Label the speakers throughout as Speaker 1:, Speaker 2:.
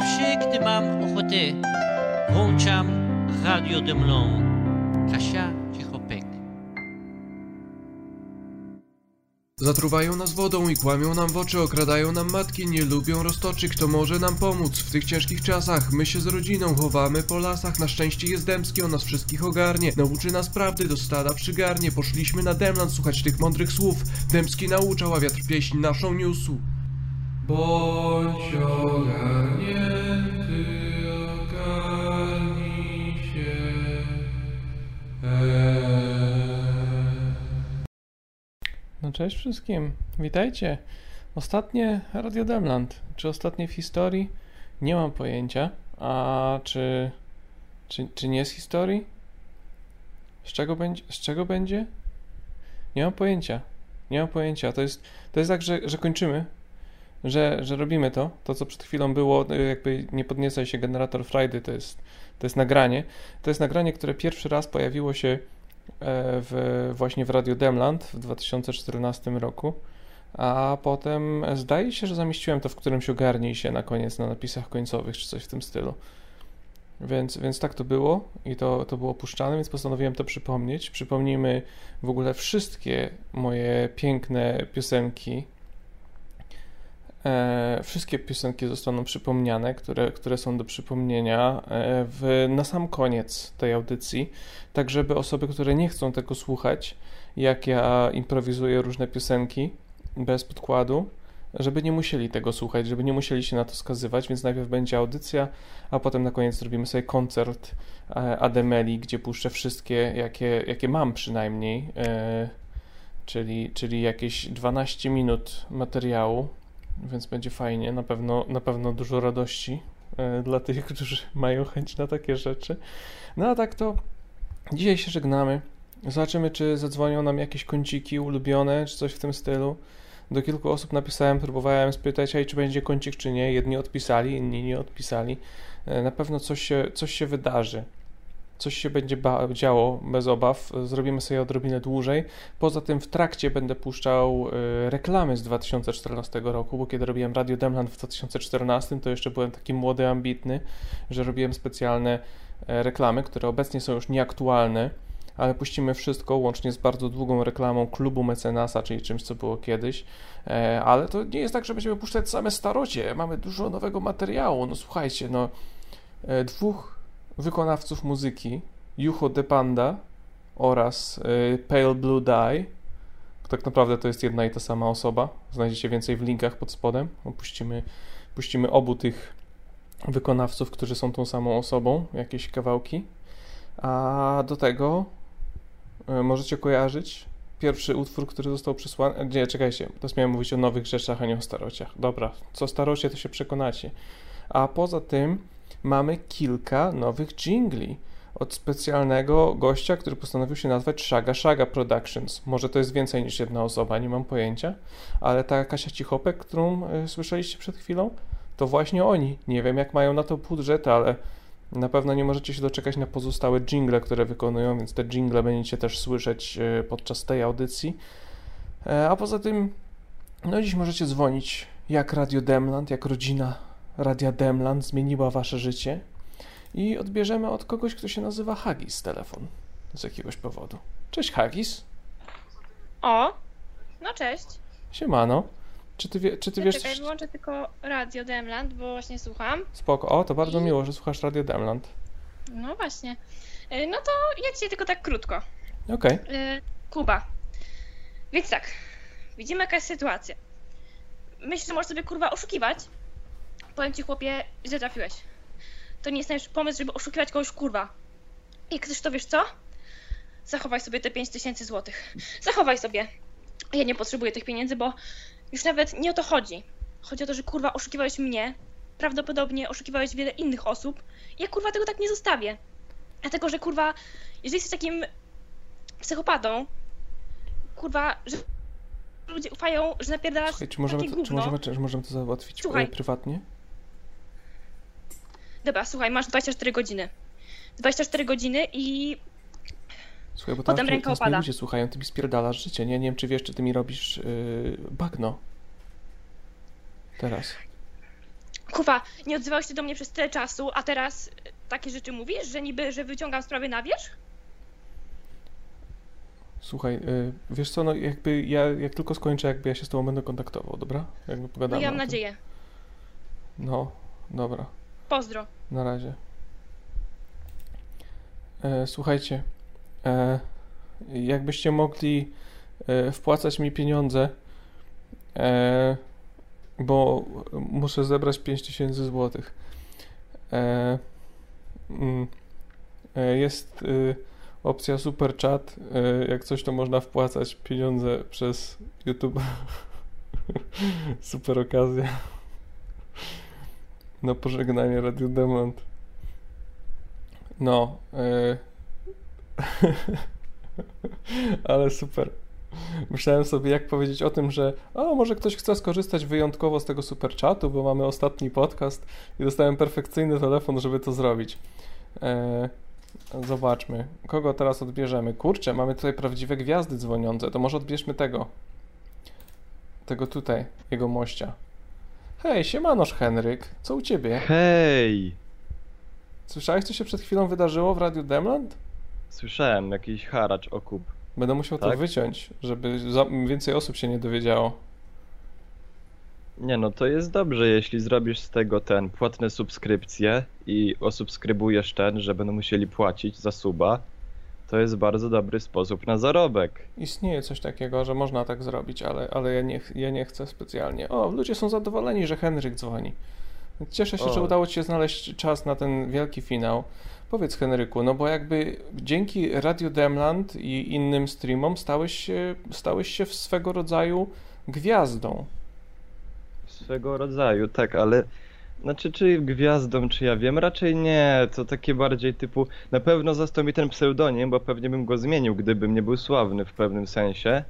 Speaker 1: zawsze, gdy mam ochotę, włączam Radio Demlon. Kasia Cichopek.
Speaker 2: Zatruwają nas wodą i kłamią nam w oczy, okradają nam matki, nie lubią roztoczy. Kto może nam pomóc w tych ciężkich czasach? My się z rodziną chowamy po lasach, na szczęście jest Dębski, on nas wszystkich ogarnie. Nauczy nas prawdy, do stada przygarnie. Poszliśmy na Demland słuchać tych mądrych słów. Dębski nauczał, a wiatr pieśń naszą niósł. Się.
Speaker 3: No cześć wszystkim, witajcie. Ostatnie Radio Demland. Czy ostatnie w historii? Nie mam pojęcia. A czy, czy, czy nie z historii? Z czego będzie? Z czego będzie? Nie mam pojęcia. Nie mam pojęcia. To jest, to jest tak, że, że kończymy, że, że robimy to. To, co przed chwilą było, jakby nie podniecaj się generator Friday, to jest, to jest nagranie. To jest nagranie, które pierwszy raz pojawiło się w, właśnie w Radio Demland w 2014 roku, a potem zdaje się, że zamieściłem to w którymś ogarnij się na koniec na napisach końcowych czy coś w tym stylu. Więc, więc tak to było i to, to było puszczane, więc postanowiłem to przypomnieć. Przypomnijmy w ogóle wszystkie moje piękne piosenki, E, wszystkie piosenki zostaną przypomniane, które, które są do przypomnienia e, w, na sam koniec tej audycji, tak żeby osoby, które nie chcą tego słuchać, jak ja improwizuję różne piosenki bez podkładu, żeby nie musieli tego słuchać, żeby nie musieli się na to skazywać, więc najpierw będzie audycja, a potem na koniec zrobimy sobie koncert e, Ademeli, gdzie puszczę wszystkie, jakie, jakie mam przynajmniej, e, czyli, czyli jakieś 12 minut materiału więc będzie fajnie, na pewno, na pewno dużo radości e, dla tych, którzy mają chęć na takie rzeczy. No a tak to dzisiaj się żegnamy. Zobaczymy, czy zadzwonią nam jakieś kąciki ulubione, czy coś w tym stylu. Do kilku osób napisałem, próbowałem spytać, czy będzie kącik, czy nie. Jedni odpisali, inni nie odpisali. E, na pewno coś się, coś się wydarzy coś się będzie działo bez obaw. Zrobimy sobie odrobinę dłużej. Poza tym w trakcie będę puszczał y, reklamy z 2014 roku, bo kiedy robiłem Radio Demland w 2014, to jeszcze byłem taki młody, ambitny, że robiłem specjalne e, reklamy, które obecnie są już nieaktualne, ale puścimy wszystko, łącznie z bardzo długą reklamą klubu mecenasa, czyli czymś, co było kiedyś. E, ale to nie jest tak, że będziemy puszczać same starocie. Mamy dużo nowego materiału. No słuchajcie, no e, dwóch wykonawców muzyki Juho De Panda oraz y, Pale Blue Dye. Tak naprawdę to jest jedna i ta sama osoba. Znajdziecie więcej w linkach pod spodem. Opuścimy, puścimy obu tych wykonawców, którzy są tą samą osobą, jakieś kawałki. A do tego y, możecie kojarzyć pierwszy utwór, który został przysłany. Nie, czekajcie, to miałem mówić o nowych rzeczach, a nie o starociach. Dobra, co starocie, to się przekonacie. A poza tym mamy kilka nowych jingli od specjalnego gościa, który postanowił się nazwać Shaga Shaga Productions. Może to jest więcej niż jedna osoba, nie mam pojęcia, ale ta Kasia Cichopek, którą y, słyszeliście przed chwilą, to właśnie oni. Nie wiem, jak mają na to budżet, ale na pewno nie możecie się doczekać na pozostałe jingle, które wykonują, więc te jingle będziecie też słyszeć y, podczas tej audycji. E, a poza tym, no dziś możecie dzwonić jak Radio Demland, jak rodzina Radia Demland zmieniła wasze życie i odbierzemy od kogoś, kto się nazywa Hagis telefon z jakiegoś powodu. Cześć Hagis.
Speaker 4: O, no cześć.
Speaker 3: Siemano. Czy ty, wie, czy ty
Speaker 4: ja
Speaker 3: wiesz...
Speaker 4: Czekaj, wyłączę tylko Radio Demland, bo właśnie słucham.
Speaker 3: Spoko. O, to bardzo
Speaker 4: I...
Speaker 3: miło, że słuchasz Radio Demland.
Speaker 4: No właśnie. E, no to ja dzisiaj tylko tak krótko.
Speaker 3: Okej. Okay.
Speaker 4: Kuba. Więc tak, widzimy jaka jest sytuacja. Myślę, że możesz sobie kurwa oszukiwać, powiem ci chłopie, że trafiłeś. To nie jest najlepszy pomysł, żeby oszukiwać kogoś kurwa. I chcesz to wiesz co? Zachowaj sobie te 5000 złotych. Zachowaj sobie. Ja nie potrzebuję tych pieniędzy, bo już nawet nie o to chodzi. Chodzi o to, że kurwa oszukiwałeś mnie, prawdopodobnie oszukiwałeś wiele innych osób. Ja kurwa tego tak nie zostawię. Dlatego, że kurwa, jeżeli jesteś takim psychopatą, kurwa, że ludzie ufają, że napierdalasz
Speaker 3: Słuchaj, czy możemy,
Speaker 4: takie
Speaker 3: to,
Speaker 4: gówno.
Speaker 3: czy możemy, czy możemy to załatwić
Speaker 4: Słuchaj.
Speaker 3: e, prywatnie?
Speaker 4: Dobra, słuchaj, masz 24 godziny. 24 godziny i
Speaker 3: Słuchaj, bo
Speaker 4: Potem
Speaker 3: tam
Speaker 4: ręka
Speaker 3: nas
Speaker 4: opada.
Speaker 3: ludzie słuchają, ty mi spierdalasz życie, nie? Nie wiem, czy wiesz, czy ty mi robisz yy, bagno. Teraz.
Speaker 4: Kuwa, nie odzywałeś się do mnie przez tyle czasu, a teraz y, takie rzeczy mówisz, że niby, że wyciągam sprawy na wierzch?
Speaker 3: Słuchaj, y, wiesz co, no jakby ja, jak tylko skończę, jakby ja się z tobą będę kontaktował, dobra? Jakby
Speaker 4: No
Speaker 3: pogadamy
Speaker 4: ja
Speaker 3: o
Speaker 4: mam nadzieję.
Speaker 3: No, dobra,
Speaker 4: Pozdro.
Speaker 3: na razie. E, słuchajcie, e, jakbyście mogli e, wpłacać mi pieniądze, e, bo muszę zebrać 5000 złotych. E, mm, e, jest opcja super chat. Jak coś, to można wpłacać pieniądze przez YouTube. super okazja. Na pożegnanie Radio Demont. No. e, Ale super. Myślałem sobie, jak powiedzieć o tym, że o, może ktoś chce skorzystać wyjątkowo z tego super chatu, bo mamy ostatni podcast i dostałem perfekcyjny telefon, żeby to zrobić. E, zobaczmy, kogo teraz odbierzemy. Kurczę, mamy tutaj prawdziwe gwiazdy dzwoniące, to może odbierzmy tego. Tego tutaj, jego mościa. Hej, siemanoż Henryk, co u ciebie?
Speaker 5: Hej!
Speaker 3: Słyszałeś, co się przed chwilą wydarzyło w Radiu Demland?
Speaker 5: Słyszałem jakiś haracz okup.
Speaker 3: Będę musiał to
Speaker 5: Tak?
Speaker 3: wyciąć, żeby więcej osób się nie dowiedziało.
Speaker 5: Nie no, to jest dobrze, jeśli zrobisz z tego ten płatne subskrypcje i osubskrybujesz ten, że będą musieli płacić za suba. To jest bardzo dobry sposób na zarobek.
Speaker 3: Istnieje coś takiego, że można tak zrobić, ale, ale ja, nie, ja nie chcę specjalnie. O, ludzie są zadowoleni, że Henryk dzwoni. Cieszę się,
Speaker 5: O.
Speaker 3: że udało Ci się znaleźć czas na ten wielki finał. Powiedz Henryku, no bo jakby dzięki Radio Demland i innym streamom stałeś się, stałeś się w swego rodzaju gwiazdą.
Speaker 5: Swego rodzaju, tak, ale znaczy czy gwiazdą, czy ja wiem, raczej nie, to takie bardziej typu, na pewno został mi ten pseudonim, bo pewnie bym go zmienił, gdybym nie był sławny w pewnym sensie,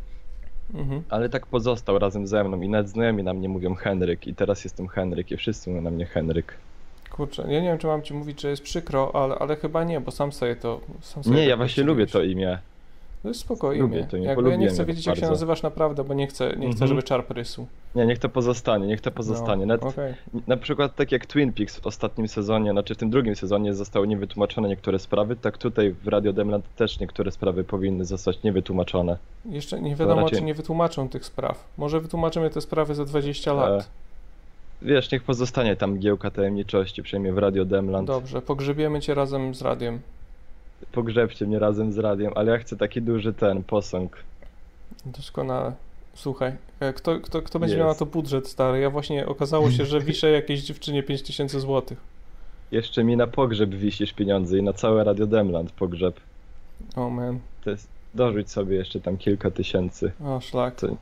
Speaker 3: Mhm.
Speaker 5: ale tak pozostał razem ze mną i nawet znajomi na mnie mówią Henryk i teraz jestem Henryk i wszyscy mówią na mnie Henryk.
Speaker 3: Kurczę, ja nie wiem, czy mam Ci mówić, że jest przykro, ale, ale chyba nie, bo sam sobie to... Sam sobie
Speaker 5: Nie,
Speaker 3: tak
Speaker 5: ja właśnie lubię to imię.
Speaker 3: To jest spoko
Speaker 5: Lubię to imię,
Speaker 3: Jakby ja nie chcę wiedzieć, jak się
Speaker 5: bardzo.
Speaker 3: nazywasz naprawdę, bo nie chcę, nie chcę
Speaker 5: Mhm.
Speaker 3: żeby czarp.
Speaker 5: Nie, niech to pozostanie, niech to pozostanie.
Speaker 3: No,
Speaker 5: Nawet,
Speaker 3: okej.
Speaker 5: Na przykład tak jak Twin Peaks w ostatnim sezonie, znaczy w tym drugim sezonie zostały niewytłumaczone niektóre sprawy, tak tutaj w Radio Demland też niektóre sprawy powinny zostać niewytłumaczone.
Speaker 3: Jeszcze nie wiadomo,
Speaker 5: raczej-
Speaker 3: czy nie wytłumaczą tych spraw. Może wytłumaczymy te sprawy za 20
Speaker 5: E,
Speaker 3: lat.
Speaker 5: Wiesz, niech pozostanie tam giełka tajemniczości, przejmie w Radio Demland.
Speaker 3: Dobrze, pogrzebiemy cię razem z radiem.
Speaker 5: Pogrzebcie mnie razem z radiem, ale ja chcę taki duży ten posąg.
Speaker 3: Doskonale. Słuchaj, e, kto, kto, kto będzie
Speaker 5: Jest.
Speaker 3: miał na to budżet stary? Ja właśnie okazało się, że wiszę jakiejś dziewczynie 5000 zł.
Speaker 5: Jeszcze mi na pogrzeb wisisz pieniądze i na całe Radio Demland pogrzeb.
Speaker 3: O man,
Speaker 5: To jest, dorzuć sobie jeszcze tam kilka tysięcy.
Speaker 3: o szlak.
Speaker 5: To-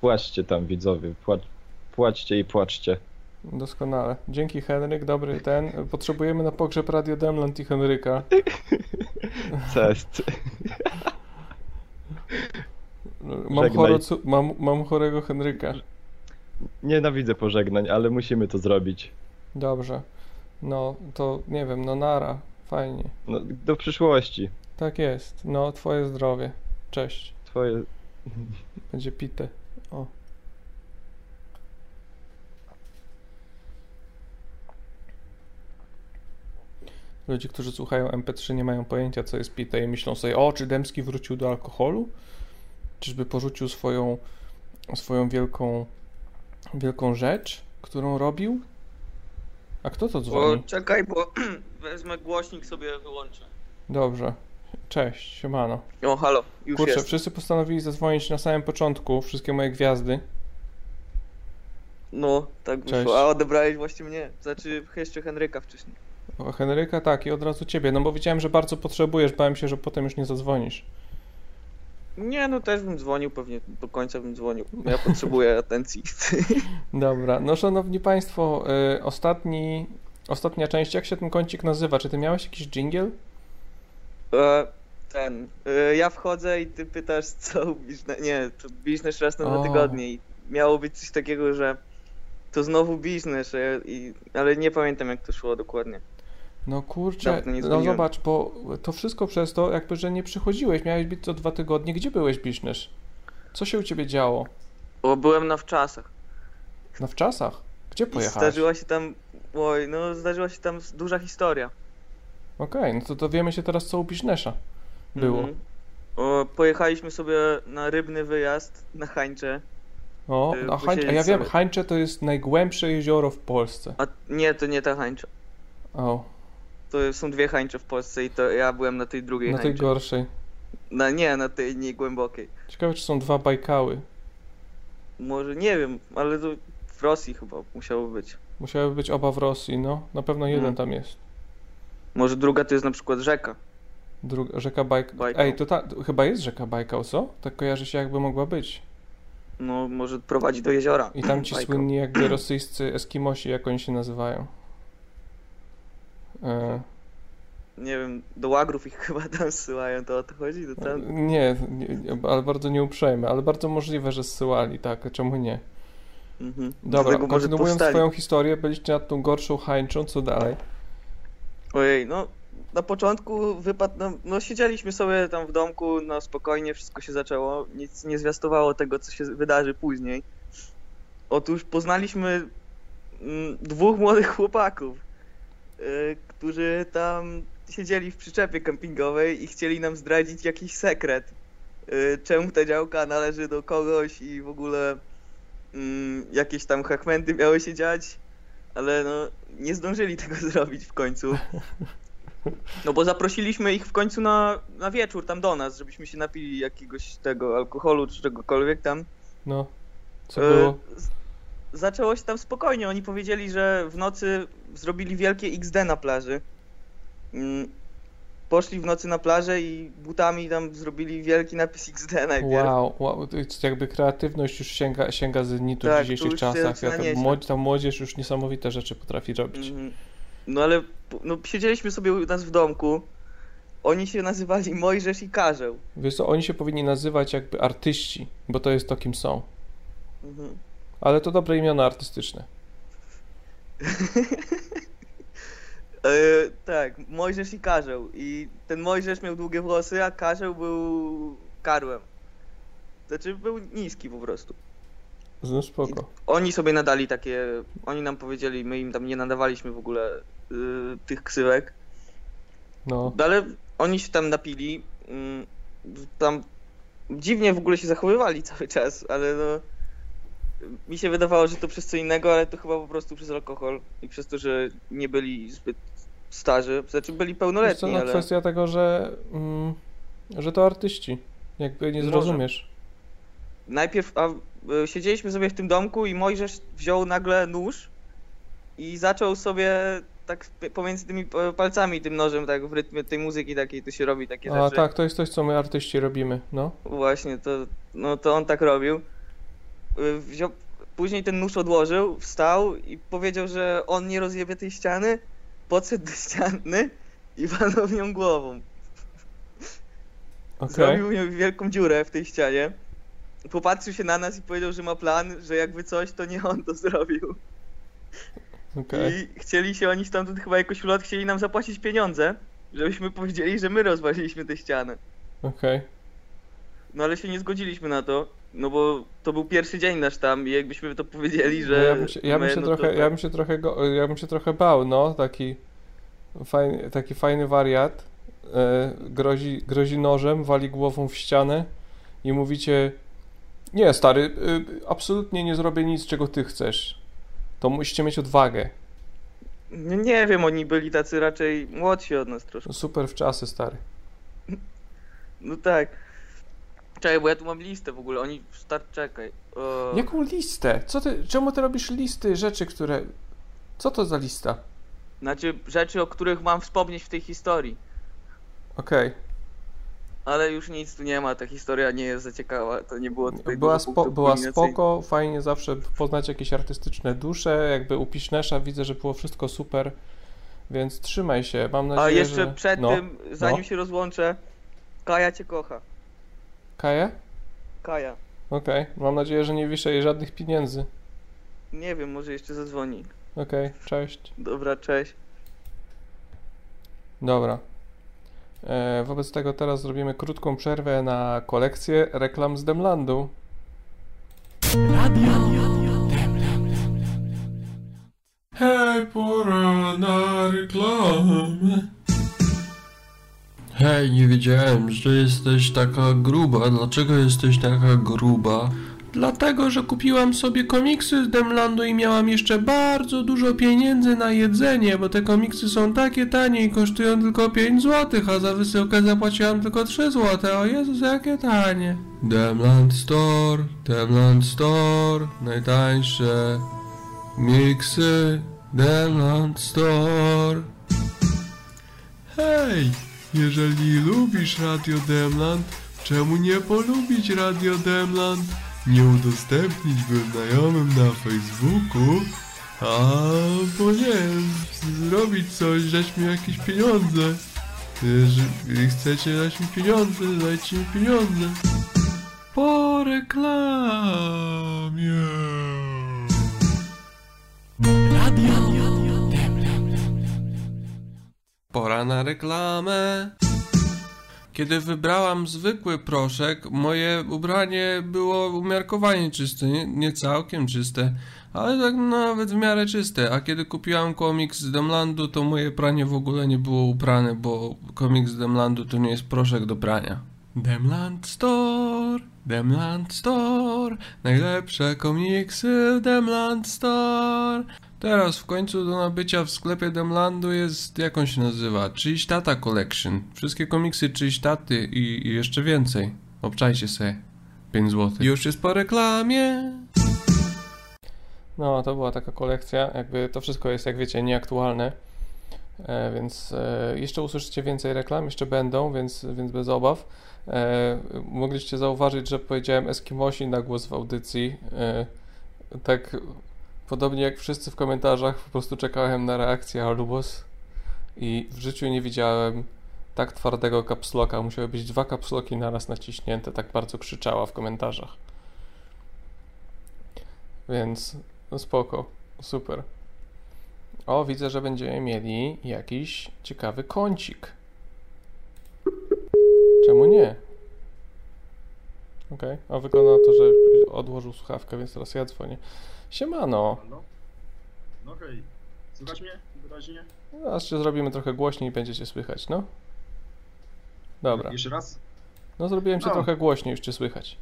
Speaker 5: Płaczcie tam widzowie, płacz, płaczcie i płaczcie.
Speaker 3: Doskonale. Dzięki Henryk, dobry ten. Potrzebujemy na pogrzeb Radio Demland i Henryka.
Speaker 5: Cześć.
Speaker 3: Mam, chorocu, mam, mam chorego Henryka.
Speaker 5: Nienawidzę pożegnań, ale musimy to zrobić.
Speaker 3: Dobrze. No, to nie wiem, no nara. Fajnie.
Speaker 5: No, do przyszłości.
Speaker 3: Tak jest. No, twoje zdrowie. Cześć.
Speaker 5: Twoje.
Speaker 3: Będzie pite. O. Ludzie, którzy słuchają MP3 nie mają pojęcia, co jest pite i myślą sobie, o, czy Dębski wrócił do alkoholu? Czyżby porzucił swoją, swoją wielką, wielką rzecz, którą robił? A kto to
Speaker 6: O,
Speaker 3: dzwoni?
Speaker 6: czekaj, bo wezmę głośnik sobie wyłączę.
Speaker 3: Dobrze. Cześć, siemano.
Speaker 6: O, halo, już
Speaker 3: Kurczę,
Speaker 6: jest.
Speaker 3: wszyscy postanowili zadzwonić na samym początku, wszystkie moje gwiazdy.
Speaker 6: No, tak wyszło.
Speaker 3: Cześć.
Speaker 6: A odebrałeś właśnie mnie. Znaczy, jeszcze Henryka wcześniej.
Speaker 3: O, Henryka, tak, i od razu ciebie, no bo widziałem, że bardzo potrzebujesz, bałem się, że potem już nie zadzwonisz.
Speaker 6: Nie, no też bym dzwonił, pewnie do końca bym dzwonił. Ja potrzebuję atencji.
Speaker 3: Dobra, no szanowni państwo, y, ostatni, ostatnia część, jak się ten kącik nazywa? Czy ty miałeś jakiś jingle?
Speaker 6: E, Ten, e, ja wchodzę i ty pytasz, co biznes... Nie, to biznes raz na dwa tygodnie i miało być coś takiego, że to znowu biznes, ale nie pamiętam jak to szło dokładnie.
Speaker 3: No kurczę,
Speaker 6: Dawno nie
Speaker 3: no
Speaker 6: dzwoniłem.
Speaker 3: zobacz, bo to wszystko przez to, jakby, że nie przychodziłeś, miałeś być co dwa tygodnie. Gdzie byłeś, Bisznysz? Co się u ciebie działo?
Speaker 6: Bo byłem na wczasach.
Speaker 3: Na wczasach? Gdzie
Speaker 6: I
Speaker 3: pojechałeś?
Speaker 6: zdarzyła się tam, oj, no zdarzyła się tam duża historia.
Speaker 3: Okej, no to dowiemy się teraz co u Biznesza było.
Speaker 6: Mhm. O, pojechaliśmy sobie na rybny wyjazd na Hańcze.
Speaker 3: O,
Speaker 6: Y,
Speaker 3: a, Hań... a ja wiem,
Speaker 6: sobie.
Speaker 3: Hańcze to jest najgłębsze jezioro w Polsce.
Speaker 6: A nie, to nie ta Hańcza.
Speaker 3: O,
Speaker 6: To są dwie Hańcze w Polsce i to ja byłem na tej drugiej
Speaker 3: na tej
Speaker 6: Hańczy.
Speaker 3: gorszej.
Speaker 6: Na, nie, na tej niegłębokiej.
Speaker 3: Ciekawe, czy są dwa Bajkały.
Speaker 6: Może, nie wiem, ale to w Rosji chyba musiało być.
Speaker 3: Musiały być oba w Rosji, no. Na pewno jeden
Speaker 6: Mm.
Speaker 3: tam jest.
Speaker 6: Może druga to jest na przykład rzeka.
Speaker 3: Druga, rzeka Bajkał.
Speaker 6: Bajkał.
Speaker 3: Ej, to, ta, chyba jest rzeka Bajkał, co? Tak kojarzy się jakby mogła być.
Speaker 6: No, może prowadzi do jeziora.
Speaker 3: I tam ci
Speaker 6: Bajkał.
Speaker 3: słynni jakby rosyjscy Eskimosi, jak oni się nazywają. E,
Speaker 6: Nie wiem, do łagrów ich chyba tam zsyłają, to o to chodzi? To tam...
Speaker 3: nie, nie, ale bardzo nieuprzejme, ale bardzo możliwe, że zsyłali, tak, czemu nie?
Speaker 6: Mhm.
Speaker 3: Dobra, kontynuując swoją historię, byliście nad tą gorszą hańczą, co dalej?
Speaker 6: Ojej, no na początku wypadł, no, no siedzieliśmy sobie tam w domku, no spokojnie, wszystko się zaczęło, nic nie zwiastowało tego, co się wydarzy później. Otóż poznaliśmy mm, dwóch młodych chłopaków, którzy tam siedzieli w przyczepie kempingowej i chcieli nam zdradzić jakiś sekret, y, czemu ta działka należy do kogoś i w ogóle mm, jakieś tam hachmenty miały się dziać, ale no nie zdążyli tego zrobić w końcu. No bo zaprosiliśmy ich w końcu na, na wieczór tam do nas, żebyśmy się napili jakiegoś tego alkoholu czy czegokolwiek tam.
Speaker 3: No, co
Speaker 6: E,
Speaker 3: było?
Speaker 6: Zaczęło się tam spokojnie. Oni powiedzieli, że w nocy zrobili wielkie XD na plaży. Mm, Poszli w nocy na plażę i butami tam zrobili wielki napis XD najpierw.
Speaker 3: Wow, wow, to jest jakby kreatywność już sięga, sięga zenitu
Speaker 6: Tak,
Speaker 3: w dzisiejszych czasach. Ja, ta, młodź, ta młodzież już niesamowite rzeczy potrafi robić.
Speaker 6: Mhm. No ale no, siedzieliśmy sobie u nas w domku. Oni się nazywali Mojżesz i Karzeł.
Speaker 3: Wiesz co, oni się powinni nazywać jakby artyści, bo to jest to, kim są.
Speaker 6: Mhm.
Speaker 3: Ale to dobre imiona artystyczne.
Speaker 6: E, tak, Mojżesz i Karzeł. I ten Mojżesz miał długie włosy, a Karzeł był karłem. Znaczy był niski po prostu.
Speaker 3: No spoko.
Speaker 6: Oni sobie nadali takie, oni nam powiedzieli, my im tam nie nadawaliśmy w ogóle y, tych ksywek.
Speaker 3: No,
Speaker 6: No ale oni się tam napili, mm, tam dziwnie w ogóle się zachowywali cały czas, ale no mi się wydawało, że to przez co innego, ale to chyba po prostu przez alkohol i przez to, że nie byli zbyt starzy, znaczy byli pełnoletni,
Speaker 3: no
Speaker 6: ale
Speaker 3: kwestia tego, że, mm, że to artyści. Jakby nie
Speaker 6: Może.
Speaker 3: zrozumiesz.
Speaker 6: najpierw a, y, siedzieliśmy sobie w tym domku i Mojżesz wziął nagle nóż i zaczął sobie tak pomiędzy tymi palcami tym nożem, tak w rytmie tej muzyki takiej, to się robi takie
Speaker 3: A
Speaker 6: rzeczy.
Speaker 3: tak, to jest coś, co my artyści robimy, no.
Speaker 6: Właśnie, to, no to on tak robił. Y, Wziął, później ten nóż odłożył, wstał i powiedział, że on nie rozjebie tej ściany, podszedł do ściany i walnął w nią głową.
Speaker 3: Okej,
Speaker 6: Zrobił w nią wielką dziurę w tej ścianie. Popatrzył się na nas i powiedział, że ma plan, że jakby coś, to nie on to zrobił.
Speaker 3: okej.
Speaker 6: I chcieli się oni stamtąd chyba jakoś ulot, chcieli nam zapłacić pieniądze, żebyśmy powiedzieli, że my rozwaliliśmy tę ścianę.
Speaker 3: Okej.
Speaker 6: No ale się nie zgodziliśmy na to, no bo to był pierwszy dzień nasz tam i jakbyśmy to powiedzieli,
Speaker 3: No
Speaker 6: że
Speaker 3: ja bym się, ja bym się
Speaker 6: no
Speaker 3: trochę, ja bym się trochę, go, ja bym się trochę bał, no, taki fajny, taki fajny wariat, e, grozi, grozi nożem, wali głową w ścianę i mówicie, nie stary, y, absolutnie nie zrobię nic, czego ty chcesz. To musicie mieć odwagę.
Speaker 6: Nie, nie wiem, oni byli tacy raczej młodsi od nas troszkę.
Speaker 3: Super w czasy, stary.
Speaker 6: No tak. Czekaj, bo ja tu mam listę w ogóle, oni... Start, czekaj. O,
Speaker 3: Jaką listę? Co ty, czemu ty robisz listy rzeczy, które... Co to za lista?
Speaker 6: Znaczy rzeczy, o których mam wspomnieć w tej historii.
Speaker 3: Okej.
Speaker 6: Ale już nic tu nie ma, ta historia nie jest za ciekawa, to nie było tutaj
Speaker 3: Była, spo, była spoko, fajnie zawsze poznać jakieś artystyczne dusze, jakby u Pisznesza widzę, że było wszystko super, więc trzymaj się, mam nadzieję,
Speaker 6: A jeszcze
Speaker 3: że...
Speaker 6: przed
Speaker 3: no.
Speaker 6: tym, zanim
Speaker 3: no.
Speaker 6: się rozłączę, Kaja cię kocha.
Speaker 3: Kaję?
Speaker 6: Kaja.
Speaker 3: Okej, mam nadzieję, że nie wiszę jej żadnych pieniędzy.
Speaker 6: Nie wiem, może jeszcze zadzwoni.
Speaker 3: Okej, cześć.
Speaker 6: Dobra, cześć.
Speaker 3: Dobra. E, wobec tego teraz zrobimy krótką przerwę na kolekcję reklam z Demlandu.
Speaker 7: Dzisiaj pora na reklamę. Hej, nie wiedziałem, że jesteś taka gruba. Dlaczego jesteś taka gruba? Dlatego, że kupiłam sobie komiksy z Demlandu i miałam jeszcze bardzo dużo pieniędzy na jedzenie, bo te komiksy są takie tanie i kosztują tylko 5 zł, a za wysyłkę zapłaciłam tylko 3 zł. O Jezus, jakie tanie. Demland Store, Demland Store, najtańsze miksy, Demland Store. Hej, jeżeli lubisz Radio Demland, czemu nie polubić Radio Demland? Nie udostępnić go znajomym na Facebooku? Albo nie wiem, zrobić coś, dać mi jakieś pieniądze. Jeżeli chcecie dać mi pieniądze, dajcie mi pieniądze. Po reklamie.
Speaker 2: Pora na reklamę. Kiedy wybrałam zwykły proszek, moje ubranie było umiarkowanie czyste, nie, nie całkiem czyste, ale tak nawet w miarę czyste. A kiedy kupiłam komiks z Demlandu, to moje pranie w ogóle nie było uprane, bo komiks z Demlandu to nie jest proszek do prania. Demland Store, Demland Store, najlepsze komiksy w Demland Store. Teraz w końcu do nabycia w sklepie Demlandu jest, jak on się nazywa? Czyjś Tata Collection. Wszystkie komiksy czyjś taty i, i jeszcze więcej. Obczajcie se. 5 zł. Już jest po reklamie.
Speaker 3: No, to była taka kolekcja. Jakby to wszystko jest, jak wiecie, nieaktualne. E, więc e, jeszcze usłyszycie więcej reklam, jeszcze będą, więc, więc bez obaw. E, mogliście zauważyć, że powiedziałem Eskimosi na głos w audycji. E, tak podobnie jak wszyscy w komentarzach, po prostu czekałem na reakcję Alubos i w życiu nie widziałem tak twardego kapsloka. Musiały być dwa kapsloki naraz naciśnięte, tak bardzo krzyczała w komentarzach. Więc no spoko, super. O, widzę, że będziemy mieli jakiś ciekawy kącik. Czemu nie? Okej, a wygląda na to, że odłożył słuchawkę, więc teraz ja dzwonię. Siemano.
Speaker 8: Halo? No okej. Słychać mnie wyraźnie?
Speaker 3: Teraz się zrobimy trochę głośniej i będziecie słychać, no? Dobra.
Speaker 8: Jeszcze raz?
Speaker 3: No zrobiłem się
Speaker 8: No.
Speaker 3: trochę głośniej, już cię słychać.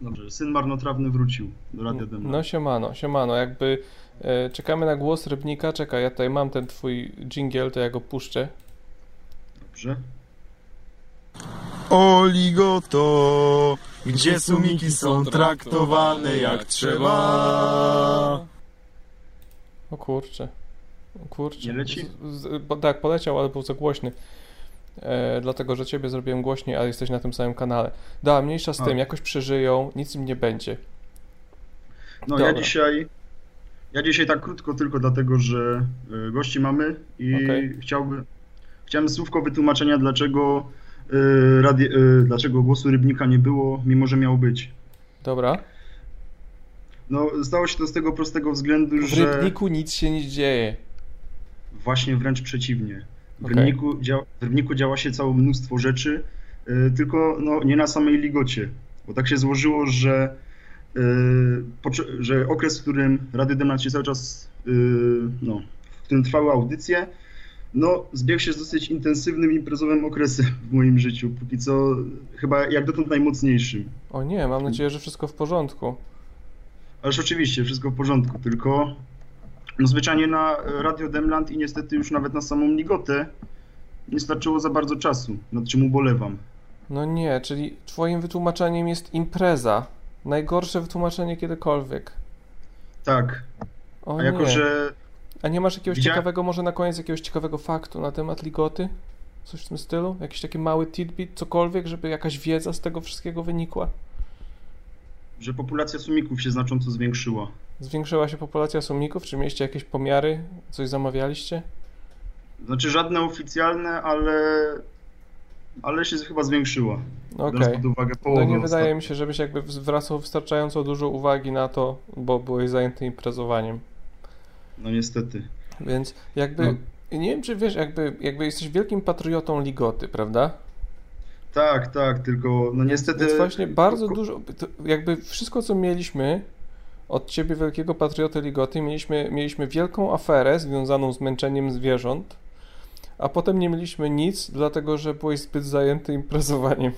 Speaker 8: Dobrze, syn marnotrawny wrócił do Radia Demna.
Speaker 3: No siemano, siemano, jakby e, czekamy na głos Rybnika, czekaj, ja tutaj mam ten twój jingle, to ja go puszczę.
Speaker 8: Dobrze.
Speaker 9: Oligoto, gdzie sumiki są traktowane jak trzeba.
Speaker 3: O kurczę. O kurczę.
Speaker 8: Nie leci?
Speaker 3: Z, z, bo, tak, poleciał, ale był za głośny. E, dlatego, że ciebie zrobiłem głośniej, a jesteś na tym samym kanale. Da, mniejsza z
Speaker 8: A.
Speaker 3: tym, jakoś przeżyją, nic im nie będzie.
Speaker 8: No
Speaker 3: Dobra.
Speaker 8: ja dzisiaj... Ja dzisiaj tak krótko tylko dlatego, że y, gości mamy i
Speaker 3: Okej.
Speaker 8: chciałbym... Chciałem słówko wytłumaczenia, dlaczego, radie, y, dlaczego głosu Rybnika nie było, mimo że miał być.
Speaker 3: Dobra.
Speaker 8: No, stało się to z tego prostego względu,
Speaker 3: W
Speaker 8: że...
Speaker 3: Rybniku nic się nie dzieje.
Speaker 8: Właśnie wręcz przeciwnie. W,
Speaker 3: Okej.
Speaker 8: Rybniku, dzia w Rybniku działa się całe mnóstwo rzeczy, y, tylko no, nie na samej ligocie. Bo tak się złożyło, że, y, że okres, w którym Rady Demnat się cały czas, y, no, w którym trwały audycje, no, zbiegł się z dosyć intensywnym imprezowym okresem w moim życiu. Póki co chyba jak dotąd najmocniejszym.
Speaker 3: O nie, mam nadzieję, że wszystko w porządku.
Speaker 8: Ależ oczywiście, wszystko w porządku, tylko no zwyczajnie na Radio Demland i niestety już nawet na samą Ligotę nie starczyło za bardzo czasu, nad czym ubolewam.
Speaker 3: No nie, czyli twoim wytłumaczeniem jest impreza. Najgorsze wytłumaczenie kiedykolwiek.
Speaker 8: Tak,
Speaker 3: O
Speaker 8: a jako
Speaker 3: nie.
Speaker 8: że
Speaker 3: A nie masz jakiegoś
Speaker 8: Widzia-
Speaker 3: ciekawego, może na koniec jakiegoś ciekawego faktu na temat ligoty? Coś w tym stylu? Jakiś taki mały tidbit, cokolwiek, żeby jakaś wiedza z tego wszystkiego wynikła?
Speaker 8: że populacja sumików się znacząco zwiększyła.
Speaker 3: Zwiększyła się populacja sumików? Czy mieliście jakieś pomiary? Coś zamawialiście?
Speaker 8: Znaczy żadne oficjalne, ale ale się chyba zwiększyła.
Speaker 3: Okej.
Speaker 8: Biorąc pod uwagę
Speaker 3: No nie wydaje
Speaker 8: ostatnio.
Speaker 3: mi się, żebyś jakby zwracał wystarczająco dużo uwagi na to, bo byłeś zajęty imprezowaniem.
Speaker 8: No niestety.
Speaker 3: Więc jakby,
Speaker 8: No.
Speaker 3: nie wiem czy wiesz, jakby, jakby jesteś wielkim patriotą ligoty, prawda?
Speaker 8: Tak, tak, tylko no niestety...
Speaker 3: Więc właśnie bardzo dużo, jakby wszystko co mieliśmy od ciebie, wielkiego patrioty Ligoty, mieliśmy, mieliśmy wielką aferę związaną z męczeniem zwierząt, a potem nie mieliśmy nic, dlatego że byłeś zbyt zajęty imprezowaniem.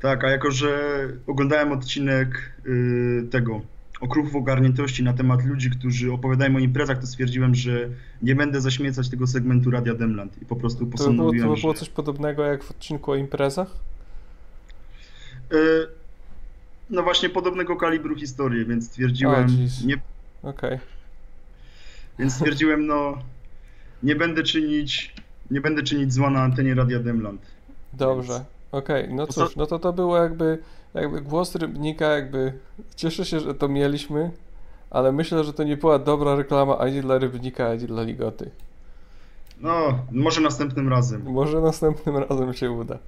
Speaker 8: Tak, a jako że oglądałem odcinek y, tego okruchów ogarniętości na temat ludzi, którzy opowiadają o imprezach, to stwierdziłem, że nie będę zaśmiecać tego segmentu Radia Demland i po prostu
Speaker 3: To by było,
Speaker 8: postanowiłem,
Speaker 3: to by było
Speaker 8: że...
Speaker 3: coś podobnego jak w odcinku o imprezach?
Speaker 8: Y, no właśnie podobnego kalibru historii, więc stwierdziłem, nie,
Speaker 3: Okej.
Speaker 8: więc stwierdziłem, no nie będę czynić, nie będę czynić zła na antenie Radia Demland.
Speaker 3: Dobrze, okej, no
Speaker 8: Poza-
Speaker 3: cóż, no to to było jakby, jakby głos Rybnika, jakby cieszę się, że to mieliśmy, ale myślę, że to nie była dobra reklama ani dla Rybnika, ani dla Ligoty.
Speaker 8: No, może następnym razem.
Speaker 3: Może następnym razem się uda.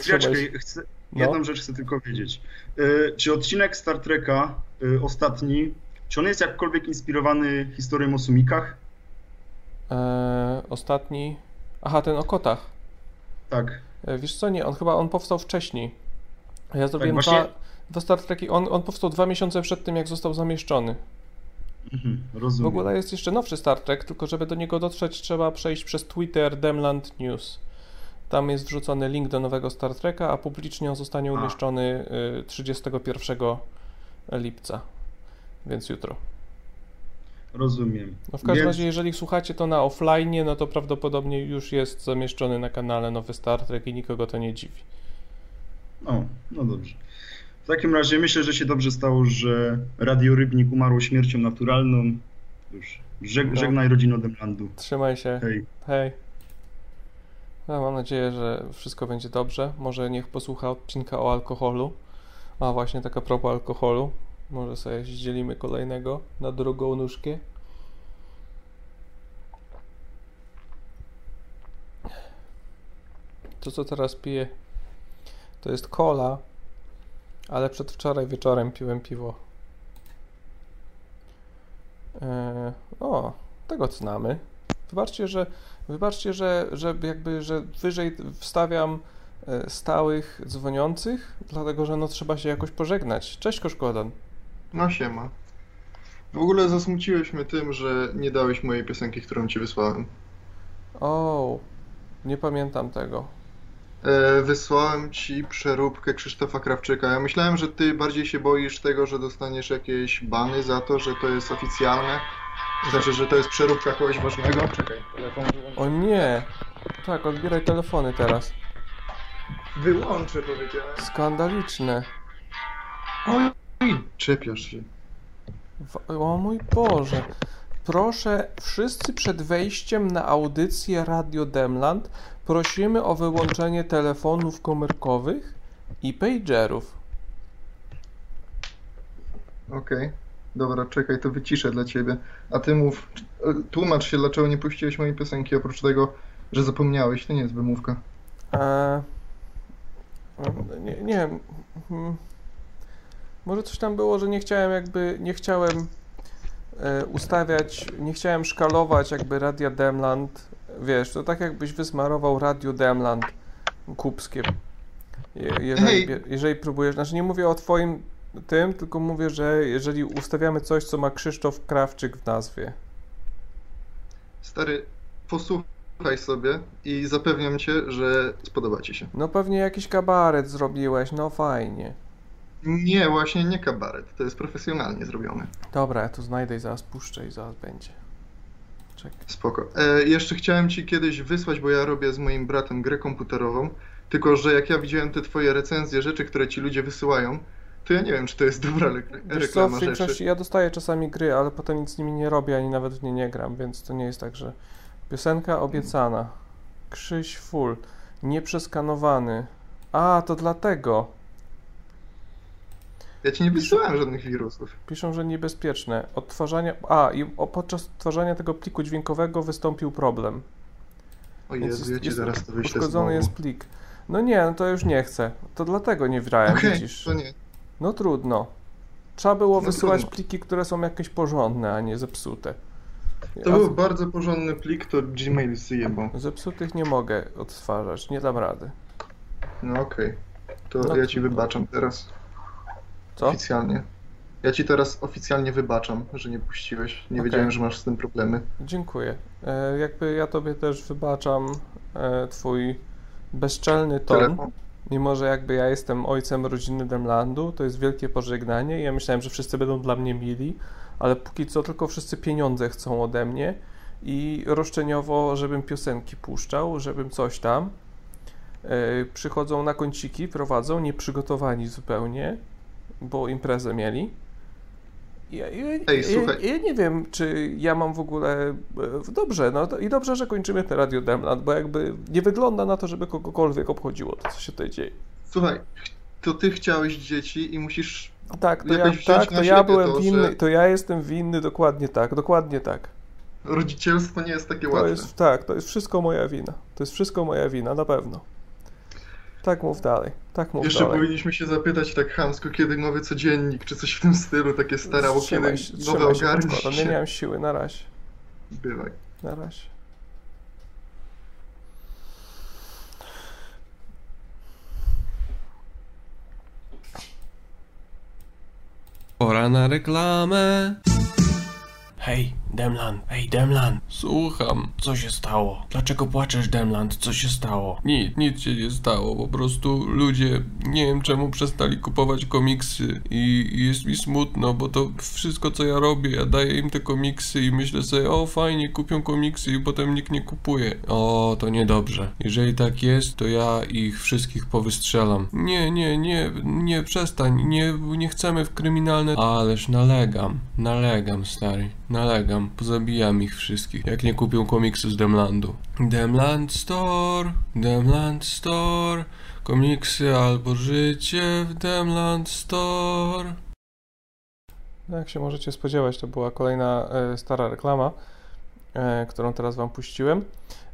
Speaker 8: Chwileczkę, chcę,
Speaker 3: No.
Speaker 8: jedną rzecz chcę tylko wiedzieć. Y, czy odcinek Star Treka, y, ostatni, czy on jest jakkolwiek inspirowany historią o sumikach?
Speaker 3: Eee, ostatni... Aha, ten o kotach.
Speaker 8: Tak.
Speaker 3: E, Wiesz co, nie, on chyba, on powstał wcześniej. Ja zrobiłem
Speaker 8: właśnie-
Speaker 3: dwa, dwa Star Treki, on, on powstał dwa miesiące przed tym, jak został zamieszczony.
Speaker 8: Mhm,
Speaker 3: W
Speaker 8: rozumiem.
Speaker 3: ogóle jest jeszcze nowszy Star Trek, tylko żeby do niego dotrzeć, trzeba przejść przez Twitter Demland News. Tam jest wrzucony link do nowego Star Treka, a publicznie on zostanie
Speaker 8: A.
Speaker 3: umieszczony y, 31 lipca, więc jutro.
Speaker 8: Rozumiem.
Speaker 3: No w każdym
Speaker 8: Więc-
Speaker 3: razie, jeżeli słuchacie to na offline, no to prawdopodobnie już jest zamieszczony na kanale nowy Star Trek i nikogo to nie dziwi.
Speaker 8: O, no dobrze. W takim razie myślę, że się dobrze stało, że Radio Rybnik umarło śmiercią naturalną. Już żeg
Speaker 3: No.
Speaker 8: żegnaj rodzino Demlandu.
Speaker 3: Trzymaj się.
Speaker 8: Hej.
Speaker 3: Hej. Ja mam nadzieję, że wszystko będzie dobrze. Może niech posłucha odcinka o alkoholu. A właśnie taka propos alkoholu. Może sobie zdzielimy kolejnego na drugą nóżkę. To co teraz piję to jest cola, ale przedwczoraj wieczorem piłem piwo. Eee, o, tego znamy. Wybaczcie, że wybaczcie, że, że jakby, że wyżej wstawiam e, stałych dzwoniących, dlatego że no trzeba się jakoś pożegnać. Cześć Koszkodan.
Speaker 10: No siema. W ogóle zasmuciłeś mnie tym, że nie dałeś mojej piosenki, którą ci wysłałem.
Speaker 3: O, nie pamiętam tego.
Speaker 10: E, wysłałem ci przeróbkę Krzysztofa Krawczyka. Ja myślałem, że ty bardziej się boisz tego, że dostaniesz jakieś bany za to, że to jest oficjalne. Znaczy, że to jest przeróbka kogoś ważnego. Czekaj, telefon.
Speaker 3: O nie! Tak, odbieraj telefony teraz.
Speaker 10: Wyłączę, powiedziałem.
Speaker 3: Skandaliczne.
Speaker 10: Oj, czepiasz się.
Speaker 3: W- O mój Boże. Proszę, wszyscy przed wejściem na audycję Radio Demland prosimy o wyłączenie telefonów komórkowych i pagerów.
Speaker 10: Okej. Dobra, czekaj, to wyciszę dla ciebie. A ty mów, e, tłumacz się, dlaczego nie puściłeś mojej piosenki, oprócz tego, że zapomniałeś. To nie jest wymówka.
Speaker 3: Eee, nie, nie wiem. Hmm. Może coś tam było, że nie chciałem jakby, nie chciałem e, ustawiać, nie chciałem szkalować jakby Radia Demland. Wiesz, to tak jakbyś wysmarował Radio Demland kubskiem. Je, jeżeli, jeżeli próbujesz, znaczy nie mówię o twoim tym, tylko mówię, że jeżeli ustawiamy coś, co ma Krzysztof Krawczyk w nazwie.
Speaker 10: Stary, posłuchaj sobie i zapewniam cię, że spodoba ci się.
Speaker 3: No pewnie jakiś kabaret zrobiłeś, no fajnie.
Speaker 10: Nie, właśnie nie kabaret. To jest profesjonalnie zrobione.
Speaker 3: Dobra, ja to znajdę i zaraz puszczę i zaraz będzie. Czekaj.
Speaker 10: Spoko. E, jeszcze chciałem ci kiedyś wysłać, bo ja robię z moim bratem grę komputerową, tylko że jak ja widziałem te twoje recenzje, rzeczy, które ci ludzie wysyłają, to ja nie wiem, czy to jest dobra re-
Speaker 3: co,
Speaker 10: reklama
Speaker 3: w
Speaker 10: rzeczy.
Speaker 3: ja dostaję czasami gry, ale potem nic z nimi nie robię, ani nawet w nie nie gram, więc to nie jest tak, że... Piosenka obiecana. Krzyś full. Nieprzeskanowany. A, to dlatego.
Speaker 10: Ja ci nie wysyłałem żadnych wirusów.
Speaker 3: Piszą, że niebezpieczne. Odtwarzania... A, i podczas odtwarzania tego pliku dźwiękowego wystąpił problem.
Speaker 10: O Jezu, ja ci
Speaker 3: jest-
Speaker 10: zaraz to wyślę
Speaker 3: Uszkodzony jest plik. No nie, no to już nie chcę. To dlatego nie wrałem,
Speaker 10: Okej,
Speaker 3: widzisz.
Speaker 10: to nie.
Speaker 3: No trudno. Trzeba było
Speaker 10: No
Speaker 3: wysyłać
Speaker 10: trudno.
Speaker 3: pliki, które są jakieś porządne, a nie zepsute.
Speaker 10: To
Speaker 3: A
Speaker 10: był bardzo porządny plik, to Gmail zjebał.
Speaker 3: Zepsutych nie mogę odtwarzać, nie dam rady.
Speaker 10: No okej. To
Speaker 3: No
Speaker 10: ja ci wybaczam teraz.
Speaker 3: Co?
Speaker 10: Oficjalnie. Ja ci teraz oficjalnie wybaczam, że nie puściłeś. Nie
Speaker 3: Okej.
Speaker 10: wiedziałem, że masz z tym problemy.
Speaker 3: Dziękuję. E, jakby ja tobie też wybaczam e, twój bezczelny ton.
Speaker 10: Telefon.
Speaker 3: Mimo, że jakby ja jestem ojcem rodziny Demlandu, to jest wielkie pożegnanie ja myślałem, że wszyscy będą dla mnie mili, ale póki co tylko wszyscy pieniądze chcą ode mnie i roszczeniowo, żebym piosenki puszczał, żebym coś tam. E, przychodzą na kąciki, prowadzą, nieprzygotowani zupełnie, bo imprezę mieli. Ja, ja,
Speaker 10: Ej,
Speaker 3: ja, ja nie wiem, czy ja mam w ogóle. e, Dobrze, no to, i dobrze, że kończymy ten Radio Demland, bo jakby nie wygląda na to, żeby kogokolwiek obchodziło to, co się tutaj dzieje.
Speaker 10: Słuchaj, to ty chciałeś dzieci i musisz
Speaker 3: Tak, to ja, tak, to ja byłem
Speaker 10: to,
Speaker 3: winny,
Speaker 10: że
Speaker 3: to ja jestem winny, dokładnie tak, dokładnie tak.
Speaker 10: rodzicielstwo nie jest takie
Speaker 3: To
Speaker 10: łatwe.
Speaker 3: jest, tak, to jest wszystko moja wina. To jest wszystko moja wina, na pewno. Tak mów dalej, tak mów
Speaker 10: Jeszcze
Speaker 3: dalej.
Speaker 10: powinniśmy się zapytać tak chamsko, kiedy nowy codziennik, czy coś w tym stylu, takie starało, kiedy
Speaker 3: Trzymaj się,
Speaker 10: nowe
Speaker 3: się,
Speaker 10: ogarnie
Speaker 3: podkładam. nie miałem siły, na razie,
Speaker 10: Bywaj.
Speaker 3: na razie.
Speaker 11: Pora na reklamę.
Speaker 12: Hej, Demlan, hej, Demlan,
Speaker 11: Słucham.
Speaker 12: co się stało? Dlaczego płaczesz, Demland? Co się stało?
Speaker 11: Nic, nic się nie stało, po prostu ludzie, nie wiem czemu przestali kupować komiksy i i jest mi smutno, bo to wszystko co ja robię, ja daję im te komiksy i myślę sobie, o fajnie, kupią komiksy i potem nikt nie kupuje. O, to niedobrze. Jeżeli tak jest, to ja ich wszystkich powystrzelam. Nie, nie, nie, nie, przestań, nie, nie chcemy w kryminalne... Ależ nalegam, nalegam, stary, nalegam, pozabijam ich wszystkich, jak nie kupią komiksy z Demlandu. Demland Store, Demland Store, komiksy albo życie w Demland Store.
Speaker 3: No, Jak się możecie spodziewać, to była kolejna e, stara reklama, e, którą teraz wam puściłem.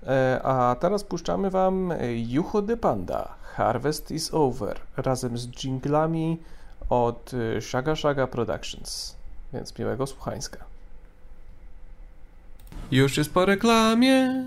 Speaker 3: E, a teraz puszczamy wam e, Jucho de Panda, Harvest is Over, razem z jinglami od e, Shaga Shaga Productions. Więc miłego słuchańska.
Speaker 11: Już jest po reklamie.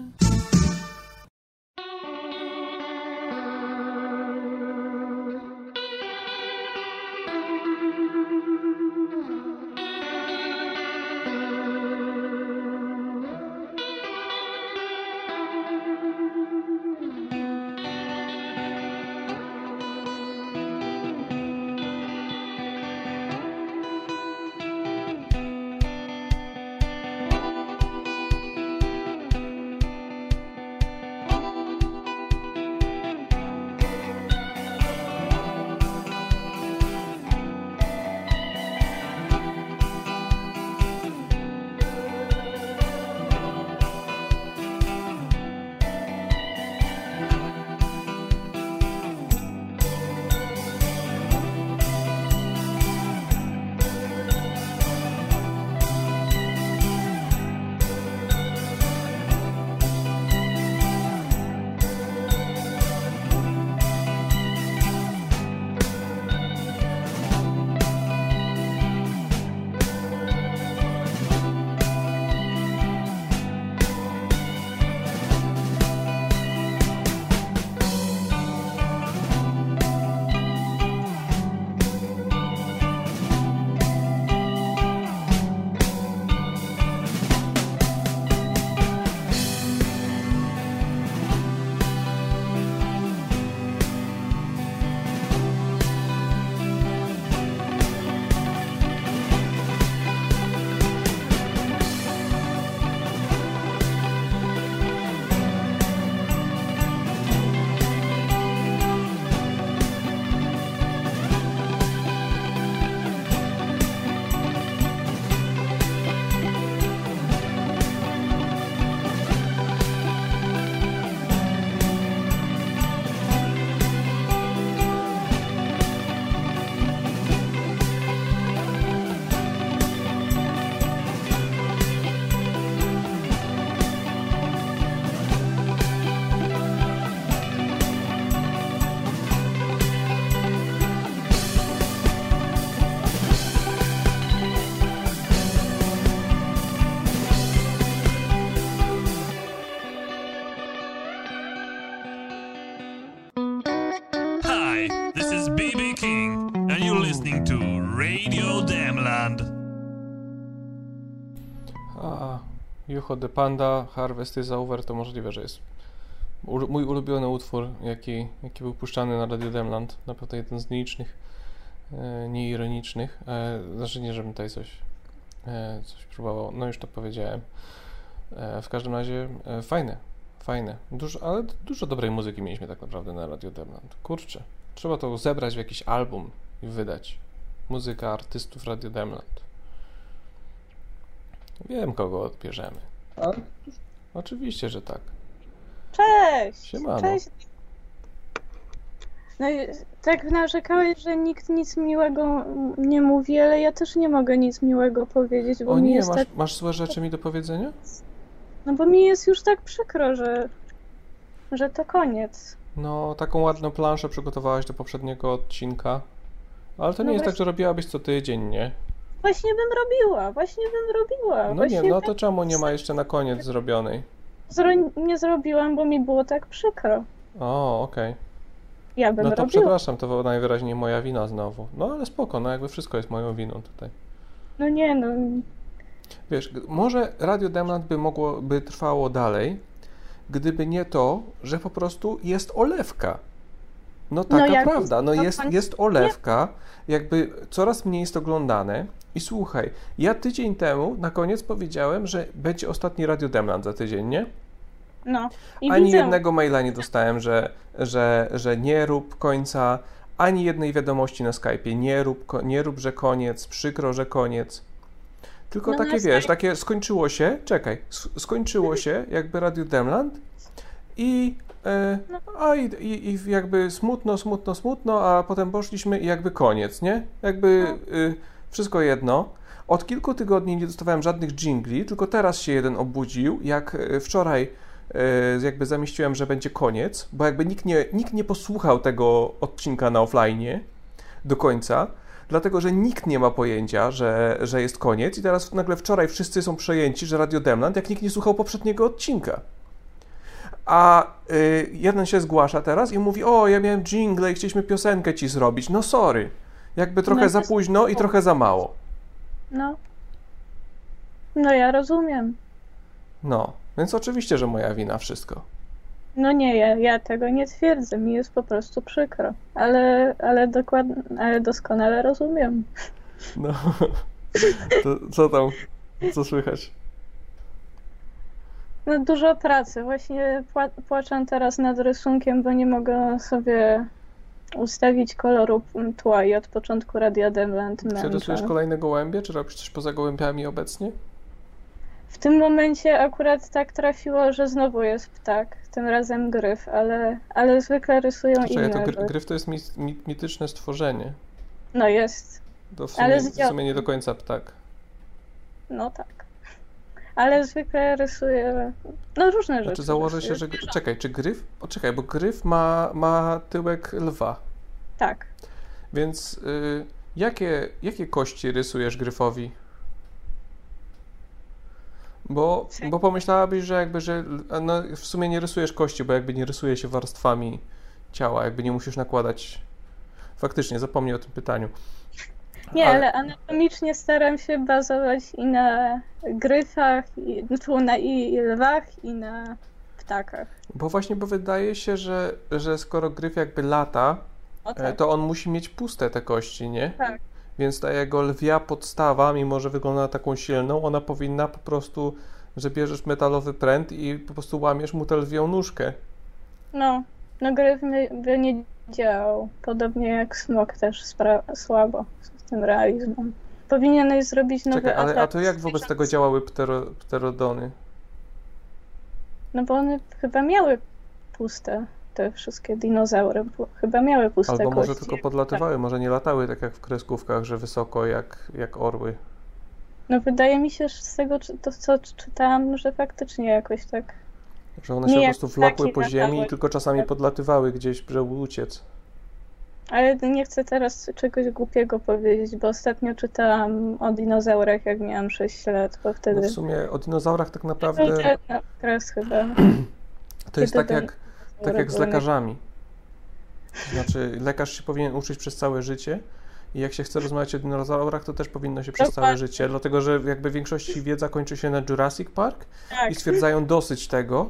Speaker 3: The Panda, Harvest is Over, to możliwe, że jest mój ulubiony utwór, jaki, jaki był puszczany na Radio Demland. Na pewno jeden z nielicznych, e, nieironicznych. E, znaczy nie, żebym tutaj coś, e, coś próbował, no już to powiedziałem. W każdym razie fajne, fajne. Dużo, ale dużo dobrej muzyki mieliśmy tak naprawdę na Radio Demland. Kurczę, trzeba to zebrać w jakiś album i wydać. Muzyka artystów Radio Demland. Wiem, kogo odbierzemy. Oczywiście, że tak.
Speaker 13: Cześć!
Speaker 3: Siemano.
Speaker 13: Cześć! No i tak narzekałeś, że nikt nic miłego nie mówi, ale ja też nie mogę nic miłego powiedzieć, bo
Speaker 3: O
Speaker 13: mi
Speaker 3: nie,
Speaker 13: jest
Speaker 3: masz,
Speaker 13: tak...
Speaker 3: masz złe rzeczy mi do powiedzenia?
Speaker 13: No bo mi jest już tak przykro, że... że to koniec.
Speaker 3: No, taką ładną planszę przygotowałaś do poprzedniego odcinka. Ale to nie
Speaker 13: No
Speaker 3: jest tak, że robiłabyś co tydzień, nie?
Speaker 13: Właśnie bym robiła, właśnie bym robiła.
Speaker 3: No
Speaker 13: właśnie
Speaker 3: nie, no to czemu nie ma jeszcze na koniec zrobionej?
Speaker 13: Zro... nie zrobiłam, bo mi było tak przykro.
Speaker 3: O, okej.
Speaker 13: Ja bym
Speaker 3: No to
Speaker 13: robiła.
Speaker 3: przepraszam, to najwyraźniej moja wina znowu. No ale spoko, no jakby wszystko jest moją winą tutaj.
Speaker 13: No nie, no...
Speaker 3: Wiesz, może Radio Demland by mogło, by trwało dalej, gdyby nie to, że po prostu jest olewka. No taka
Speaker 13: jak
Speaker 3: prawda, no
Speaker 13: jest-
Speaker 3: jest, olewka, jakby coraz mniej jest oglądane. I słuchaj, ja tydzień temu na koniec powiedziałem, że będzie ostatni Radio Demland za tydzień, nie?
Speaker 13: No. I
Speaker 3: Ani
Speaker 13: widzę...
Speaker 3: jednego maila nie dostałem, że, że, że nie rób końca, ani jednej wiadomości na Skype'ie, nie rób, nie rób, że koniec, przykro, że koniec. Tylko
Speaker 13: No na
Speaker 3: takie, wiesz,
Speaker 13: Skype-
Speaker 3: takie skończyło się, czekaj, skończyło się jakby Radio Demland i,
Speaker 13: No.
Speaker 3: A i, i, i jakby smutno, smutno, smutno, a potem poszliśmy i jakby koniec, nie? Jakby
Speaker 13: No.
Speaker 3: y, wszystko jedno. Od kilku tygodni nie dostawałem żadnych jingli, tylko teraz się jeden obudził, jak e, wczoraj e, jakby zamieściłem, że będzie koniec, bo jakby nikt nie, nikt nie posłuchał tego odcinka na offline do końca, dlatego że nikt nie ma pojęcia, że, że jest koniec i teraz nagle wczoraj wszyscy są przejęci, że Radio Demland, jak nikt nie słuchał poprzedniego odcinka. A y, jeden się zgłasza teraz i mówi, o, ja miałem jingle i chcieliśmy piosenkę ci zrobić. No sorry, jakby trochę
Speaker 13: No
Speaker 3: za późno i trochę za mało.
Speaker 13: No. No ja rozumiem.
Speaker 3: No, więc oczywiście, że moja wina wszystko.
Speaker 13: No nie, ja, ja tego nie twierdzę, mi jest po prostu przykro, ale, ale dokładnie, ale doskonale rozumiem.
Speaker 3: No, to co tam, co słychać?
Speaker 13: No dużo pracy, właśnie pła płaczę teraz nad rysunkiem, bo nie mogę sobie ustawić koloru tła i od początku Radia Demland
Speaker 3: Czy rysujesz kolejne gołębie, czy robisz coś poza gołębiami obecnie?
Speaker 13: W tym momencie akurat tak trafiło, że znowu jest ptak, tym razem gryf, ale, ale zwykle rysują
Speaker 3: Czekaj,
Speaker 13: inne.
Speaker 3: to gry, gryf to jest mit, mit, mityczne stworzenie.
Speaker 13: No jest,
Speaker 3: To w sumie,
Speaker 13: Ale
Speaker 3: w
Speaker 13: z dział-
Speaker 3: sumie nie do końca ptak.
Speaker 13: no tak. Ale zwykle rysuję, no różne rzeczy.
Speaker 3: Znaczy założę się, że... Czekaj, czy gryf... O, czekaj, bo gryf ma, ma tyłek lwa.
Speaker 13: Tak.
Speaker 3: Więc y, jakie, jakie kości rysujesz gryfowi? Bo, bo pomyślałabyś, że jakby, że no, w sumie nie rysujesz kości, bo jakby nie rysuje się warstwami ciała, jakby nie musisz nakładać. Faktycznie, zapomnij o tym pytaniu.
Speaker 13: Nie,
Speaker 3: Ale-
Speaker 13: ale anatomicznie staram się bazować i na gryfach, i, tu na i, i lwach, i na ptakach.
Speaker 3: Bo właśnie, bo wydaje się, że, że skoro gryf jakby lata, e,
Speaker 13: tak.
Speaker 3: to on musi mieć puste te kości, nie?
Speaker 13: Tak.
Speaker 3: Więc ta jego lwia podstawa, mimo że wygląda na taką silną, ona powinna po prostu, że bierzesz metalowy pręt i po prostu łamiesz mu tę lwią nóżkę.
Speaker 13: No, no gryf by, nie działał. Podobnie jak smok też spra- słabo tym realizmem. Powinieneś zrobić nowy
Speaker 3: Czekaj, ale a to jak wobec tego działały ptero, pterodony?
Speaker 13: No bo one chyba miały puste, te wszystkie dinozaury. Chyba miały puste
Speaker 3: Albo może
Speaker 13: kości.
Speaker 3: tylko podlatywały, może nie latały tak jak w kreskówkach, że wysoko jak, jak orły.
Speaker 13: No wydaje mi się, że z tego, to, co czytałam, że faktycznie jakoś tak
Speaker 3: Że one się po prostu
Speaker 13: ptaki
Speaker 3: po ziemi i tylko czasami podlatywały gdzieś, żeby uciec.
Speaker 13: Ale nie chcę teraz czegoś głupiego powiedzieć, bo ostatnio czytałam o dinozaurach, jak miałam 6 lat, bo
Speaker 3: No
Speaker 13: wtedy...
Speaker 3: w sumie o dinozaurach tak naprawdę
Speaker 13: ten okres chyba.
Speaker 3: to jest
Speaker 13: kiedy
Speaker 3: tak jak, tak jak z lekarzami. Znaczy, lekarz się powinien uczyć przez całe życie I jak się chce rozmawiać o dinozaurach, to też powinno się przez całe życie, dlatego że jakby w większości wiedza kończy się na Jurassic Park
Speaker 13: Tak.
Speaker 3: i stwierdzają dosyć tego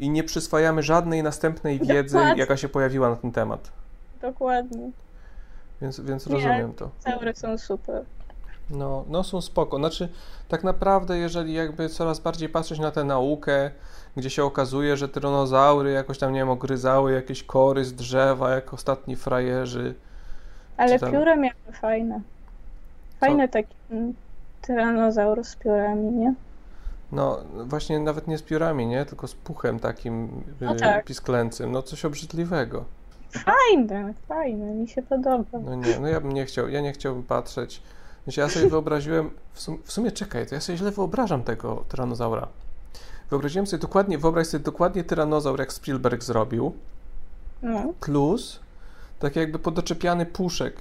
Speaker 3: i nie przyswajamy żadnej następnej wiedzy, jaka się pojawiła na ten temat.
Speaker 13: Dokładnie.
Speaker 3: Więc, więc rozumiem to.
Speaker 13: Saury są super.
Speaker 3: No, no są spoko. Znaczy, tak naprawdę, jeżeli jakby coraz bardziej patrzeć na tę naukę, gdzie się okazuje, że tyranozaury jakoś tam, nie wiem, ogryzały jakieś kory z drzewa, jak ostatni frajerzy.
Speaker 13: Ale
Speaker 3: tam-
Speaker 13: pióra miały fajne. Fajny taki mm, tyranozaur z piórami, nie?
Speaker 3: No, właśnie nawet nie z piórami, nie? Tylko z puchem takim
Speaker 13: No
Speaker 3: y,
Speaker 13: tak.
Speaker 3: pisklęcym. No, coś obrzydliwego.
Speaker 13: Fajne, fajne, mi się podoba.
Speaker 3: No nie, no ja bym nie chciał, ja nie chciałbym patrzeć. Znaczy, ja sobie wyobraziłem, w sumie, w sumie czekaj, to ja sobie źle wyobrażam tego tyranozaura. Wyobraziłem sobie dokładnie, wyobraź sobie dokładnie tyranozaur, jak Spielberg zrobił,
Speaker 13: No.
Speaker 3: plus tak jakby podoczepiany puszek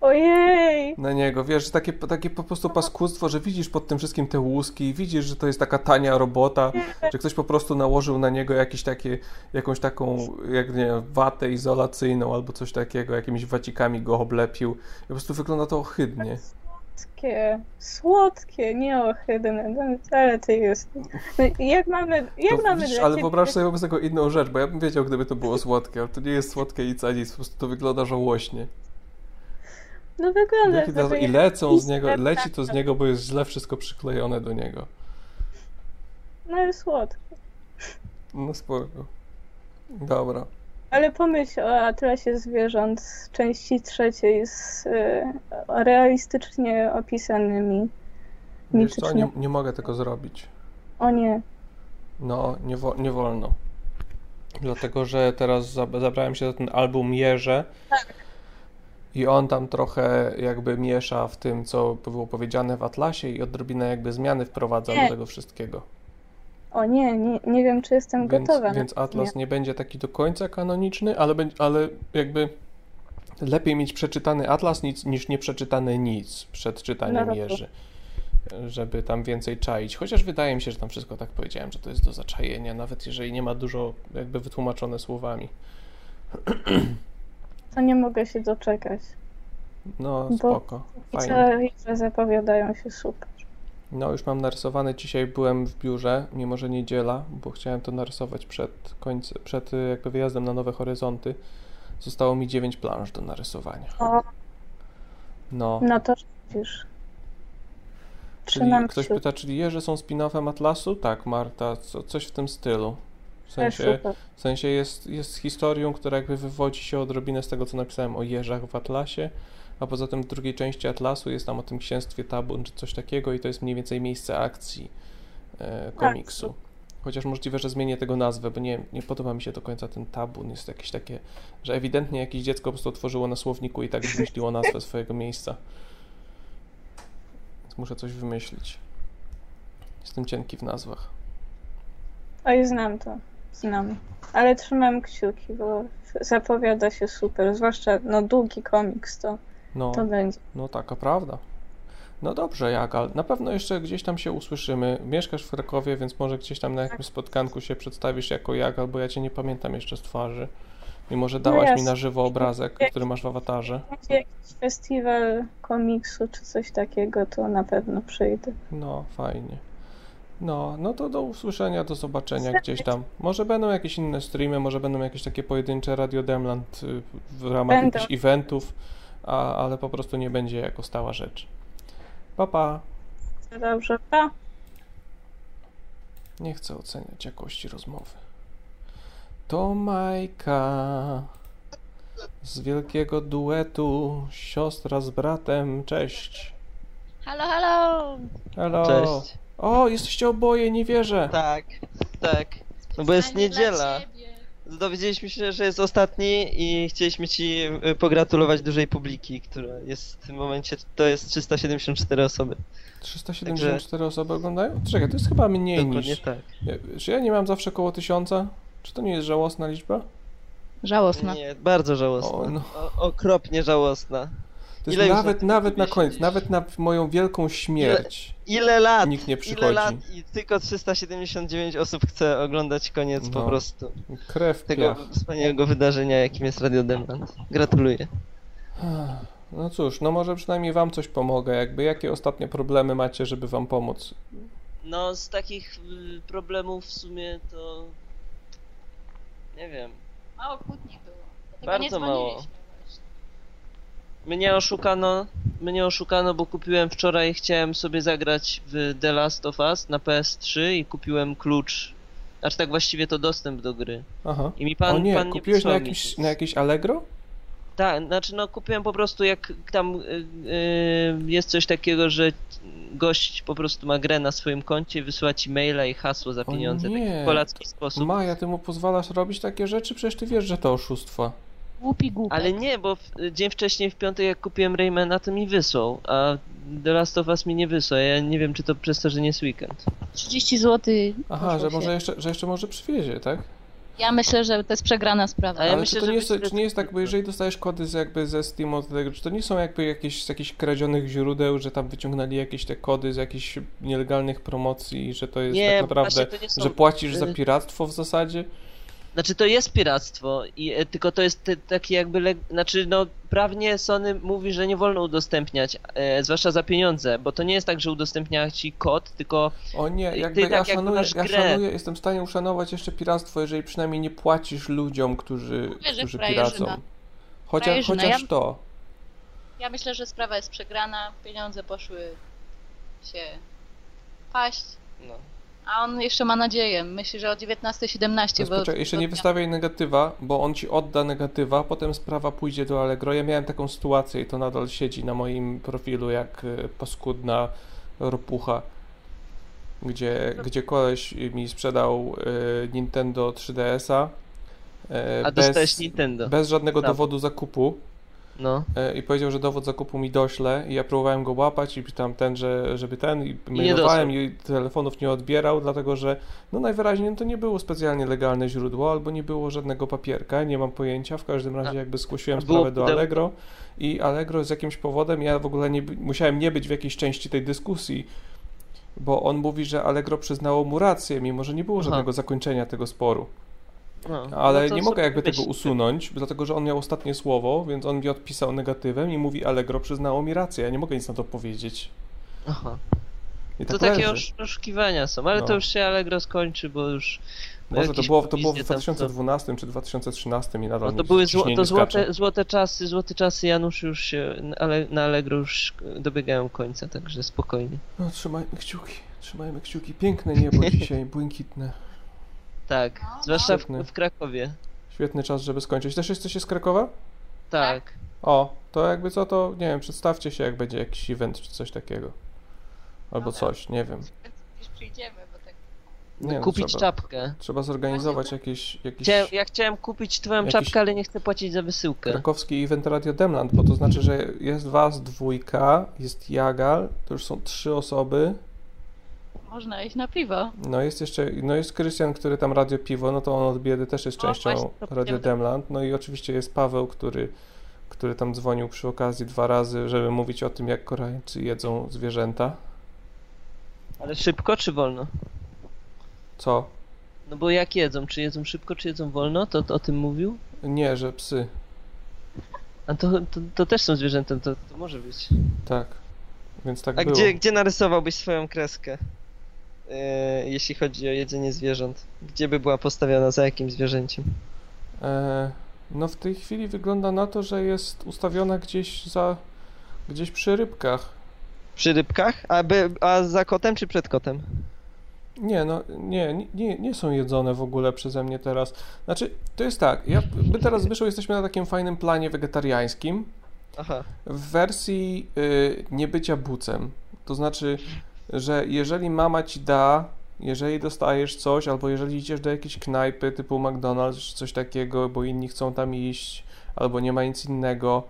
Speaker 13: Ojej!
Speaker 3: na niego, wiesz, takie, takie po prostu paskudstwo, że widzisz pod tym wszystkim te łuski, widzisz, że to jest taka tania robota, że ktoś po prostu nałożył na niego jakieś takie, jakąś taką, jak nie wiem, watę izolacyjną albo coś takiego, jakimiś wacikami go oblepił. I po prostu wygląda to ohydnie.
Speaker 13: Słodkie, słodkie, nie ohydne, no, ale ty jesteś. No, jak mamy, jak
Speaker 3: To
Speaker 13: mamy
Speaker 3: widzisz, ale wyobraź sobie wobec tego inną rzecz, bo ja bym wiedział, gdyby to było słodkie, ale to nie jest słodkie a nic, po prostu to wygląda żałośnie.
Speaker 13: No wygląda
Speaker 3: Jaki to- I lecą z niego, leci to z niego, bo jest źle wszystko przyklejone do niego.
Speaker 13: No ale słodkie.
Speaker 3: No spoko. Dobra.
Speaker 13: Ale pomyśl o Atlasie Zwierząt z części trzeciej z e, realistycznie opisanymi
Speaker 3: Wiesz co, nie, nie mogę tego zrobić.
Speaker 13: O nie.
Speaker 3: No, nie, wo, nie wolno. Dlatego, że teraz zab- zabrałem się za ten album Jeże i on tam trochę jakby miesza w tym, co było powiedziane w Atlasie i odrobinę jakby zmiany wprowadza
Speaker 13: Nie.
Speaker 3: do tego wszystkiego.
Speaker 13: O nie, nie, nie wiem czy jestem
Speaker 3: Więc,
Speaker 13: gotowa.
Speaker 3: więc. Atlas
Speaker 13: Nie.
Speaker 3: nie będzie taki do końca kanoniczny, ale, ale jakby lepiej mieć przeczytany Atlas niż, niż nie przeczytany nic przed czytaniem
Speaker 13: No,
Speaker 3: Jerzy. Żeby tam więcej czaić. Chociaż wydaje mi się, że tam wszystko tak powiedziałem, że to jest do zaczajenia, nawet jeżeli nie ma dużo jakby wytłumaczone słowami.
Speaker 13: To nie mogę się doczekać.
Speaker 3: No, spoko.
Speaker 13: I
Speaker 3: Fajnie.
Speaker 13: co zapowiadają się super.
Speaker 3: No, już mam narysowane. Dzisiaj byłem w biurze, mimo że niedziela, bo chciałem to narysować przed końcem, przed jakby wyjazdem na Nowe Horyzonty. Zostało mi 9 planż do narysowania.
Speaker 13: O,
Speaker 3: No.
Speaker 13: no to widzisz.
Speaker 3: Czyli ktoś pyta, czyli Jerzy są spin-offem Atlasu? Tak, Marta, co, coś w tym stylu. W
Speaker 13: Też
Speaker 3: sensie, w sensie jest, jest historią, która jakby wywodzi się odrobinę z tego, co napisałem o jeżach w Atlasie, a poza tym w drugiej części Atlasu jest tam o tym księstwie Tabun czy coś takiego i to jest mniej więcej miejsce akcji e, komiksu. Chociaż możliwe, że zmienię tego nazwę, bo nie, nie podoba mi się do końca ten Tabun. Jest jakieś takie, że ewidentnie jakieś dziecko po prostu otworzyło na słowniku i tak wymyśliło nazwę swojego miejsca. Więc muszę coś wymyślić. Jestem cienki w nazwach.
Speaker 13: Oj, znam to. Znam. Ale trzymam kciuki, bo zapowiada się super. Zwłaszcza no długi komiks to,
Speaker 3: No,
Speaker 13: to będzie.
Speaker 3: no taka prawda. No dobrze, Jagal. Na pewno jeszcze gdzieś tam się usłyszymy. Mieszkasz w Krakowie, więc może gdzieś tam na jakimś spotkanku się przedstawisz jako Jagal, bo ja cię nie pamiętam jeszcze z twarzy. Mimo, że dałaś mi
Speaker 13: jasne.
Speaker 3: na żywo obrazek, który masz w awatarze.
Speaker 13: Będzie jakiś festiwal komiksu czy coś takiego, to na pewno przyjdę.
Speaker 3: No, fajnie. No, no to do usłyszenia, do zobaczenia gdzieś tam. Może będą jakieś inne streamy, może będą jakieś takie pojedyncze Radio Demland y, w ramach
Speaker 13: Będą.
Speaker 3: jakichś eventów, a, ale po prostu nie będzie jako stała rzecz. Pa, pa.
Speaker 13: Dobrze, pa.
Speaker 3: Nie chcę oceniać jakości rozmowy. To Majka z wielkiego duetu siostra z bratem. Cześć.
Speaker 14: Halo, halo!
Speaker 3: Hello.
Speaker 5: Cześć.
Speaker 3: O, jesteście oboje, nie wierzę.
Speaker 5: Tak, tak. No bo jest niedziela. Dowiedzieliśmy się, że jest ostatni i chcieliśmy ci y, pogratulować dużej publiki, która jest w tym momencie, to jest 374 osoby.
Speaker 3: 374 osoby oglądają? Czekaj, to jest chyba mniej
Speaker 5: Dokładnie
Speaker 3: niż...
Speaker 5: tak.
Speaker 3: Nie, Czy ja nie mam zawsze koło tysiąca? Czy to nie jest żałosna liczba?
Speaker 14: Żałosna.
Speaker 5: Nie, bardzo żałosna.
Speaker 3: O, no.
Speaker 5: O, okropnie żałosna.
Speaker 3: To
Speaker 5: Ile
Speaker 3: nawet, nawet na koniec, nawet na moją wielką śmierć.
Speaker 5: Ile lat?
Speaker 3: Nikt nie
Speaker 5: Ile
Speaker 3: przychodzi.
Speaker 5: lat i tylko 379 osób chce oglądać koniec po
Speaker 3: No.
Speaker 5: prostu
Speaker 3: Krew,
Speaker 5: tego
Speaker 3: piach.
Speaker 5: wspaniałego wydarzenia, jakim jest Radio Demland. Gratuluję.
Speaker 3: No cóż, no może przynajmniej wam coś pomogę. Jakby jakie ostatnie problemy macie, żeby wam pomóc?
Speaker 15: No z takich y, problemów w sumie to... Nie wiem.
Speaker 14: Mało kłótni było. Dlatego nie
Speaker 15: Bardzo mało. Mnie oszukano, mnie oszukano, bo kupiłem wczoraj, chciałem sobie zagrać w The Last of Us na PS3 i kupiłem klucz, znaczy tak właściwie to dostęp do gry.
Speaker 3: Aha.
Speaker 15: I mi pan,
Speaker 3: o nie,
Speaker 15: pan nie
Speaker 3: kupiłeś na
Speaker 15: nic.
Speaker 3: na jakiś Allegro?
Speaker 15: Tak, znaczy no kupiłem po prostu jak tam y, y, jest coś takiego, że gość po prostu ma grę na swoim koncie, wysyła ci maila i hasło za pieniądze,
Speaker 3: O
Speaker 15: taki
Speaker 3: nie.
Speaker 15: polacki sposób.
Speaker 3: Maja, ty mu pozwalasz robić takie rzeczy? Przecież ty wiesz, że to oszustwo.
Speaker 14: Głupi głupek.
Speaker 15: Ale nie, bo w, dzień wcześniej w piątek jak kupiłem Raymana to mi wysłał, a The Last of Us mi nie wysłał. Ja nie wiem czy to przez to, że nie jest weekend.
Speaker 14: 30 zł.
Speaker 3: Aha, że może jeszcze, że jeszcze może przywiezie, tak?
Speaker 14: Ja myślę, że to jest przegrana sprawa.
Speaker 3: Ale czy to nie jest, czy nie jest tak, bo jeżeli dostajesz kody z jakby ze Steamu, do tego, czy to nie są jakby jakieś z jakichś kradzionych źródeł, że tam wyciągnęli jakieś te kody z jakichś nielegalnych promocji, że to jest
Speaker 15: Nie,
Speaker 3: tak naprawdę,
Speaker 15: właśnie to nie są-
Speaker 3: że płacisz za
Speaker 15: y-
Speaker 3: piractwo w zasadzie?
Speaker 15: Znaczy to jest piractwo, i, e, tylko to jest te, taki jakby, leg... znaczy no prawnie Sony mówi, że nie wolno udostępniać, e, zwłaszcza za pieniądze, bo to nie jest tak, że udostępnia ci kod, tylko
Speaker 3: O nie,
Speaker 15: ty
Speaker 3: jakby
Speaker 15: tak
Speaker 3: ja,
Speaker 15: jakby
Speaker 3: szanuję,
Speaker 15: masz
Speaker 3: ja szanuję, jestem w stanie uszanować jeszcze piractwo, jeżeli przynajmniej nie płacisz ludziom, którzy,
Speaker 14: Mówię,
Speaker 3: którzy piracą. Chociaż,
Speaker 14: Frajerzyna.
Speaker 3: chociaż
Speaker 14: Ja-
Speaker 3: to.
Speaker 14: Ja myślę, że sprawa jest przegrana, pieniądze poszły się paść.
Speaker 15: No.
Speaker 14: A on jeszcze ma nadzieję. Myśli, że o 19.17,
Speaker 3: No,
Speaker 14: bo...
Speaker 3: poczekaj, jeszcze nie wystawiaj negatywa, bo on ci odda negatywa, potem sprawa pójdzie do Allegro. Ja miałem taką sytuację i to nadal siedzi na moim profilu jak e, paskudna ropucha, gdzie, gdzie koleś mi sprzedał e, Nintendo 3DS-a e,
Speaker 15: A dostałeś Nintendo.
Speaker 3: bez żadnego dowodu zakupu.
Speaker 15: No.
Speaker 3: E, I powiedział, że dowód zakupu mi dośle i ja próbowałem go łapać i tam ten, że, żeby ten i mailowałem i telefonów nie odbierał, dlatego że no najwyraźniej to nie było specjalnie legalne źródło, albo nie było żadnego papierka, nie mam pojęcia, w każdym razie jakby zgłosiłem sprawę do? Allegro i Allegro z jakimś powodem, ja w ogóle nie, musiałem nie być w jakiejś części tej dyskusji, bo on mówi, że Allegro przyznało mu rację, mimo że nie było
Speaker 15: Aha.
Speaker 3: żadnego zakończenia tego sporu.
Speaker 15: No,
Speaker 3: Ale
Speaker 15: no to
Speaker 3: nie mogę jakby tego usunąć, dlatego że on miał ostatnie słowo, więc on mi odpisał negatywem i mówi Allegro przyznało mi rację, ja nie mogę nic na to powiedzieć.
Speaker 15: Aha.
Speaker 3: I
Speaker 15: To
Speaker 3: tak
Speaker 15: takie
Speaker 3: leży.
Speaker 15: oszukiwania są, ale
Speaker 3: No.
Speaker 15: to już się Allegro skończy, bo już...
Speaker 3: Może to było, to było w
Speaker 15: prowizje tam są.
Speaker 3: 2012 czy 2013 i nadal
Speaker 15: No to były zło, to złote, złote czasy, złote czasy Janusz już się, ale na Allegro już dobiegają końca, także spokojnie.
Speaker 3: No trzymajmy kciuki, trzymajmy kciuki. Piękne niebo dzisiaj, błękitne.
Speaker 15: Tak, zwłaszcza w,
Speaker 3: Świetne.
Speaker 15: w Krakowie.
Speaker 3: Świetny czas, żeby skończyć. Też jesteście z Krakowa?
Speaker 15: Tak.
Speaker 3: O, to jakby co, to nie wiem, przedstawcie się jak będzie jakiś event czy coś takiego. Albo coś, nie wiem.
Speaker 14: Już przyjdziemy, bo tak...
Speaker 3: Nie, no,
Speaker 15: Kupić
Speaker 3: trzeba,
Speaker 15: czapkę.
Speaker 3: Trzeba zorganizować jakiś, jakiś
Speaker 15: Chciałem, ja chciałem kupić twoją
Speaker 3: jakiś-
Speaker 15: czapkę, ale nie chcę płacić za wysyłkę.
Speaker 3: krakowski event Radio Demland, bo to znaczy, że jest was dwójka, jest Jagal, to już są trzy osoby.
Speaker 14: Można iść na piwo.
Speaker 3: No jest jeszcze, no jest Krystian, który tam Radio Piwo, no to on od biedy też jest
Speaker 14: O,
Speaker 3: częścią
Speaker 14: właśnie,
Speaker 3: Radio. Demland. No i oczywiście jest Paweł, który, który tam dzwonił przy okazji dwa razy, żeby mówić o tym, jak Koreańczycy jedzą zwierzęta.
Speaker 15: Ale szybko czy wolno?
Speaker 3: Co?
Speaker 15: No bo jak jedzą? Czy jedzą szybko, czy jedzą wolno? To, to o tym mówił?
Speaker 3: Nie, że psy.
Speaker 15: A to, to, to też są zwierzęta, to, to może być.
Speaker 3: Tak. Więc tak
Speaker 15: A
Speaker 3: było.
Speaker 15: gdzie, gdzie narysowałbyś swoją kreskę? E, jeśli chodzi o jedzenie zwierząt. Gdzie by była postawiona, za jakim zwierzęciem?
Speaker 3: E, no w tej chwili wygląda na to, że jest ustawiona gdzieś za, gdzieś przy rybkach.
Speaker 15: Przy rybkach? A, by, a za kotem czy przed kotem?
Speaker 3: Nie, no nie, nie- nie, są jedzone w ogóle przeze mnie teraz. Znaczy, to jest tak, ja, my teraz Zbyszą jesteśmy na takim fajnym planie wegetariańskim
Speaker 15: Aha.
Speaker 3: w wersji y, niebycia bucem. To znaczy, że jeżeli mama ci da, jeżeli dostajesz coś, albo jeżeli idziesz do jakiejś knajpy typu McDonald's czy coś takiego, bo inni chcą tam iść, albo nie ma nic innego,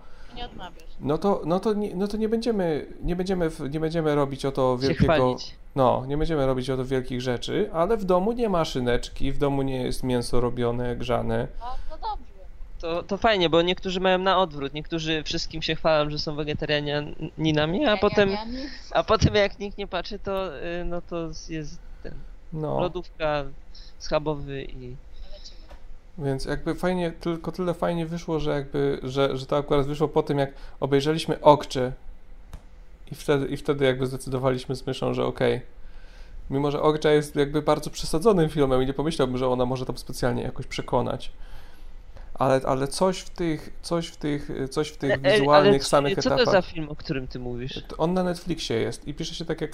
Speaker 3: no to, no to, nie, no to nie będziemy, nie będziemy, w- nie będziemy robić o to
Speaker 15: Się
Speaker 3: wielkiego, no, nie będziemy robić o to wielkich rzeczy, ale w domu nie ma szyneczki, w domu nie jest mięso robione, grzane.
Speaker 14: No, no dobrze.
Speaker 15: To, to fajnie, bo niektórzy mają na odwrót. Niektórzy wszystkim się chwalą, że są wegetarianinami, a potem, a potem jak nikt nie patrzy, to y, no to jest ten
Speaker 3: No.
Speaker 15: lodówka, schabowy i
Speaker 3: Więc jakby fajnie, tylko tyle fajnie wyszło, że jakby, że, że to akurat wyszło po tym, jak obejrzeliśmy Okcze i wtedy, i wtedy jakby zdecydowaliśmy z myszą, że okej. Mimo, że Okcza jest jakby bardzo przesadzonym filmem i nie pomyślałbym, że ona może tam specjalnie jakoś przekonać. Ale, ale coś w tych, coś w tych, coś w tych
Speaker 15: E, e,
Speaker 3: wizualnych
Speaker 15: ale
Speaker 3: samych
Speaker 15: co
Speaker 3: etapach.
Speaker 15: to za film, o którym ty mówisz?
Speaker 3: On na Netflixie jest i pisze się tak jak.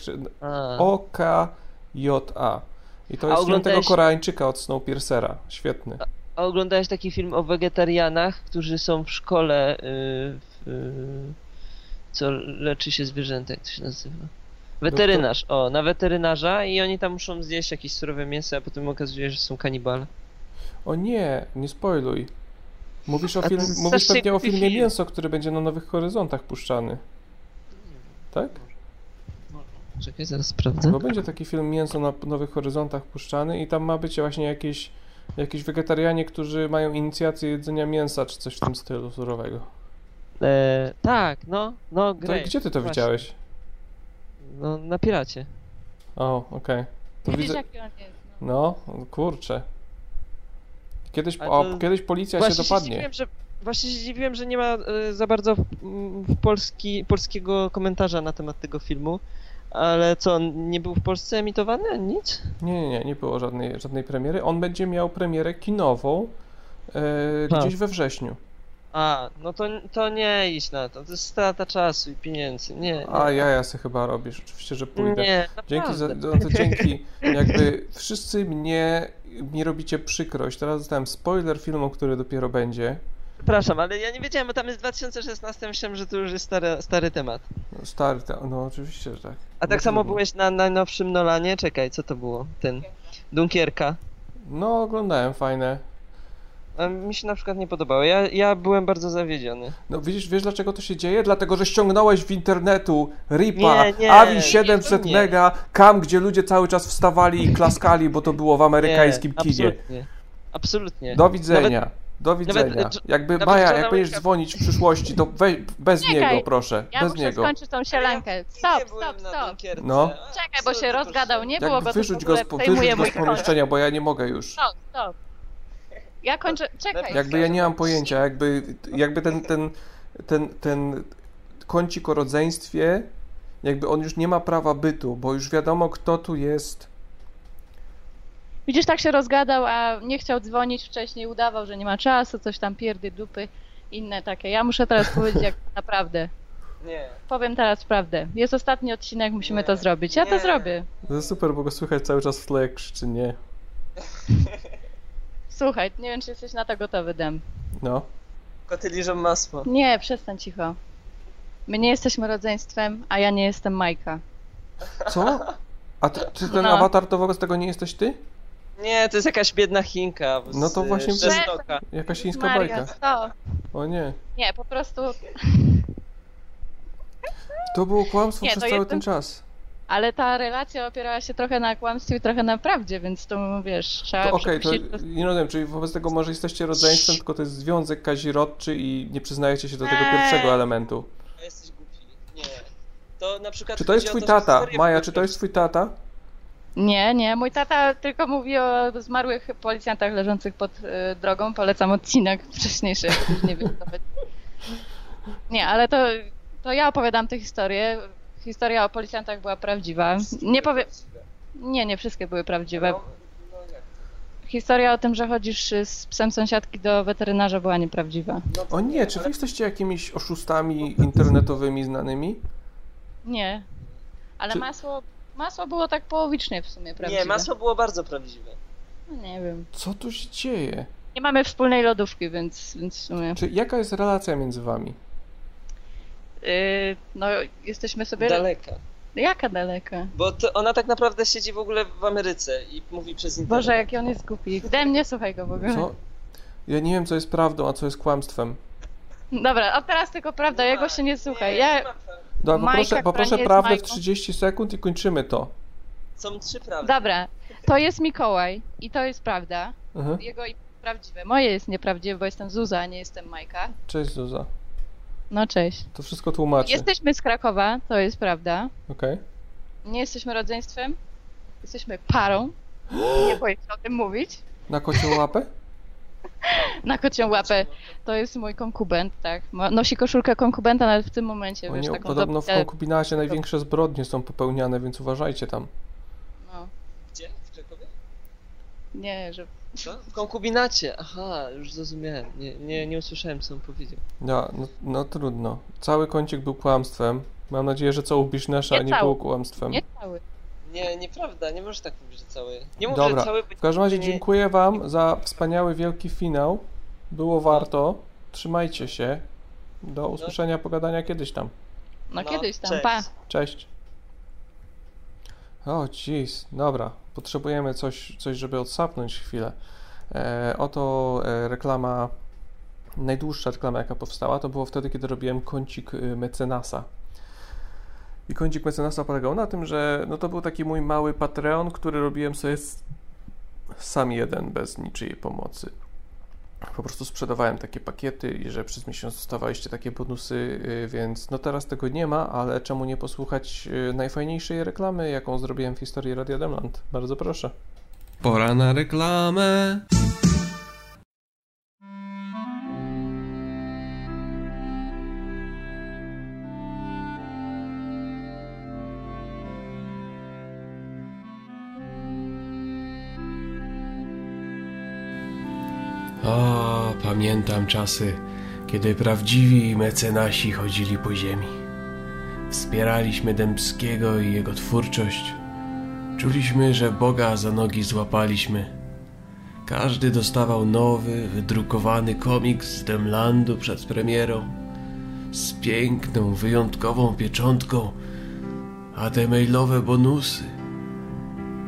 Speaker 3: O-K-J-A. I to
Speaker 15: A
Speaker 3: jest film tego
Speaker 15: oglądałeś-
Speaker 3: Koreańczyka od Snowpiercera. Świetny.
Speaker 15: A oglądałeś taki film o wegetarianach, którzy są w szkole, y, w, y, co leczy się zwierzęta, jak to się nazywa? Weterynarz, o, na weterynarza i oni tam muszą zjeść jakieś surowe mięso, a potem okazuje się, że są kanibale.
Speaker 3: O nie, nie spoiluj. Mówisz, o
Speaker 15: to
Speaker 3: film, mówisz pewnie o filmie
Speaker 15: film.
Speaker 3: Mięso, który będzie na Nowych Horyzontach puszczany. Tak?
Speaker 15: Czekaj, zaraz sprawdzę.
Speaker 3: Bo będzie taki film Mięso na Nowych Horyzontach puszczany i tam ma być właśnie jakieś, jakieś wegetarianie, którzy mają inicjację jedzenia mięsa, czy coś w tym stylu surowego.
Speaker 15: E, tak, no, no,
Speaker 3: To
Speaker 15: Grey.
Speaker 3: gdzie ty to
Speaker 15: właśnie.
Speaker 3: widziałeś?
Speaker 15: No, na Piracie.
Speaker 3: O, okej. To
Speaker 4: Widzisz,
Speaker 3: widzę...
Speaker 4: jest.
Speaker 3: No, kurczę. Kiedyś,
Speaker 15: A
Speaker 3: o,
Speaker 15: to-
Speaker 3: kiedyś policja
Speaker 15: Właśnie
Speaker 3: się dopadnie.
Speaker 15: Zdziwiłem, że, właśnie się zdziwiłem, że nie ma e, za bardzo mm, w polski, polskiego komentarza na temat tego filmu. Ale co, on nie był w Polsce emitowany? ani Nic?
Speaker 3: Nie, nie, nie, nie było żadnej, żadnej premiery. On będzie miał premierę kinową e,
Speaker 15: A.
Speaker 3: gdzieś we wrześniu.
Speaker 15: A, no to, to nie idź na to. To jest strata czasu i pieniędzy. Nie, nie.
Speaker 3: A ja, ja se chyba robisz, oczywiście, że pójdę.
Speaker 15: Nie,
Speaker 3: dzięki za, no to dzięki, jakby wszyscy mnie, mi robicie przykrość. Teraz dostałem spoiler filmu, który dopiero będzie.
Speaker 15: Przepraszam, ale ja nie wiedziałem, bo tam jest 2016, myślałem, że to już jest stary, stary temat.
Speaker 3: Stary, te- no oczywiście, że tak.
Speaker 15: A
Speaker 3: No
Speaker 15: tak samo
Speaker 3: trudno.
Speaker 15: byłeś na najnowszym Nolanie? Czekaj, co to było? Ten. Dunkierka.
Speaker 3: No, oglądałem, fajne.
Speaker 15: A mi się na przykład nie podobało. Ja, ja byłem bardzo zawiedziony.
Speaker 3: No widzisz, wiesz dlaczego to się dzieje? Dlatego, że ściągnąłeś w internetu Ripa,
Speaker 15: Nie, nie,
Speaker 3: AVI
Speaker 15: nie,
Speaker 3: 700
Speaker 15: to nie.
Speaker 3: mega, kam, gdzie ludzie cały czas wstawali i klaskali, bo to było w amerykańskim
Speaker 15: nie,
Speaker 3: kinie.
Speaker 15: Absolutnie. Absolutnie.
Speaker 3: Do widzenia.
Speaker 15: Nawet-
Speaker 3: Do widzenia.
Speaker 15: nawet-
Speaker 3: Jakby
Speaker 15: nawet
Speaker 3: Maja, jak będziesz dzwonić w przyszłości, to weź, bez
Speaker 4: Czekaj,
Speaker 3: niego, proszę.
Speaker 4: Ja
Speaker 3: bez
Speaker 4: muszę
Speaker 3: niego.
Speaker 4: skończyć tą sielankę. Stop, stop, stop.
Speaker 3: No.
Speaker 4: Czekaj, bo się rozgadał. Nie było
Speaker 3: Jak
Speaker 4: go, to w
Speaker 3: wyrzuć go z, wyrzuć go z pomieszczenia, bo ja nie mogę już.
Speaker 4: Stop, stop. Ja kończę, czekaj.
Speaker 3: Jakby ja nie mam pojęcia, jakby, jakby ten, ten, ten, ten kącik o rodzeństwie, jakby on już nie ma prawa bytu, bo już wiadomo, kto tu jest.
Speaker 4: Widzisz, tak się rozgadał, a nie chciał dzwonić wcześniej, udawał, że nie ma czasu, coś tam pierdy, dupy, inne takie. Ja muszę teraz powiedzieć jak naprawdę.
Speaker 15: Nie.
Speaker 4: Powiem teraz prawdę. Jest ostatni odcinek, musimy to zrobić. Ja to zrobię.
Speaker 3: To jest super, bo go słychać cały czas w tle, jak krzyczy nie.
Speaker 4: Słuchaj, nie wiem, czy jesteś na to gotowy, Dem.
Speaker 3: No.
Speaker 15: Koty liżą masło.
Speaker 4: Nie, przestań cicho. My nie jesteśmy rodzeństwem, a ja nie jestem Majka.
Speaker 3: Co? A ty, czy ten
Speaker 4: No.
Speaker 3: awatar to wobec tego nie jesteś ty?
Speaker 15: Nie, to jest jakaś biedna Chinka. z-
Speaker 3: No to właśnie
Speaker 15: z.
Speaker 3: Jakaś chińska
Speaker 4: Maria,
Speaker 3: bajka.
Speaker 4: stop.
Speaker 3: O nie.
Speaker 4: Nie, po prostu...
Speaker 3: To było kłamstwo
Speaker 4: Nie,
Speaker 3: przez
Speaker 4: to
Speaker 3: cały
Speaker 4: jestem-
Speaker 3: ten czas.
Speaker 4: Ale ta relacja opierała się trochę na kłamstwie i trochę na prawdzie, więc to wiesz, trzeba
Speaker 3: To okej, to
Speaker 4: przepuścić to-
Speaker 3: nie rozumiem, czyli wobec tego może jesteście rodzeństwem, tylko to jest związek kazirodczy i nie przyznajecie się do tego
Speaker 4: Eee.
Speaker 3: pierwszego elementu.
Speaker 15: Jesteś głupi. Nie. To na przykład
Speaker 3: Czy to jest twój
Speaker 15: że
Speaker 3: tata? Maja, czy to jest twój tata?
Speaker 4: Nie, nie, mój tata tylko mówi o zmarłych policjantach leżących pod y, drogą. Polecam odcinek wcześniejszy, jak już nie wiem chodzi. Nie, ale to, to ja opowiadam tę historię. Historia o policjantach była prawdziwa. Nie powiem... Nie, nie wszystkie były prawdziwe. Historia o tym, że chodzisz y, z psem sąsiadki do weterynarza była nieprawdziwa.
Speaker 3: O nie, czy wy jesteście jakimiś oszustami internetowymi znanymi?
Speaker 4: Nie. Ale
Speaker 3: Czy-
Speaker 4: masło, masło było tak połowicznie w sumie prawdziwe.
Speaker 15: Nie, masło było bardzo prawdziwe.
Speaker 4: No nie wiem.
Speaker 3: Co tu się dzieje?
Speaker 4: Nie mamy wspólnej lodówki, więc, więc w sumie...
Speaker 3: Czy jaka jest relacja między wami?
Speaker 4: Yy, no, jesteśmy sobie...
Speaker 15: Daleka.
Speaker 4: Jaka daleka?
Speaker 15: Bo to ona tak naprawdę siedzi w ogóle w Ameryce i mówi przez internet.
Speaker 4: Boże, jaki on jest głupi. Daj mnie, słuchaj go w ogóle.
Speaker 3: Co? Ja nie wiem, co jest prawdą, a co jest kłamstwem.
Speaker 4: Dobra, a teraz tylko prawda, jego się nie słuchaj. Ja...
Speaker 3: Dobra, poproszę, poproszę
Speaker 4: nie
Speaker 3: prawdę w
Speaker 4: Majką.
Speaker 3: 30 sekund i kończymy to.
Speaker 15: Są trzy prawdy.
Speaker 4: Dobra, to jest Mikołaj i to jest prawda.
Speaker 3: Mhm.
Speaker 4: Jego i prawdziwe. Moje jest nieprawdziwe, bo jestem Zuza, a nie jestem Majka.
Speaker 3: Cześć Zuza.
Speaker 4: No cześć.
Speaker 3: To wszystko tłumaczy.
Speaker 4: Jesteśmy z Krakowa, to jest prawda.
Speaker 3: Okej.
Speaker 4: Nie jesteśmy rodzeństwem. Jesteśmy parą. Nie boję się o tym mówić.
Speaker 3: Na kocią łapę?
Speaker 14: na kocią łapę. To jest mój konkubent, tak. Nosi koszulkę konkubenta nawet w tym momencie, wiesz,
Speaker 3: Oni,
Speaker 14: taką
Speaker 3: podobno w konkubinacie największe zbrodnie są popełniane, więc uważajcie tam.
Speaker 14: No.
Speaker 15: Gdzie? W Krakowie?
Speaker 14: Nie, że...
Speaker 15: Co? W konkubinacie, aha, już zrozumiałem. Nie, nie, nie usłyszałem, co on powiedział.
Speaker 3: Ja, no, no trudno. Cały kącik był kłamstwem. Mam nadzieję, że całą Bishnasza
Speaker 15: Nie
Speaker 3: nie
Speaker 15: cały.
Speaker 3: było kłamstwem.
Speaker 14: Nie cały.
Speaker 15: Nie, nieprawda, nie możesz tak mówić, że cały. Nie mów,
Speaker 3: Dobra,
Speaker 15: że cały...
Speaker 3: w każdym razie
Speaker 15: nie-
Speaker 3: dziękuję wam za wspaniały, wielki finał. Było warto. Trzymajcie się. Do usłyszenia, pogadania kiedyś tam.
Speaker 14: No,
Speaker 15: No,
Speaker 14: kiedyś tam,
Speaker 15: cześć.
Speaker 14: pa.
Speaker 3: Cześć. O, jeez, dobra. Potrzebujemy coś, coś żeby odsapnąć chwilę. E, oto e, reklama, najdłuższa reklama jaka powstała, to było wtedy, kiedy robiłem kącik y, mecenasa. I kącik mecenasa polegał na tym, że no to był taki mój mały Patreon, który robiłem sobie sam jeden, bez niczyjej pomocy. Po prostu sprzedawałem takie pakiety i że przez miesiąc dostawaliście takie bonusy, y, więc no teraz tego nie ma, ale czemu nie posłuchać y, najfajniejszej reklamy, jaką zrobiłem w historii Radia Demland? Bardzo proszę.
Speaker 2: Pora na reklamę.
Speaker 11: O, pamiętam czasy, kiedy prawdziwi mecenasi chodzili po ziemi. Wspieraliśmy Dębskiego i jego twórczość. Czuliśmy, że Boga za nogi złapaliśmy. Każdy dostawał nowy, wydrukowany komiks z Demlandu przed premierą. Z piękną, wyjątkową pieczątką. A te mailowe bonusy.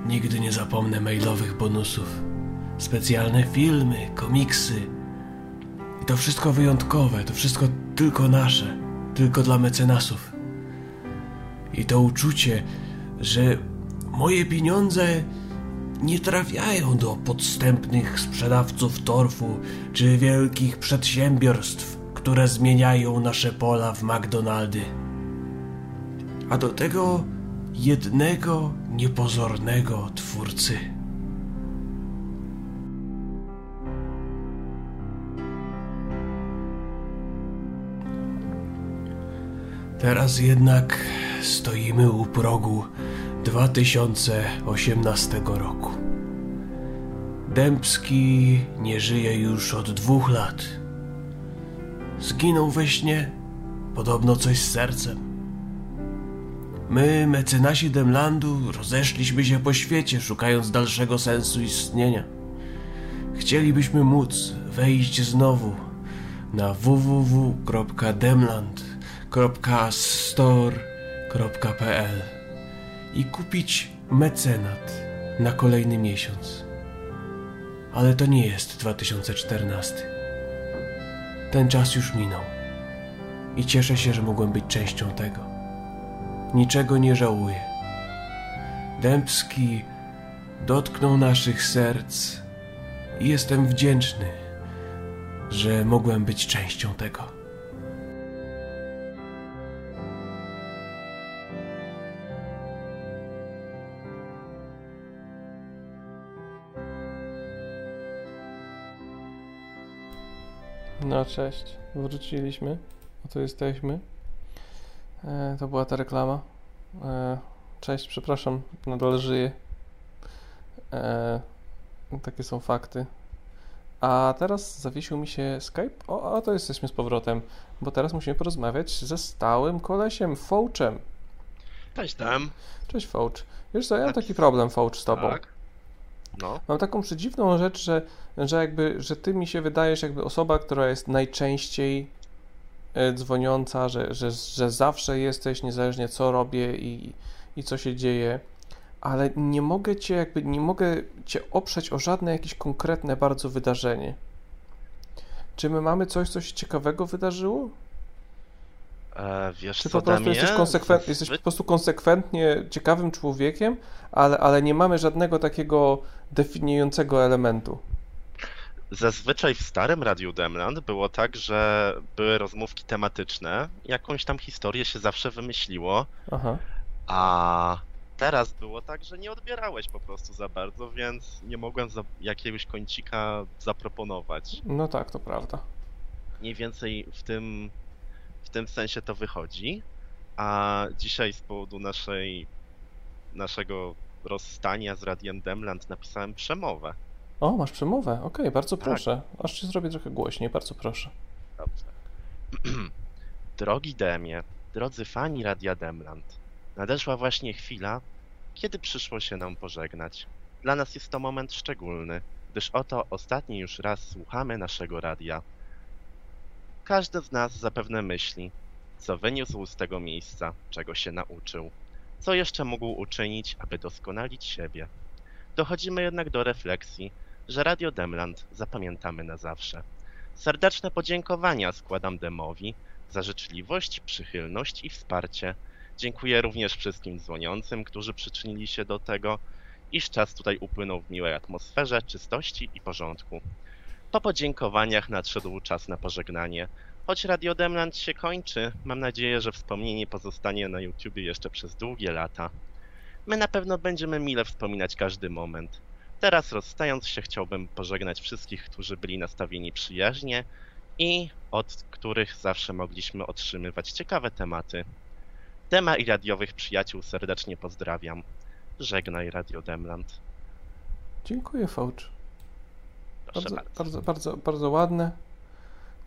Speaker 11: Nigdy nie zapomnę mailowych bonusów specjalne filmy, komiksy. I to wszystko wyjątkowe, to wszystko tylko nasze, tylko dla mecenasów. I to uczucie, że moje pieniądze nie trafiają do podstępnych sprzedawców torfu czy wielkich przedsiębiorstw, które zmieniają nasze pola w McDonaldy. A do tego jednego niepozornego twórcy. Teraz jednak stoimy u progu 2018 roku. Dębski nie żyje już od dwóch lat. Zginął we śnie, podobno coś z sercem. My, mecenasi Demlandu, rozeszliśmy się po świecie, szukając dalszego sensu istnienia. Chcielibyśmy móc wejść znowu na www.demland.store.pl i kupić mecenat na kolejny miesiąc. Ale to nie jest 2014. Ten czas już minął i cieszę się, że mogłem być częścią tego. Niczego nie żałuję. Dębski dotknął naszych serc i jestem wdzięczny, że mogłem być częścią tego.
Speaker 3: No cześć, wróciliśmy. Oto jesteśmy. E, to była ta reklama. E, cześć, przepraszam, nadal żyję. E, takie są fakty. A teraz zawiesił mi się Skype. O, a to jesteśmy z powrotem, bo teraz musimy porozmawiać ze stałym kolesiem, Fouchem.
Speaker 16: Cześć tam.
Speaker 3: Cześć Fouch. Wiesz co, ja mam taki problem, Fouch, z tobą.
Speaker 16: Tak. No.
Speaker 3: Mam taką przedziwną rzecz, że, że jakby, że ty mi się wydajesz jakby osoba, która jest najczęściej e, dzwoniąca, że, że, że zawsze jesteś, niezależnie co robię i, i co się dzieje, ale nie mogę cię jakby, nie mogę cię oprzeć o żadne jakieś konkretne bardzo wydarzenie. Czy my mamy coś, co się ciekawego wydarzyło?
Speaker 16: E, wiesz
Speaker 3: Czy
Speaker 16: co,
Speaker 3: po prostu jesteś,
Speaker 16: Damien?
Speaker 3: konsekwent, jesteś po prostu konsekwentnie ciekawym człowiekiem, ale, ale nie mamy żadnego takiego definiującego elementu?
Speaker 16: Zazwyczaj w starym Radiu Demland było tak, że były rozmówki tematyczne, jakąś tam historię się zawsze wymyśliło,
Speaker 3: Aha.
Speaker 16: a Teraz było tak, że nie odbierałeś po prostu za bardzo, więc nie mogłem za jakiegoś kącika zaproponować.
Speaker 3: No tak, to prawda.
Speaker 16: Mniej więcej w tym, w tym sensie to wychodzi. A dzisiaj z powodu naszej, naszego rozstania z Radiem Demland napisałem przemowę.
Speaker 3: O, masz przemowę. Okej, bardzo
Speaker 16: Tak.
Speaker 3: proszę. Aż ci zrobię trochę głośniej, bardzo proszę.
Speaker 16: Dobrze. Drogi Demie, drodzy fani Radia Demland, nadeszła właśnie chwila, kiedy przyszło się nam pożegnać. Dla nas jest to moment szczególny, gdyż oto ostatni już raz słuchamy naszego radia. Każdy z nas zapewne myśli, co wyniósł z tego miejsca, czego się nauczył, co jeszcze mógł uczynić, aby doskonalić siebie. Dochodzimy jednak do refleksji, że Radio Demland zapamiętamy na zawsze. Serdeczne podziękowania składam Demowi za życzliwość, przychylność i wsparcie. Dziękuję również wszystkim dzwoniącym, którzy przyczynili się do tego, iż czas tutaj upłynął w miłej atmosferze, czystości i porządku. Po podziękowaniach nadszedł czas na pożegnanie. Choć Radio Demland się kończy, mam nadzieję, że wspomnienie pozostanie na YouTubie jeszcze przez długie lata. My na pewno będziemy mile wspominać każdy moment. Teraz rozstając się chciałbym pożegnać wszystkich, którzy byli nastawieni przyjaźnie i od których zawsze mogliśmy otrzymywać ciekawe tematy. Dema i radiowych przyjaciół serdecznie pozdrawiam. Żegnaj Radio Demland.
Speaker 3: Dziękuję, Faucz.
Speaker 16: Proszę
Speaker 3: Bardzo,
Speaker 16: bardzo.
Speaker 3: bardzo, bardzo.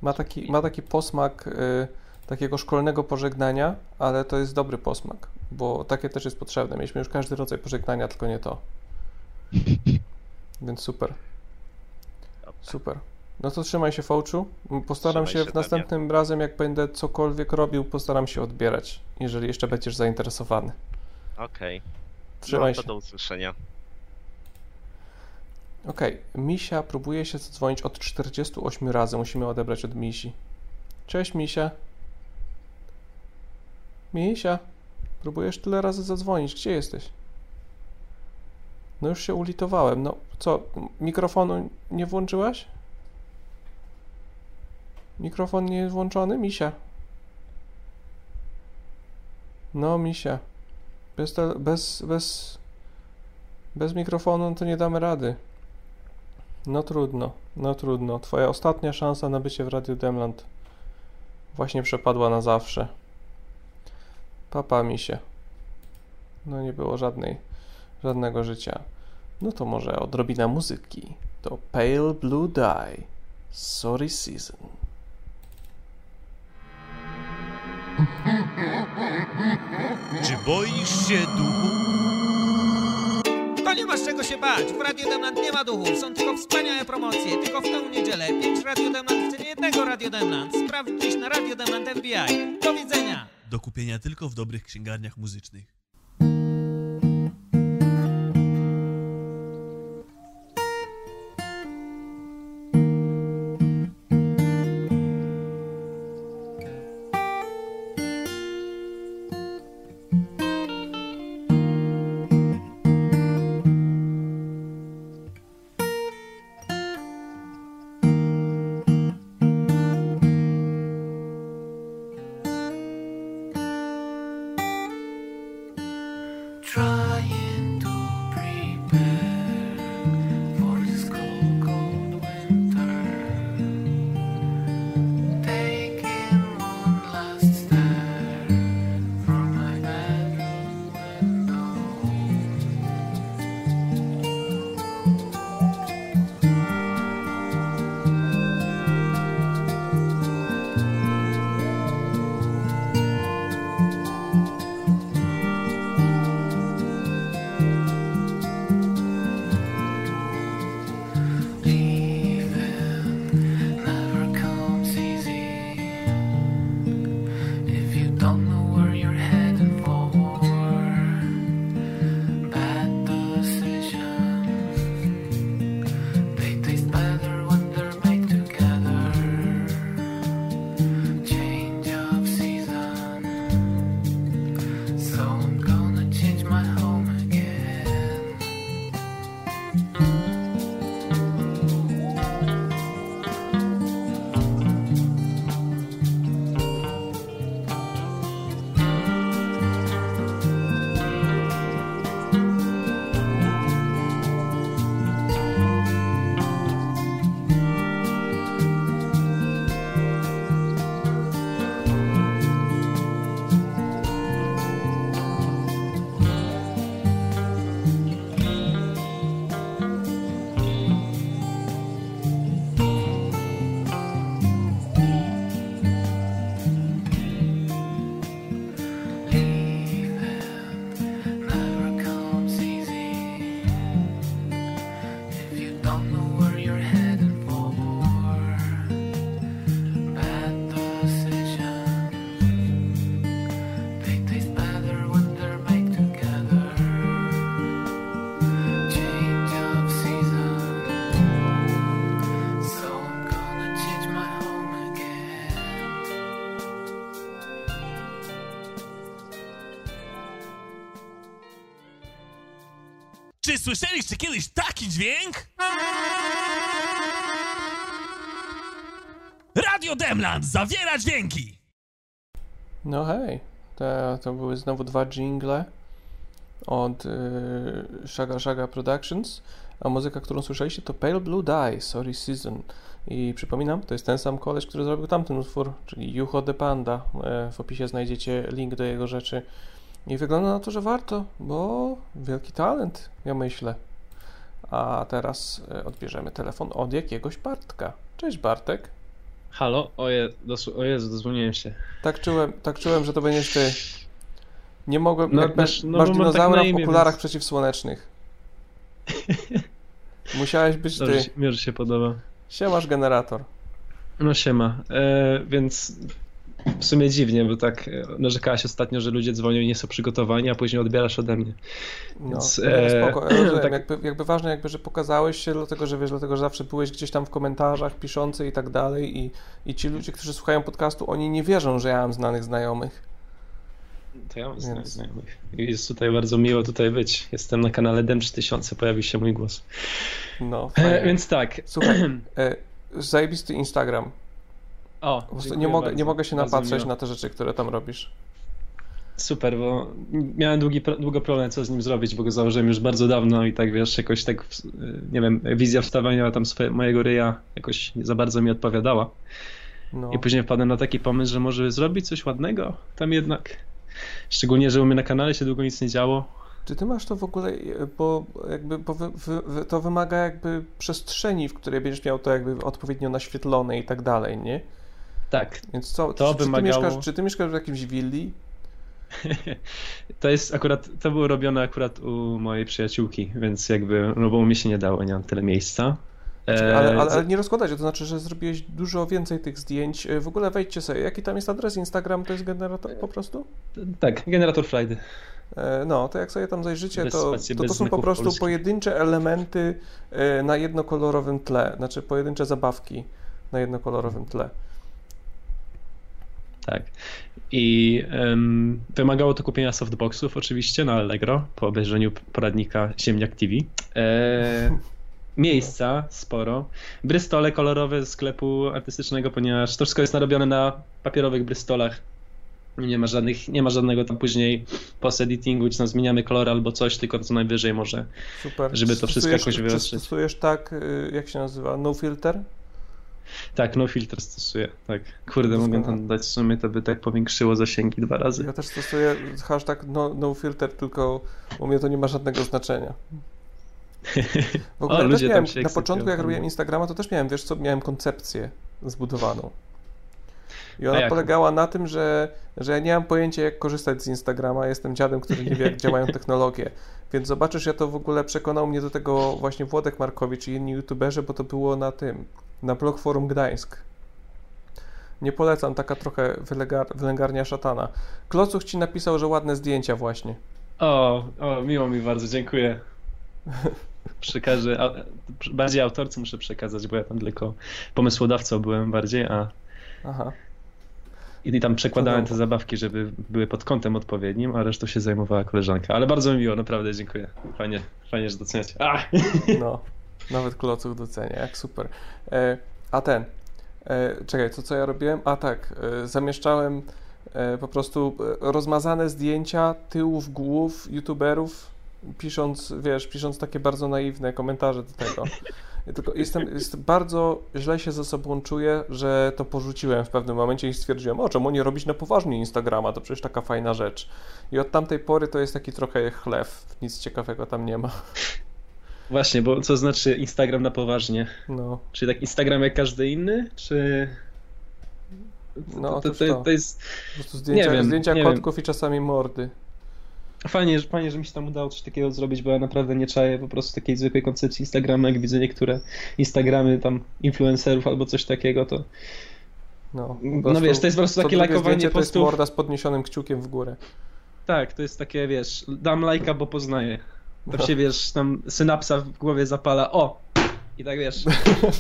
Speaker 3: Ma taki, ma taki posmak y, takiego szkolnego pożegnania, ale to jest dobry posmak, bo takie też jest potrzebne. Mieliśmy już każdy rodzaj pożegnania, tylko nie to. Więc super. Super. No to trzymaj się, Fauczu. Postaram
Speaker 16: Trzymaj
Speaker 3: się, w następnym razem, jak będę cokolwiek robił, postaram się odbierać, jeżeli jeszcze będziesz zainteresowany.
Speaker 16: Okej.
Speaker 3: Trzymaj
Speaker 16: no,
Speaker 3: się.
Speaker 16: do usłyszenia.
Speaker 3: Okej, Misia próbuje się zadzwonić od 48 razy. Musimy odebrać od Misi. Cześć, Misia. Misia, próbujesz tyle razy zadzwonić. Gdzie jesteś? No już się ulitowałem. No co, mikrofonu nie włączyłaś? Mikrofon nie jest włączony, Misia? No, Misia. Bez, bez, bez, bez mikrofonu to nie damy rady. No trudno, no trudno. Twoja ostatnia szansa na bycie w Radiu Demland właśnie przepadła na zawsze. Papa mi się. No nie było żadnej, żadnego życia. No to może odrobina muzyki. To Pale Blue Dye. Sorry Season.
Speaker 17: Czy boisz się duchu? To nie masz czego się bać. W Radio Demland nie ma duchów. Są tylko wspaniałe promocje. Tylko w tę niedzielę. Pięć Radio Demland w cenie jednego Radio Demland. Sprawdź dziś na Radio Demland FBI. Do widzenia. Do kupienia tylko w dobrych księgarniach muzycznych. Słyszeliście kiedyś taki dźwięk? Radio Demland zawiera dźwięki!
Speaker 3: No hej, to, to były znowu dwa jingle od y, Shaga Shaga Productions, a muzyka, którą słyszeliście to Pale Blue Dye, Sorry Season. I przypominam, to jest ten sam koleś, który zrobił tamten utwór, czyli Juho de Panda. E, W opisie znajdziecie link do jego rzeczy. I wygląda na to, że warto, bo wielki talent, ja myślę. A teraz e, odbierzemy telefon od jakiegoś Bartka. Cześć Bartek.
Speaker 18: Halo? O, je, dosł- o Jezu, dozwoniłem się.
Speaker 3: Tak czułem, tak czułem, że to będziesz ty. Nie mogłem.
Speaker 18: No,
Speaker 3: jak
Speaker 18: masz-
Speaker 3: masz,
Speaker 18: no,
Speaker 3: masz
Speaker 18: tak
Speaker 3: dinozaura
Speaker 18: na
Speaker 3: w
Speaker 18: imię,
Speaker 3: okularach
Speaker 18: więc-
Speaker 3: przeciwsłonecznych. Musiałeś być
Speaker 18: Dobrze,
Speaker 3: ty.
Speaker 18: się- mi się podoba.
Speaker 3: Siemasz generator.
Speaker 18: No siema. E, więc w sumie dziwnie, bo tak e, narzekałaś ostatnio, że ludzie dzwonią i nie są przygotowani, a później odbierasz ode mnie.
Speaker 3: No,
Speaker 18: Więc,
Speaker 3: no
Speaker 18: e,
Speaker 3: spoko. Ja rozumiem.
Speaker 18: tak-
Speaker 3: jakby, jakby ważne, jakby, że pokazałeś się, dlatego że wiesz, dlatego że zawsze byłeś gdzieś tam w komentarzach piszący i tak dalej. I, I ci ludzie, którzy słuchają podcastu, oni nie wierzą, że ja mam znanych znajomych.
Speaker 18: To ja mam
Speaker 3: Więc-
Speaker 18: znajomych. I jest tutaj bardzo miło tutaj być. Jestem na kanale Dem 3000, pojawił się mój głos.
Speaker 3: No,
Speaker 18: E,
Speaker 3: fajnie.
Speaker 18: więc tak.
Speaker 3: Słuchaj, e, zajebisty Instagram.
Speaker 18: O,
Speaker 3: Po prostu
Speaker 18: dziękuję
Speaker 3: nie mogę,
Speaker 18: bardzo.
Speaker 3: nie mogę się
Speaker 18: Bardzo
Speaker 3: napatrzeć
Speaker 18: miło.
Speaker 3: na te rzeczy, które tam robisz.
Speaker 18: Super, bo miałem długi, długo problem, co z nim zrobić, bo go założyłem już bardzo dawno i tak wiesz, jakoś tak, nie wiem, wizja wstawiania tam swoje, mojego ryja jakoś nie za bardzo mi odpowiadała.
Speaker 3: No.
Speaker 18: I później wpadłem na taki pomysł, że może zrobić coś ładnego tam jednak. Szczególnie, że u mnie na kanale się długo nic nie działo.
Speaker 3: Czy ty masz to w ogóle, bo jakby bo wy, wy, wy, to wymaga jakby przestrzeni, w której będziesz miał to jakby odpowiednio naświetlone i tak dalej, nie?
Speaker 18: Tak.
Speaker 3: Więc co,
Speaker 18: To
Speaker 3: czy, czy, ty
Speaker 18: wymagało-
Speaker 3: mieszkasz, czy ty mieszkasz w jakimś willi?
Speaker 18: To jest akurat, to było robione akurat u mojej przyjaciółki, więc jakby, no bo mnie się nie dało, nie mam tyle miejsca.
Speaker 3: Ale, ale,
Speaker 18: E,
Speaker 3: ale nie rozkładać, to znaczy, że zrobiłeś dużo więcej tych zdjęć. E, W ogóle wejdźcie sobie, jaki tam jest adres? Instagram to jest generator po prostu?
Speaker 18: Tak, generator Friday.
Speaker 3: E, No, to jak sobie tam zajrzycie, to, to, to są po prostu
Speaker 18: polskich.
Speaker 3: pojedyncze elementy na jednokolorowym tle, znaczy pojedyncze zabawki na jednokolorowym tle.
Speaker 18: Tak. I em, wymagało to kupienia softboxów oczywiście na Allegro po obejrzeniu poradnika Ziemniak TV. E, miejsca sporo. Brystole kolorowe z sklepu artystycznego, ponieważ to wszystko jest narobione na papierowych brystolach. Nie ma, żadnych, nie ma żadnego tam później post-editingu, czy tam zmieniamy kolor albo coś, tylko co najwyżej może,
Speaker 3: Super.
Speaker 18: żeby to wszystko jakoś
Speaker 3: czy
Speaker 18: wyostrzyć.
Speaker 3: stosujesz tak, y, jak się nazywa, no filter?
Speaker 18: Tak, no filtr stosuję, tak. Kurde, mogę tam dać w sumie, to by tak powiększyło zasięgi dwa razy.
Speaker 3: Ja też stosuję hashtag no, no filter, tylko u mnie to nie ma żadnego znaczenia. W ogóle
Speaker 18: O,
Speaker 3: też miałem, na początku jak robiłem Instagrama, to też miałem, wiesz co, miałem koncepcję zbudowaną. I ona polegała na tym, że, że ja nie mam pojęcia jak korzystać z Instagrama, jestem dziadem, który nie wie jak działają technologie. Więc zobaczysz, ja to w ogóle przekonał mnie do tego właśnie Włodek Markowicz i inni youtuberzy, bo to było na tym, na blog Forum Gdańsk. Nie polecam, taka trochę wylegar, wylęgarnia szatana. Klocuch ci napisał, że ładne zdjęcia właśnie.
Speaker 18: O, o, miło mi bardzo, dziękuję. Przekażę, a, bardziej autorce muszę przekazać, bo ja tam tylko pomysłodawcą byłem bardziej, a
Speaker 3: Aha.
Speaker 18: i tam przekładałem te zabawki, żeby były pod kątem odpowiednim, a resztą się zajmowała koleżanka. Ale bardzo mi miło, naprawdę dziękuję. Fajnie, fajnie, że doceniacie. A!
Speaker 3: No, nawet klocuch docenia, jak super. E, a ten, e, czekaj, co co ja robiłem? A tak, e, zamieszczałem po prostu rozmazane zdjęcia tyłów głów youtuberów, pisząc, wiesz, pisząc takie bardzo naiwne komentarze do tego. Tylko jestem, jest bardzo źle się ze sobą czuję, że to porzuciłem w pewnym momencie i stwierdziłem, o czemu nie robić na poważnie Instagrama, to przecież taka fajna rzecz. I od tamtej pory to jest taki trochę chlew, nic ciekawego tam nie ma.
Speaker 18: Właśnie, bo co znaczy Instagram na poważnie?
Speaker 3: No.
Speaker 18: Czy tak Instagram jak każdy inny, czy...
Speaker 3: No,
Speaker 18: to, to,
Speaker 3: to.
Speaker 18: to jest...
Speaker 3: Po prostu zdjęcia,
Speaker 18: nie wiem,
Speaker 3: zdjęcia
Speaker 18: nie wiem.
Speaker 3: kotków i czasami mordy.
Speaker 18: Fajnie, że- fajnie, że mi się tam udało coś takiego zrobić, bo ja naprawdę nie czaję po prostu takiej zwykłej koncepcji Instagrama, jak widzę niektóre Instagramy tam influencerów albo coś takiego, to
Speaker 3: No,
Speaker 18: no
Speaker 3: prostu
Speaker 18: wiesz, to jest po prostu takie lajkowanie
Speaker 3: zdjęcie to jest
Speaker 18: postów.
Speaker 3: morda z podniesionym kciukiem w górę.
Speaker 18: Tak, to jest takie, wiesz, dam lajka, bo poznaję. To
Speaker 3: No.
Speaker 18: się, wiesz, tam synapsa w głowie zapala, o! I tak, wiesz,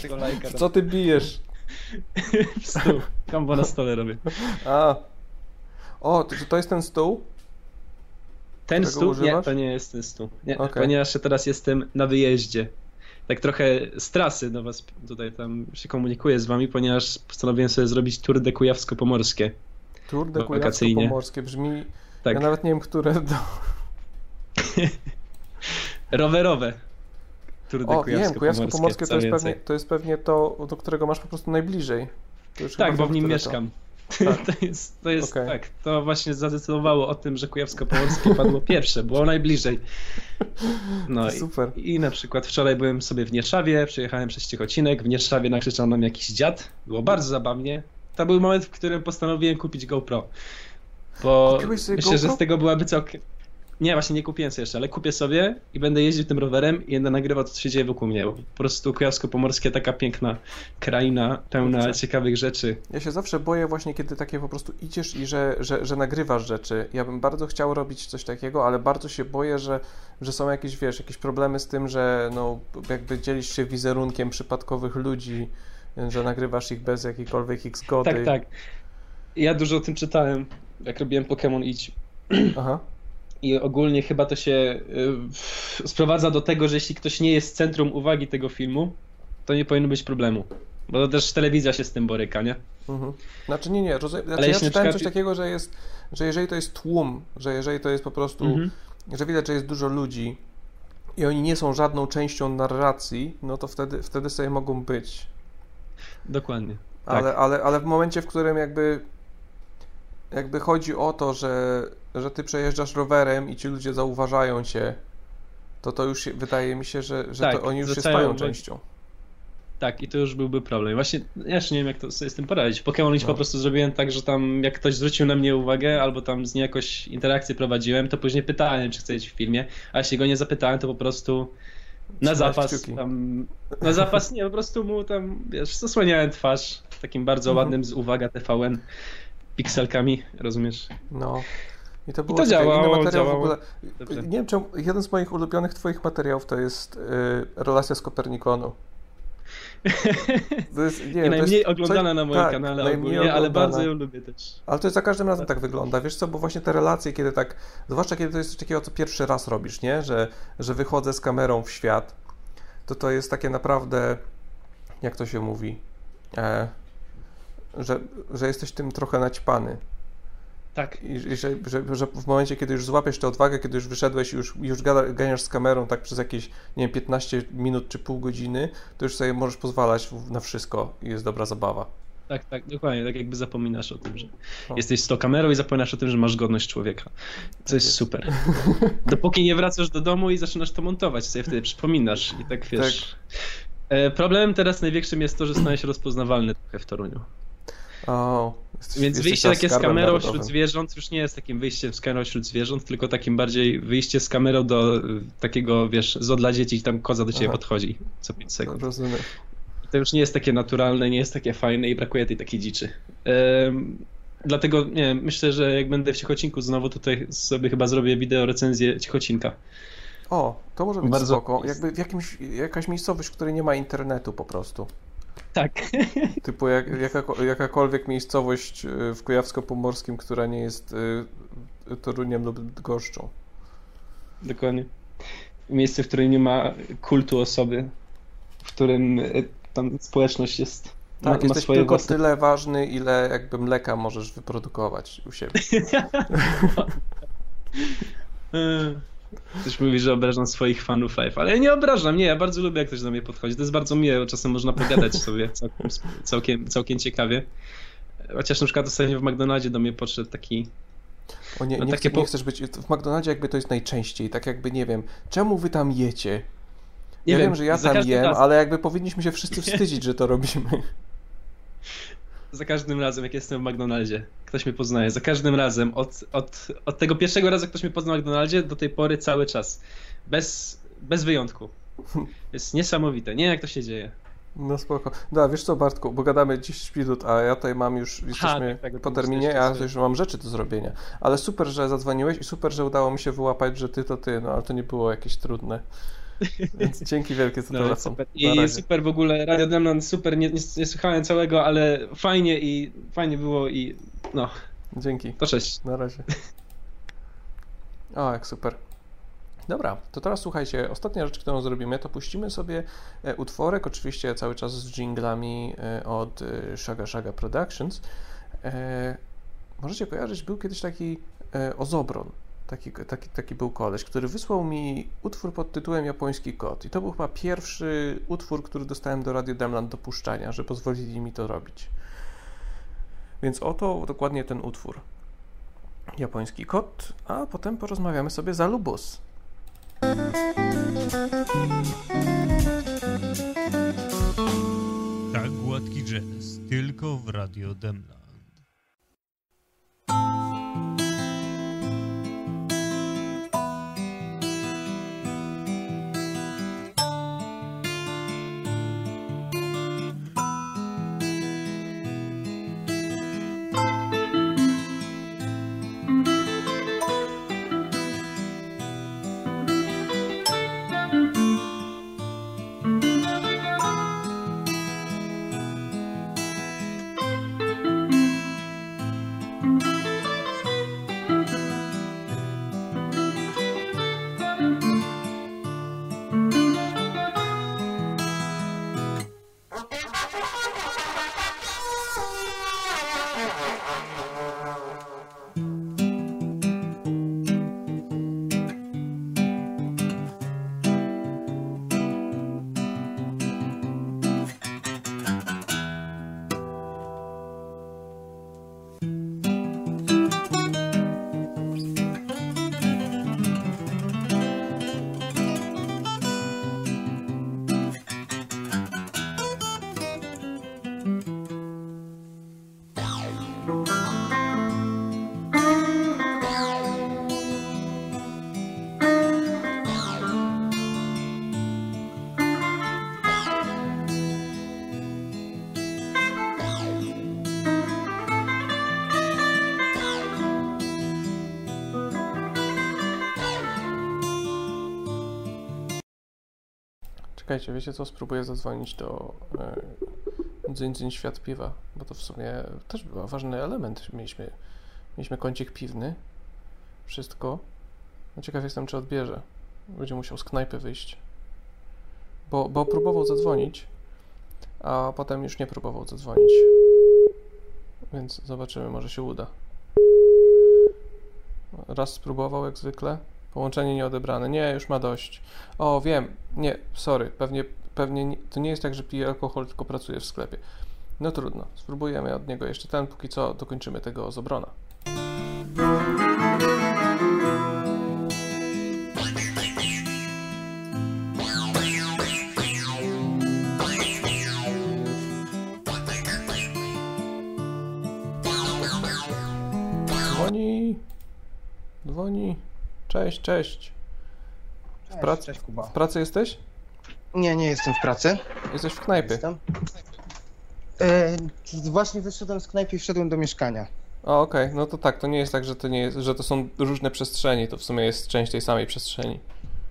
Speaker 18: tego lajka. tam.
Speaker 3: Co ty bijesz?
Speaker 18: w stół. Kambo na stole robię.
Speaker 3: A. O, to, to jest ten stół?
Speaker 18: Ten
Speaker 3: Którego
Speaker 18: stół? Nie,
Speaker 3: używasz?
Speaker 18: to nie jest ten stół. Nie,
Speaker 3: Okej.
Speaker 18: ponieważ ja teraz jestem na wyjeździe. Tak trochę z trasy do was tutaj tam się komunikuję z wami, ponieważ postanowiłem sobie zrobić tour de Kujawsko-Pomorskie.
Speaker 3: Tour de. Kujawsko-Pomorskie brzmi...
Speaker 18: Tak.
Speaker 3: Ja nawet nie wiem, które... Do...
Speaker 18: Rowerowe. Tour de
Speaker 3: O, wiem,
Speaker 18: Kujawsko-Pomorskie.
Speaker 3: To jest, pewnie, to jest pewnie to, do którego masz po prostu najbliżej.
Speaker 18: Tak, bo w nim mieszkam.
Speaker 3: Tak.
Speaker 18: To jest, to jest
Speaker 3: Okej.
Speaker 18: tak, to właśnie zadecydowało o tym, że Kujawsko-Pomorskie padło pierwsze, było najbliżej. No
Speaker 3: To super.
Speaker 18: I, i na przykład wczoraj byłem sobie w Nieszawie, przyjechałem przez Ciechocinek, w Nieszawie nakrzyczał nam jakiś dziad, było bardzo zabawnie. To był moment, w którym postanowiłem kupić GoPro. Bo myślę, że
Speaker 3: GoPro?
Speaker 18: z tego byłaby całkiem... Nie, właśnie nie kupiłem sobie jeszcze, ale kupię sobie i będę jeździł tym rowerem i będę nagrywał to, co się dzieje wokół mnie. Bo po prostu Kujawsko-Pomorskie taka piękna kraina, pełna ciekawych rzeczy.
Speaker 3: Ja się zawsze boję właśnie, kiedy takie po prostu idziesz i że, że, że nagrywasz rzeczy. Ja bym bardzo chciał robić coś takiego, ale bardzo się boję, że, że są jakieś, wiesz, jakieś problemy z tym, że no, jakby dzielisz się wizerunkiem przypadkowych ludzi, że nagrywasz ich bez jakiejkolwiek ich zgody.
Speaker 18: Tak, tak. Ja dużo o tym czytałem, jak robiłem Pokémon Idź.
Speaker 3: Aha.
Speaker 18: I ogólnie chyba to się y, sprowadza do tego, że jeśli ktoś nie jest centrum uwagi tego filmu, to nie powinno być problemu. Bo to też telewizja się z tym boryka, nie?
Speaker 3: Mhm. Znaczy nie, nie, rozumiem. Znaczy,
Speaker 18: Ale
Speaker 3: ja czytałem
Speaker 18: przykład-
Speaker 3: coś takiego, że jest, że jeżeli to jest tłum, że jeżeli to jest po prostu,
Speaker 18: Mhm.
Speaker 3: że widać, że jest dużo ludzi i oni nie są żadną częścią narracji, no to wtedy, wtedy sobie mogą być.
Speaker 18: Dokładnie.
Speaker 3: Ale,
Speaker 18: tak.
Speaker 3: ale, ale w momencie, w którym jakby jakby chodzi o to, że, że ty przejeżdżasz rowerem i ci ludzie zauważają cię, to to już wydaje mi się, że, że
Speaker 18: Tak,
Speaker 3: to oni już się stają częścią.
Speaker 18: Tak, i to już byłby problem. Właśnie ja jeszcze nie wiem, jak to sobie z tym poradzić. Pokémon Idź
Speaker 3: No.
Speaker 18: po prostu zrobiłem tak, że tam jak ktoś zwrócił na mnie uwagę, albo tam z nim jakoś interakcję prowadziłem, to później pytałem, czy chce być w filmie, a jeśli go nie zapytałem, to po prostu na zapas tam, na zapas nie, po prostu mu tam, wiesz, zasłaniałem twarz takim bardzo
Speaker 3: Mhm.
Speaker 18: ładnym z uwaga TVN pikselkami, rozumiesz?
Speaker 3: No. I to było
Speaker 18: to
Speaker 3: czekaj, inny
Speaker 18: działało,
Speaker 3: materiał w
Speaker 18: działało.
Speaker 3: ogóle.
Speaker 18: Dobrze.
Speaker 3: Nie wiem, czemu, jeden z moich ulubionych twoich materiałów to jest y, relacja z Kopernikonu. To jest, nie,
Speaker 18: I
Speaker 3: wiem, to
Speaker 18: najmniej
Speaker 3: jest
Speaker 18: oglądana
Speaker 3: coś-
Speaker 18: na moim
Speaker 3: tak,
Speaker 18: kanale
Speaker 3: najmniej
Speaker 18: ogólnie, ale
Speaker 3: oglądana.
Speaker 18: bardzo ją lubię też.
Speaker 3: Ale to jest za każdym razem tak wygląda, wiesz co, bo właśnie te relacje, kiedy tak, zwłaszcza kiedy to jest coś takiego, co pierwszy raz robisz, nie, że, że wychodzę z kamerą w świat, to to jest takie naprawdę, jak to się mówi, e, że, że jesteś tym trochę naćpany.
Speaker 18: Tak.
Speaker 3: I, że, że, że w momencie, kiedy już złapiesz tę odwagę, kiedy już wyszedłeś i już, już gada, ganiasz z kamerą tak przez jakieś, nie wiem, 15 minut czy pół godziny, to już sobie możesz pozwalać na wszystko i jest dobra zabawa.
Speaker 18: Tak, tak, dokładnie, tak jakby zapominasz o tym, że
Speaker 3: No.
Speaker 18: jesteś z tą kamerą i zapominasz o tym, że masz godność człowieka. Co jest super. Dopóki nie wracasz do domu i zaczynasz to montować, sobie wtedy przypominasz i tak wiesz. E, Problemem teraz największym jest to, że stanie się rozpoznawalny trochę w Toruniu.
Speaker 3: O, jesteś,
Speaker 18: Więc
Speaker 3: jesteś
Speaker 18: wyjście takie z kamerą
Speaker 3: narodowym.
Speaker 18: wśród zwierząt już nie jest takim wyjściem z kamerą wśród zwierząt, tylko takim bardziej wyjście z kamerą do y, takiego, wiesz, zo dla dzieci i tam koza do ciebie
Speaker 3: Aha.
Speaker 18: podchodzi co 5 sekund.
Speaker 3: Rozumiem.
Speaker 18: I to już nie jest takie naturalne, nie jest takie fajne i brakuje tej takiej dziczy. Em, dlatego, nie wiem, myślę, że jak będę w Ciechocinku znowu, tutaj sobie chyba zrobię wideo recenzję Ciechocinka.
Speaker 3: O, to może być
Speaker 18: Bardzo-
Speaker 3: spoko. Jakby w jakimś, jakaś miejscowość, w której nie ma internetu po prostu.
Speaker 18: Tak.
Speaker 3: Typu jak, jaka, jakakolwiek miejscowość y, w Kujawsko-Pomorskim, która nie jest y, Toruniem lub Bydgoszczą.
Speaker 18: Dokładnie. Miejsce, w którym nie ma kultu osoby, w którym y, tam społeczność jest. ma,
Speaker 3: Tak,
Speaker 18: ma
Speaker 3: jesteś
Speaker 18: swoje
Speaker 3: tylko
Speaker 18: własne
Speaker 3: tyle ważny, ile jakby mleka możesz wyprodukować u siebie.
Speaker 18: Ktoś mówi, że obrażam swoich fanów live, ale ja nie obrażam, nie, ja bardzo lubię, jak ktoś do mnie podchodzi. To jest bardzo miłe, czasem można pogadać sobie całkiem, całkiem, całkiem ciekawie. Chociaż na przykład ostatnio w McDonaldzie do mnie podszedł taki.
Speaker 3: O nie,
Speaker 18: No
Speaker 3: nie,
Speaker 18: takie
Speaker 3: chcę, nie
Speaker 18: po-
Speaker 3: chcesz być. W McDonaldzie jakby to jest najczęściej, tak jakby nie wiem, czemu wy tam jecie?
Speaker 18: Nie
Speaker 3: ja
Speaker 18: wiem,
Speaker 3: wiem, że ja tam jem,
Speaker 18: razem.
Speaker 3: ale jakby powinniśmy się wszyscy wstydzić, że to robimy.
Speaker 18: Za każdym razem, jak jestem w McDonaldzie, ktoś mnie poznaje. Za każdym razem, od, od, od tego pierwszego razu, ktoś mnie poznał w McDonaldzie, do tej pory cały czas. Bez, bez wyjątku. Jest niesamowite. Nie wiem, jak to się dzieje.
Speaker 3: No spoko. Da, wiesz co Bartku, bo gadamy 10 minut, a ja tutaj mam już, jesteśmy
Speaker 18: tak, tak,
Speaker 3: po terminie, ja już mam rzeczy do zrobienia. Ale super, że zadzwoniłeś i super, że udało mi się wyłapać, że ty to ty, no ale to nie było jakieś trudne. Więc dzięki wielkie za
Speaker 18: No,
Speaker 3: telefon.
Speaker 18: super. I super w ogóle, Radio Demland super, nie, nie, nie słuchałem całego, ale fajnie i fajnie było i no.
Speaker 3: Dzięki.
Speaker 18: To cześć.
Speaker 3: Na razie. O, jak super. Dobra, to teraz słuchajcie, ostatnia rzecz, którą zrobimy, to puścimy sobie e, utworek, oczywiście cały czas z jinglami e, od e, Shaga Shaga Productions. Możecie kojarzyć, był kiedyś taki Ozobron, taki, taki, taki był koleś, który wysłał mi utwór pod tytułem Japoński Kot. I to był chyba pierwszy utwór, który dostałem do Radio Demland do puszczania, że pozwolili mi to robić. Więc oto dokładnie ten utwór. Japoński kot, a potem porozmawiamy sobie za Lubus.
Speaker 17: Tak gładki jazz, tylko w Radio Demland.
Speaker 3: Czekajcie, wiecie co? Spróbuję zadzwonić do e, Dzyń Dzyń Świat Piwa, bo to w sumie też był ważny element. Mieliśmy, mieliśmy kącik piwny, wszystko. No ciekaw jestem, czy odbierze. Będzie musiał z knajpy wyjść. Bo, bo próbował zadzwonić, a potem już nie próbował zadzwonić. Więc zobaczymy, może się uda. Raz spróbował, jak zwykle. Połączenie nieodebrane. Nie, już ma dość. O, wiem. Nie, sorry. Pewnie, pewnie nie, to nie jest tak, że pije alkohol, tylko pracuje w sklepie. No trudno. Spróbujemy od niego jeszcze ten. Póki co dokończymy tego z obrona. Cześć, cześć. W,
Speaker 19: Cześć,
Speaker 3: pracy,
Speaker 19: cześć, Kuba.
Speaker 3: w pracy jesteś?
Speaker 19: Nie, nie jestem w pracy.
Speaker 3: Jesteś w knajpie.
Speaker 19: Jestem. E, właśnie wyszedłem z knajpy i wszedłem do mieszkania.
Speaker 3: O, okej, no to tak, to nie jest tak, że to, nie jest, że to są różne przestrzenie, to w sumie jest część tej samej przestrzeni.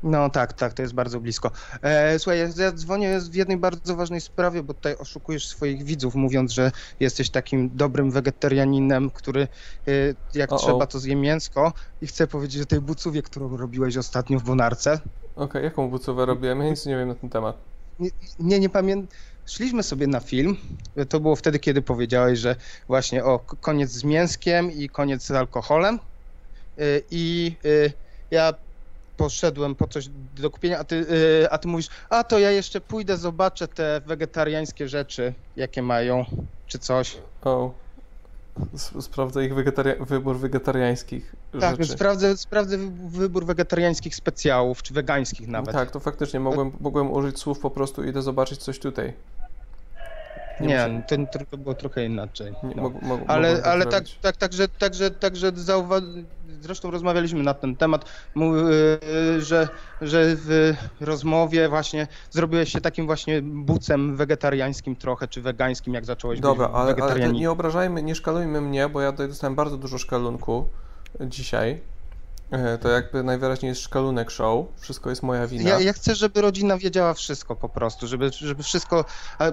Speaker 19: No tak, tak, to jest bardzo blisko. E, słuchaj, ja- dzwonię w jednej bardzo ważnej sprawie, bo tutaj oszukujesz swoich widzów, mówiąc, że jesteś takim dobrym wegetarianinem, który e, jak
Speaker 3: O, o.
Speaker 19: trzeba, to zje mięsko. I chcę powiedzieć o tej bucówie, którą robiłeś ostatnio w Bonarce.
Speaker 3: Okej, jaką bucówę robiłem? Ja nic nie wiem na ten temat.
Speaker 19: Nie, nie, nie pamiętam. Szliśmy sobie na film. To było wtedy, kiedy powiedziałeś, że właśnie o koniec z mięskiem i koniec z alkoholem. Y, I y, ja poszedłem po coś do kupienia, a ty, y, a ty mówisz, a to ja jeszcze pójdę, zobaczę te wegetariańskie rzeczy, jakie mają, czy coś.
Speaker 3: O, sprawdzę ich wegetaria- wybór wegetariańskich
Speaker 19: Tak,
Speaker 3: rzeczy.
Speaker 19: sprawdzę, sprawdzę wy- wybór wegetariańskich specjałów, czy wegańskich nawet.
Speaker 3: Tak, to faktycznie mogłem, mogłem użyć słów po prostu idę zobaczyć coś tutaj.
Speaker 19: Nie,
Speaker 3: muszę-
Speaker 19: to, to było trochę inaczej.
Speaker 3: Nie,
Speaker 19: no.
Speaker 3: mog- mog-
Speaker 19: ale
Speaker 3: tak
Speaker 19: ale tak, tak, także, także, także zauwa- zresztą rozmawialiśmy na ten temat, yy, że, że w rozmowie właśnie zrobiłeś się takim właśnie bucem wegetariańskim trochę, czy wegańskim, jak zacząłeś
Speaker 3: Dobra,
Speaker 19: być
Speaker 3: ale, ale nie obracajmy, nie szkalujmy mnie, bo ja tutaj dostałem bardzo dużo szkalunku dzisiaj. E, To jakby najwyraźniej jest szkalunek show. Wszystko jest moja wina.
Speaker 19: Ja, ja chcę, żeby rodzina wiedziała wszystko po prostu, żeby, żeby wszystko,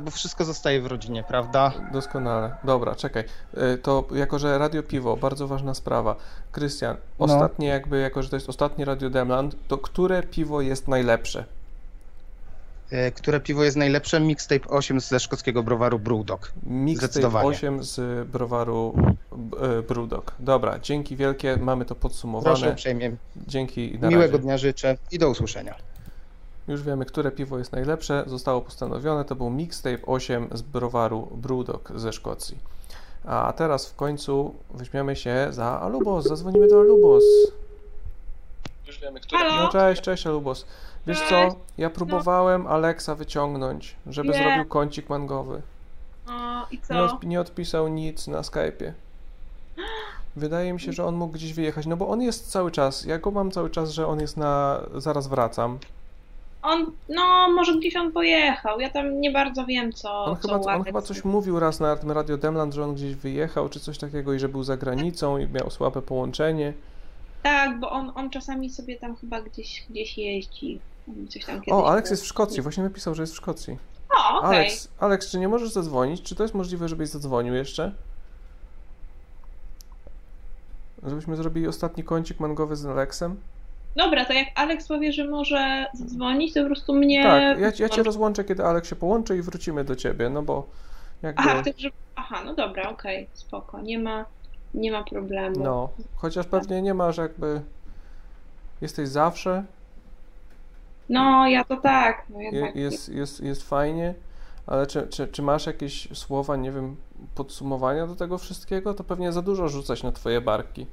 Speaker 19: bo wszystko zostaje w rodzinie, prawda?
Speaker 3: Doskonale. Dobra, czekaj. E, To jako, że Radio Piwo, bardzo ważna sprawa. Krystian,
Speaker 19: No.
Speaker 3: ostatnie jakby, jako, że to jest ostatnie Radio Demland, to które piwo jest najlepsze?
Speaker 19: E, Które piwo jest najlepsze? Mixtape 8 ze szkockiego browaru Brewdog.
Speaker 3: Mixtape
Speaker 19: Zdecydowanie.
Speaker 3: 8 z browaru e, Brewdog. Dobra, dzięki wielkie, mamy to podsumowane.
Speaker 19: Proszę uprzejmie.
Speaker 3: Dzięki
Speaker 19: Miłego
Speaker 3: razie.
Speaker 19: dnia życzę i do usłyszenia.
Speaker 3: Już wiemy, które piwo jest najlepsze. Zostało postanowione. To był Mixtape 8 z browaru Brewdog ze Szkocji. A teraz w końcu weźmiemy się za Alubos. Zadzwonimy do Alubos. Już wiemy, które
Speaker 20: Halo?
Speaker 3: No cześć, cześć Alubos. Wiesz co? Ja próbowałem Alexa wyciągnąć, żeby
Speaker 20: Nie.
Speaker 3: zrobił kącik mangowy.
Speaker 20: O, i
Speaker 3: Nie,
Speaker 20: co?
Speaker 3: odp- nie odpisał nic na Skype'ie. Wydaje mi się, że on mógł gdzieś wyjechać, no bo on jest cały czas. Ja go mam cały czas, że on jest na. Zaraz wracam.
Speaker 20: On, no, może gdzieś on pojechał. Ja tam nie bardzo wiem, co.
Speaker 3: On
Speaker 20: co
Speaker 3: chyba, on chyba coś mówił raz na tym Radio Demland, że on gdzieś wyjechał, czy coś takiego i że był za granicą i miał słabe połączenie.
Speaker 20: Tak, bo on, on czasami sobie tam chyba gdzieś, gdzieś jeździ. Coś tam kiedyś
Speaker 3: O, Alex
Speaker 20: było.
Speaker 3: jest w Szkocji, właśnie napisał, że jest w Szkocji.
Speaker 20: O, okej.
Speaker 3: Alex, Alex, czy nie możesz zadzwonić? Czy to jest możliwe, żebyś zadzwonił jeszcze? Żebyśmy zrobili ostatni kącik mangowy z Alexem?
Speaker 20: Dobra, to jak Alex powie, że może zadzwonić, to po prostu mnie...
Speaker 3: Tak, ja, ja cię rozłączę, kiedy Alex się połączy i wrócimy do ciebie, no bo jakby...
Speaker 20: Aha, tak, że... Aha, no dobra, okej, spoko, nie ma, nie ma problemu.
Speaker 3: No, chociaż pewnie nie masz jakby... Jesteś zawsze,
Speaker 20: No, ja to tak, no jednak...
Speaker 3: jest, jest, jest fajnie, ale czy, czy, czy masz jakieś słowa, nie wiem, podsumowania do tego wszystkiego? To pewnie za dużo rzucać na twoje barki,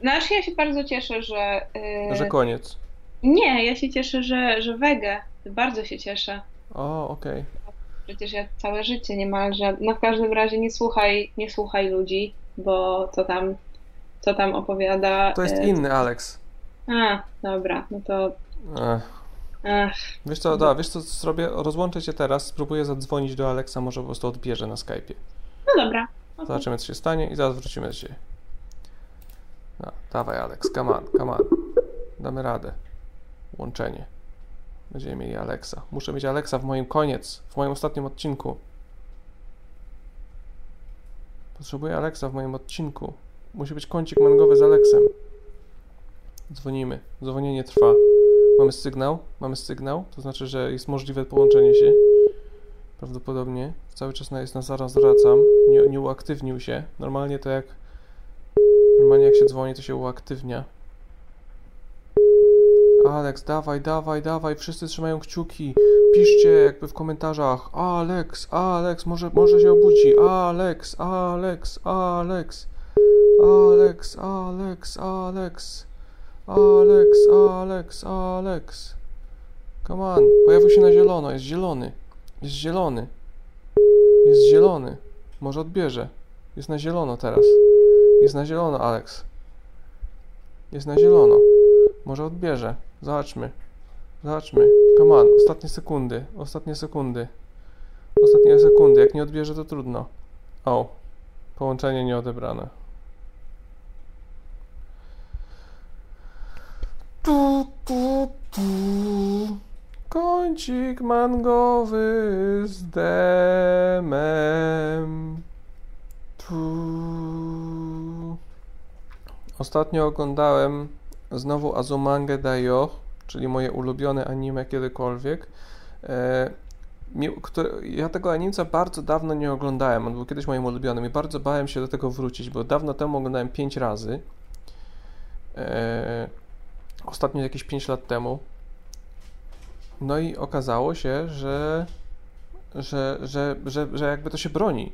Speaker 20: Znaczy ja się bardzo cieszę, że... yy,
Speaker 3: że koniec.
Speaker 20: Nie, ja się cieszę, że, że wege. Bardzo się cieszę.
Speaker 3: O, okej.
Speaker 20: Przecież ja całe życie niemalże. No w każdym razie nie słuchaj, nie słuchaj ludzi, bo co tam, co tam opowiada.
Speaker 3: To jest
Speaker 20: e,
Speaker 3: inny Alex.
Speaker 20: A, dobra, no to.
Speaker 3: Ech.
Speaker 20: Ech.
Speaker 3: Wiesz co, da, wiesz co zrobię? Rozłączę cię teraz, spróbuję zadzwonić do Alexa, może po prostu odbierze na Skype'ie.
Speaker 20: No dobra.
Speaker 3: Zobaczymy, co się stanie i zaraz wrócimy do ciebie. No, dawaj Alex, come on, come on. Damy radę. Łączenie. Będziemy mieli Alexa. Muszę mieć Alexa w moim koniec, w moim ostatnim odcinku. Potrzebuję Alexa w moim odcinku. Musi być kącik mangowy z Alexem. Dzwonimy. Dzwonienie trwa. Mamy sygnał? Mamy sygnał? To znaczy, że jest możliwe połączenie się. Prawdopodobnie. Cały czas na jest na zaraz wracam. Nie, nie uaktywnił się. Normalnie to jak. Normalnie jak się dzwoni, to się uaktywnia. Alex, dawaj, dawaj, dawaj. Wszyscy trzymają kciuki. Piszcie jakby w komentarzach. Alex, Alex, może, może się obudzi. Alex, Alex, Alex. Alex, Alex, Alex. Alex, Alex, Alex. Come on. Pojawił się na zielono. Jest zielony. Jest zielony. Jest zielony. Może odbierze. Jest na zielono teraz. Jest na zielono, Alex. Jest na zielono. Może odbierze. Zobaczmy. Zobaczmy. Come on. Ostatnie sekundy. Ostatnie sekundy. Ostatnie sekundy. Jak nie odbierze, to trudno. O. Połączenie nieodebrane. Tu, tu, tu. Kącik mangowy z demem. Ostatnio oglądałem znowu Azumangę Daioh, czyli moje ulubione anime kiedykolwiek. E, ja tego animca bardzo dawno nie oglądałem. On był kiedyś moim ulubionym i bardzo bałem się do tego wrócić, bo dawno temu oglądałem 5 razy. Ostatnio jakieś 5 lat temu. No i okazało się, że, że, że, że, że jakby to się broni.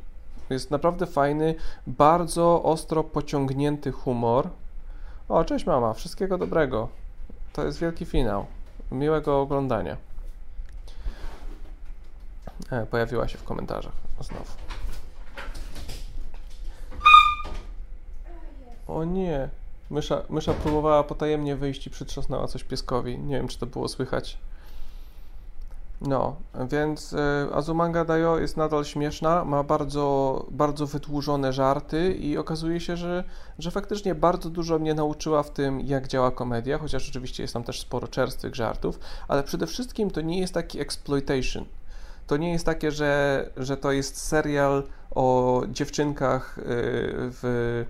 Speaker 3: Jest naprawdę fajny, bardzo ostro pociągnięty humor. O, cześć mama, wszystkiego dobrego. To jest wielki finał. Miłego oglądania. E, pojawiła się w komentarzach znowu. O nie. Mysza, mysza próbowała potajemnie wyjść i przytrzasnęła coś pieskowi. Nie wiem, czy to było słychać. No, więc y, Azumanga Daioh jest nadal śmieszna, ma bardzo, bardzo wydłużone żarty i okazuje się, że, że faktycznie bardzo dużo mnie nauczyła w tym, jak działa komedia, chociaż oczywiście jest tam też sporo czerstwych żartów, ale przede wszystkim to nie jest taki exploitation. To nie jest takie, że, że to jest serial o dziewczynkach y, w,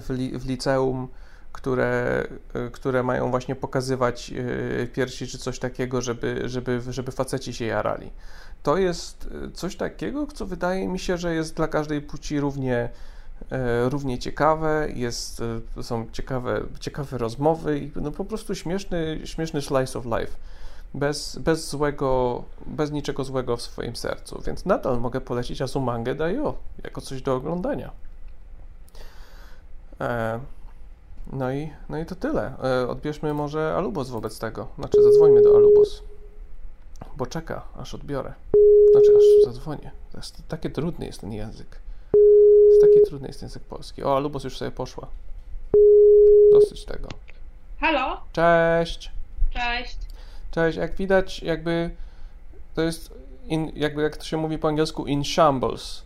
Speaker 3: w, li, w liceum, które, y, które mają właśnie pokazywać y, piersi czy coś takiego, żeby, żeby, żeby faceci się jarali. To jest y, coś takiego, co wydaje mi się, że jest dla każdej płci równie, równie ciekawe, jest, są ciekawe, ciekawe rozmowy i no po prostu śmieszny, śmieszny slice of life. Bez, bez złego, bez niczego złego w swoim sercu, więc nadal mogę polecić Azumangę Daioh jako coś do oglądania. E, no i, no i to tyle. E, odbierzmy może Alubos wobec tego. Znaczy zadzwońmy do Alubos. Bo czeka, aż odbiorę. Znaczy aż zadzwonię. Jest, takie trudny jest ten język. Jest taki trudny jest język polski. O, Alubos już sobie poszła. Dosyć tego.
Speaker 20: Halo?
Speaker 3: Cześć!
Speaker 20: Cześć.
Speaker 3: Cześć, jak widać, jakby to jest, in, jakby jak to się mówi po angielsku, in shambles.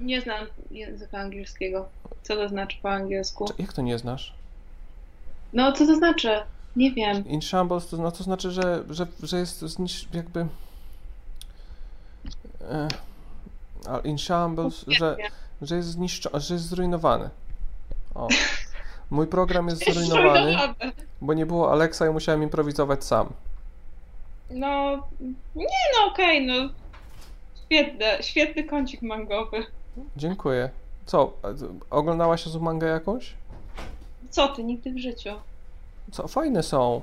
Speaker 20: Nie znam języka angielskiego. Co to znaczy po angielsku?
Speaker 3: Jak to nie znasz?
Speaker 20: No, co to znaczy? Nie wiem.
Speaker 3: In shambles to, no, to znaczy, że, że, że jest jakby... E, in shambles, że, że jest zniszczony, że jest zrujnowany. O. Mój program jest zrujnowany, bo nie było Alexa i musiałem improwizować sam.
Speaker 20: No, nie no, okej, okay, no. Świetny, świetny kącik mangowy.
Speaker 3: Dziękuję. Co, oglądałaś z mangę jakąś?
Speaker 20: Co ty, nigdy w życiu.
Speaker 3: Co, fajne są.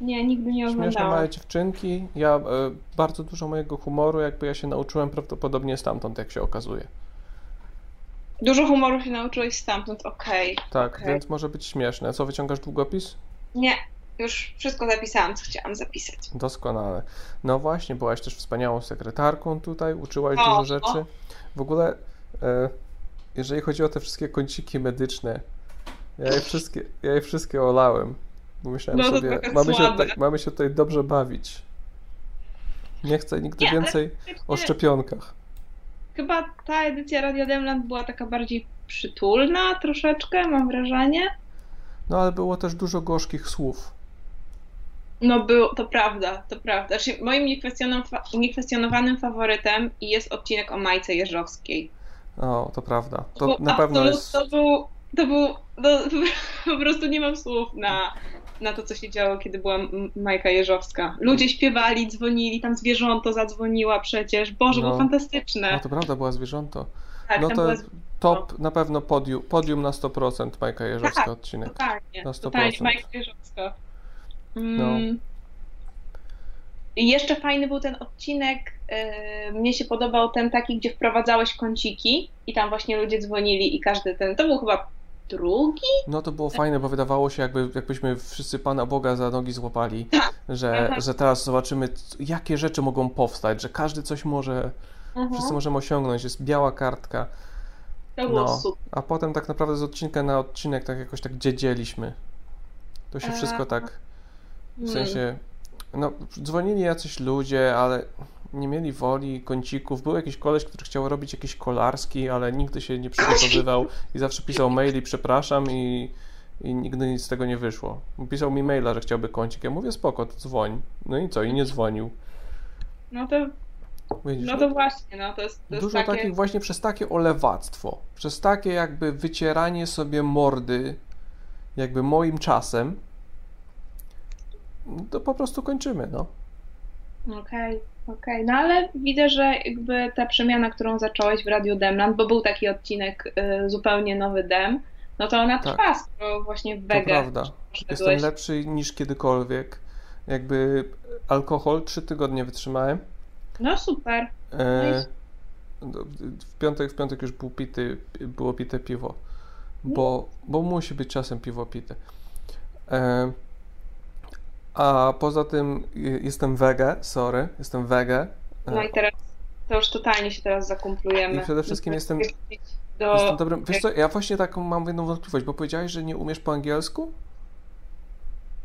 Speaker 20: Nie, nigdy nie oglądałam.
Speaker 3: Śmieszne małe dziewczynki. Ja, e, bardzo dużo mojego humoru jakby ja się nauczyłem prawdopodobnie stamtąd, jak się okazuje.
Speaker 20: Dużo humoru się nauczyłeś stamtąd, okej. Okay,
Speaker 3: tak,
Speaker 20: okay.
Speaker 3: więc może być śmieszne. Co, wyciągasz długopis?
Speaker 20: Nie, już wszystko zapisałam, co chciałam zapisać.
Speaker 3: Doskonale. No właśnie, byłaś też wspaniałą sekretarką tutaj, uczyłaś o, dużo rzeczy. O. W ogóle, e, jeżeli chodzi o te wszystkie kąciki medyczne, ja je wszystkie, ja je wszystkie olałem. Bo myślałem no, sobie, mamy się, tak, mamy się tutaj dobrze bawić. Nie chcę nigdy nie, więcej o szczepionkach.
Speaker 20: Chyba ta edycja Radio Demland była taka bardziej przytulna troszeczkę, mam wrażenie.
Speaker 3: No ale było też dużo gorzkich słów.
Speaker 20: No było, to prawda, to prawda. Znaczy, moim niekwestionowanym faworytem jest odcinek o Majce Jeżowskiej.
Speaker 3: O, to prawda. To, to na pewno jest...
Speaker 20: To był, to był, to, po prostu nie mam słów na, na to, co się działo, kiedy była Majka Jeżowska. Ludzie śpiewali, dzwonili, tam zwierząto zadzwoniła przecież. Boże, no, było fantastyczne.
Speaker 3: No to prawda, była zwierząto.
Speaker 20: Tak,
Speaker 3: no to
Speaker 20: była...
Speaker 3: top, na pewno podium, podium na 100% Majka Jeżowska
Speaker 20: tak,
Speaker 3: odcinek.
Speaker 20: Totalnie,
Speaker 3: na 100%.
Speaker 20: totalnie Majka Jeżowska. No. I jeszcze fajny był ten odcinek. Yy, mnie się podobał ten taki, gdzie wprowadzałeś kąciki i tam właśnie ludzie dzwonili i każdy ten. To był chyba drugi?
Speaker 3: No to było fajne, bo wydawało się, jakby, jakbyśmy wszyscy Pana Boga za nogi złapali, że, że teraz zobaczymy, jakie rzeczy mogą powstać, że każdy coś może, Aha. wszyscy możemy osiągnąć, jest biała kartka.
Speaker 20: To było no, super.
Speaker 3: A potem tak naprawdę z odcinka na odcinek tak jakoś tak dziedzieliśmy. To się wszystko tak w sensie, no, dzwonili jacyś ludzie, ale nie mieli woli, kącików. Był jakiś koleś, który chciał robić jakieś kolarski, ale nigdy się nie przygotowywał i zawsze pisał maili, przepraszam i, i nigdy nic z tego nie wyszło. Pisał mi maila, że chciałby kącik. Ja mówię, spoko, to dzwoń. No i co? I nie dzwonił.
Speaker 20: No to,
Speaker 3: Widzisz,
Speaker 20: no to właśnie, no to jest, to jest
Speaker 3: Dużo
Speaker 20: takie...
Speaker 3: takich właśnie przez takie olewactwo, przez takie jakby wycieranie sobie mordy jakby moim czasem, to po prostu kończymy, no.
Speaker 20: Okej, okay, okej. Okay. No ale widzę, że jakby ta przemiana, którą zacząłeś w Radiu Demland, bo był taki odcinek y, zupełnie nowy Dem, no to ona
Speaker 3: Tak.
Speaker 20: trwa, skoro właśnie w
Speaker 3: To
Speaker 20: Wege
Speaker 3: prawda.
Speaker 20: poszedłeś.
Speaker 3: Jestem lepszy niż kiedykolwiek. Jakby alkohol trzy tygodnie wytrzymałem.
Speaker 20: No super.
Speaker 3: E, do- w, piątek, w piątek już był pity, było pite piwo. Bo, bo musi być czasem piwo pite. E, a poza tym jestem wege, sorry, jestem wege. E,
Speaker 20: No i teraz to już totalnie się teraz zakumplujemy.
Speaker 3: I przede wszystkim jestem,
Speaker 20: Do...
Speaker 3: jestem dobrym. Wiesz co, ja właśnie taką mam jedną wątpliwość, bo powiedziałeś, że nie umiesz po angielsku?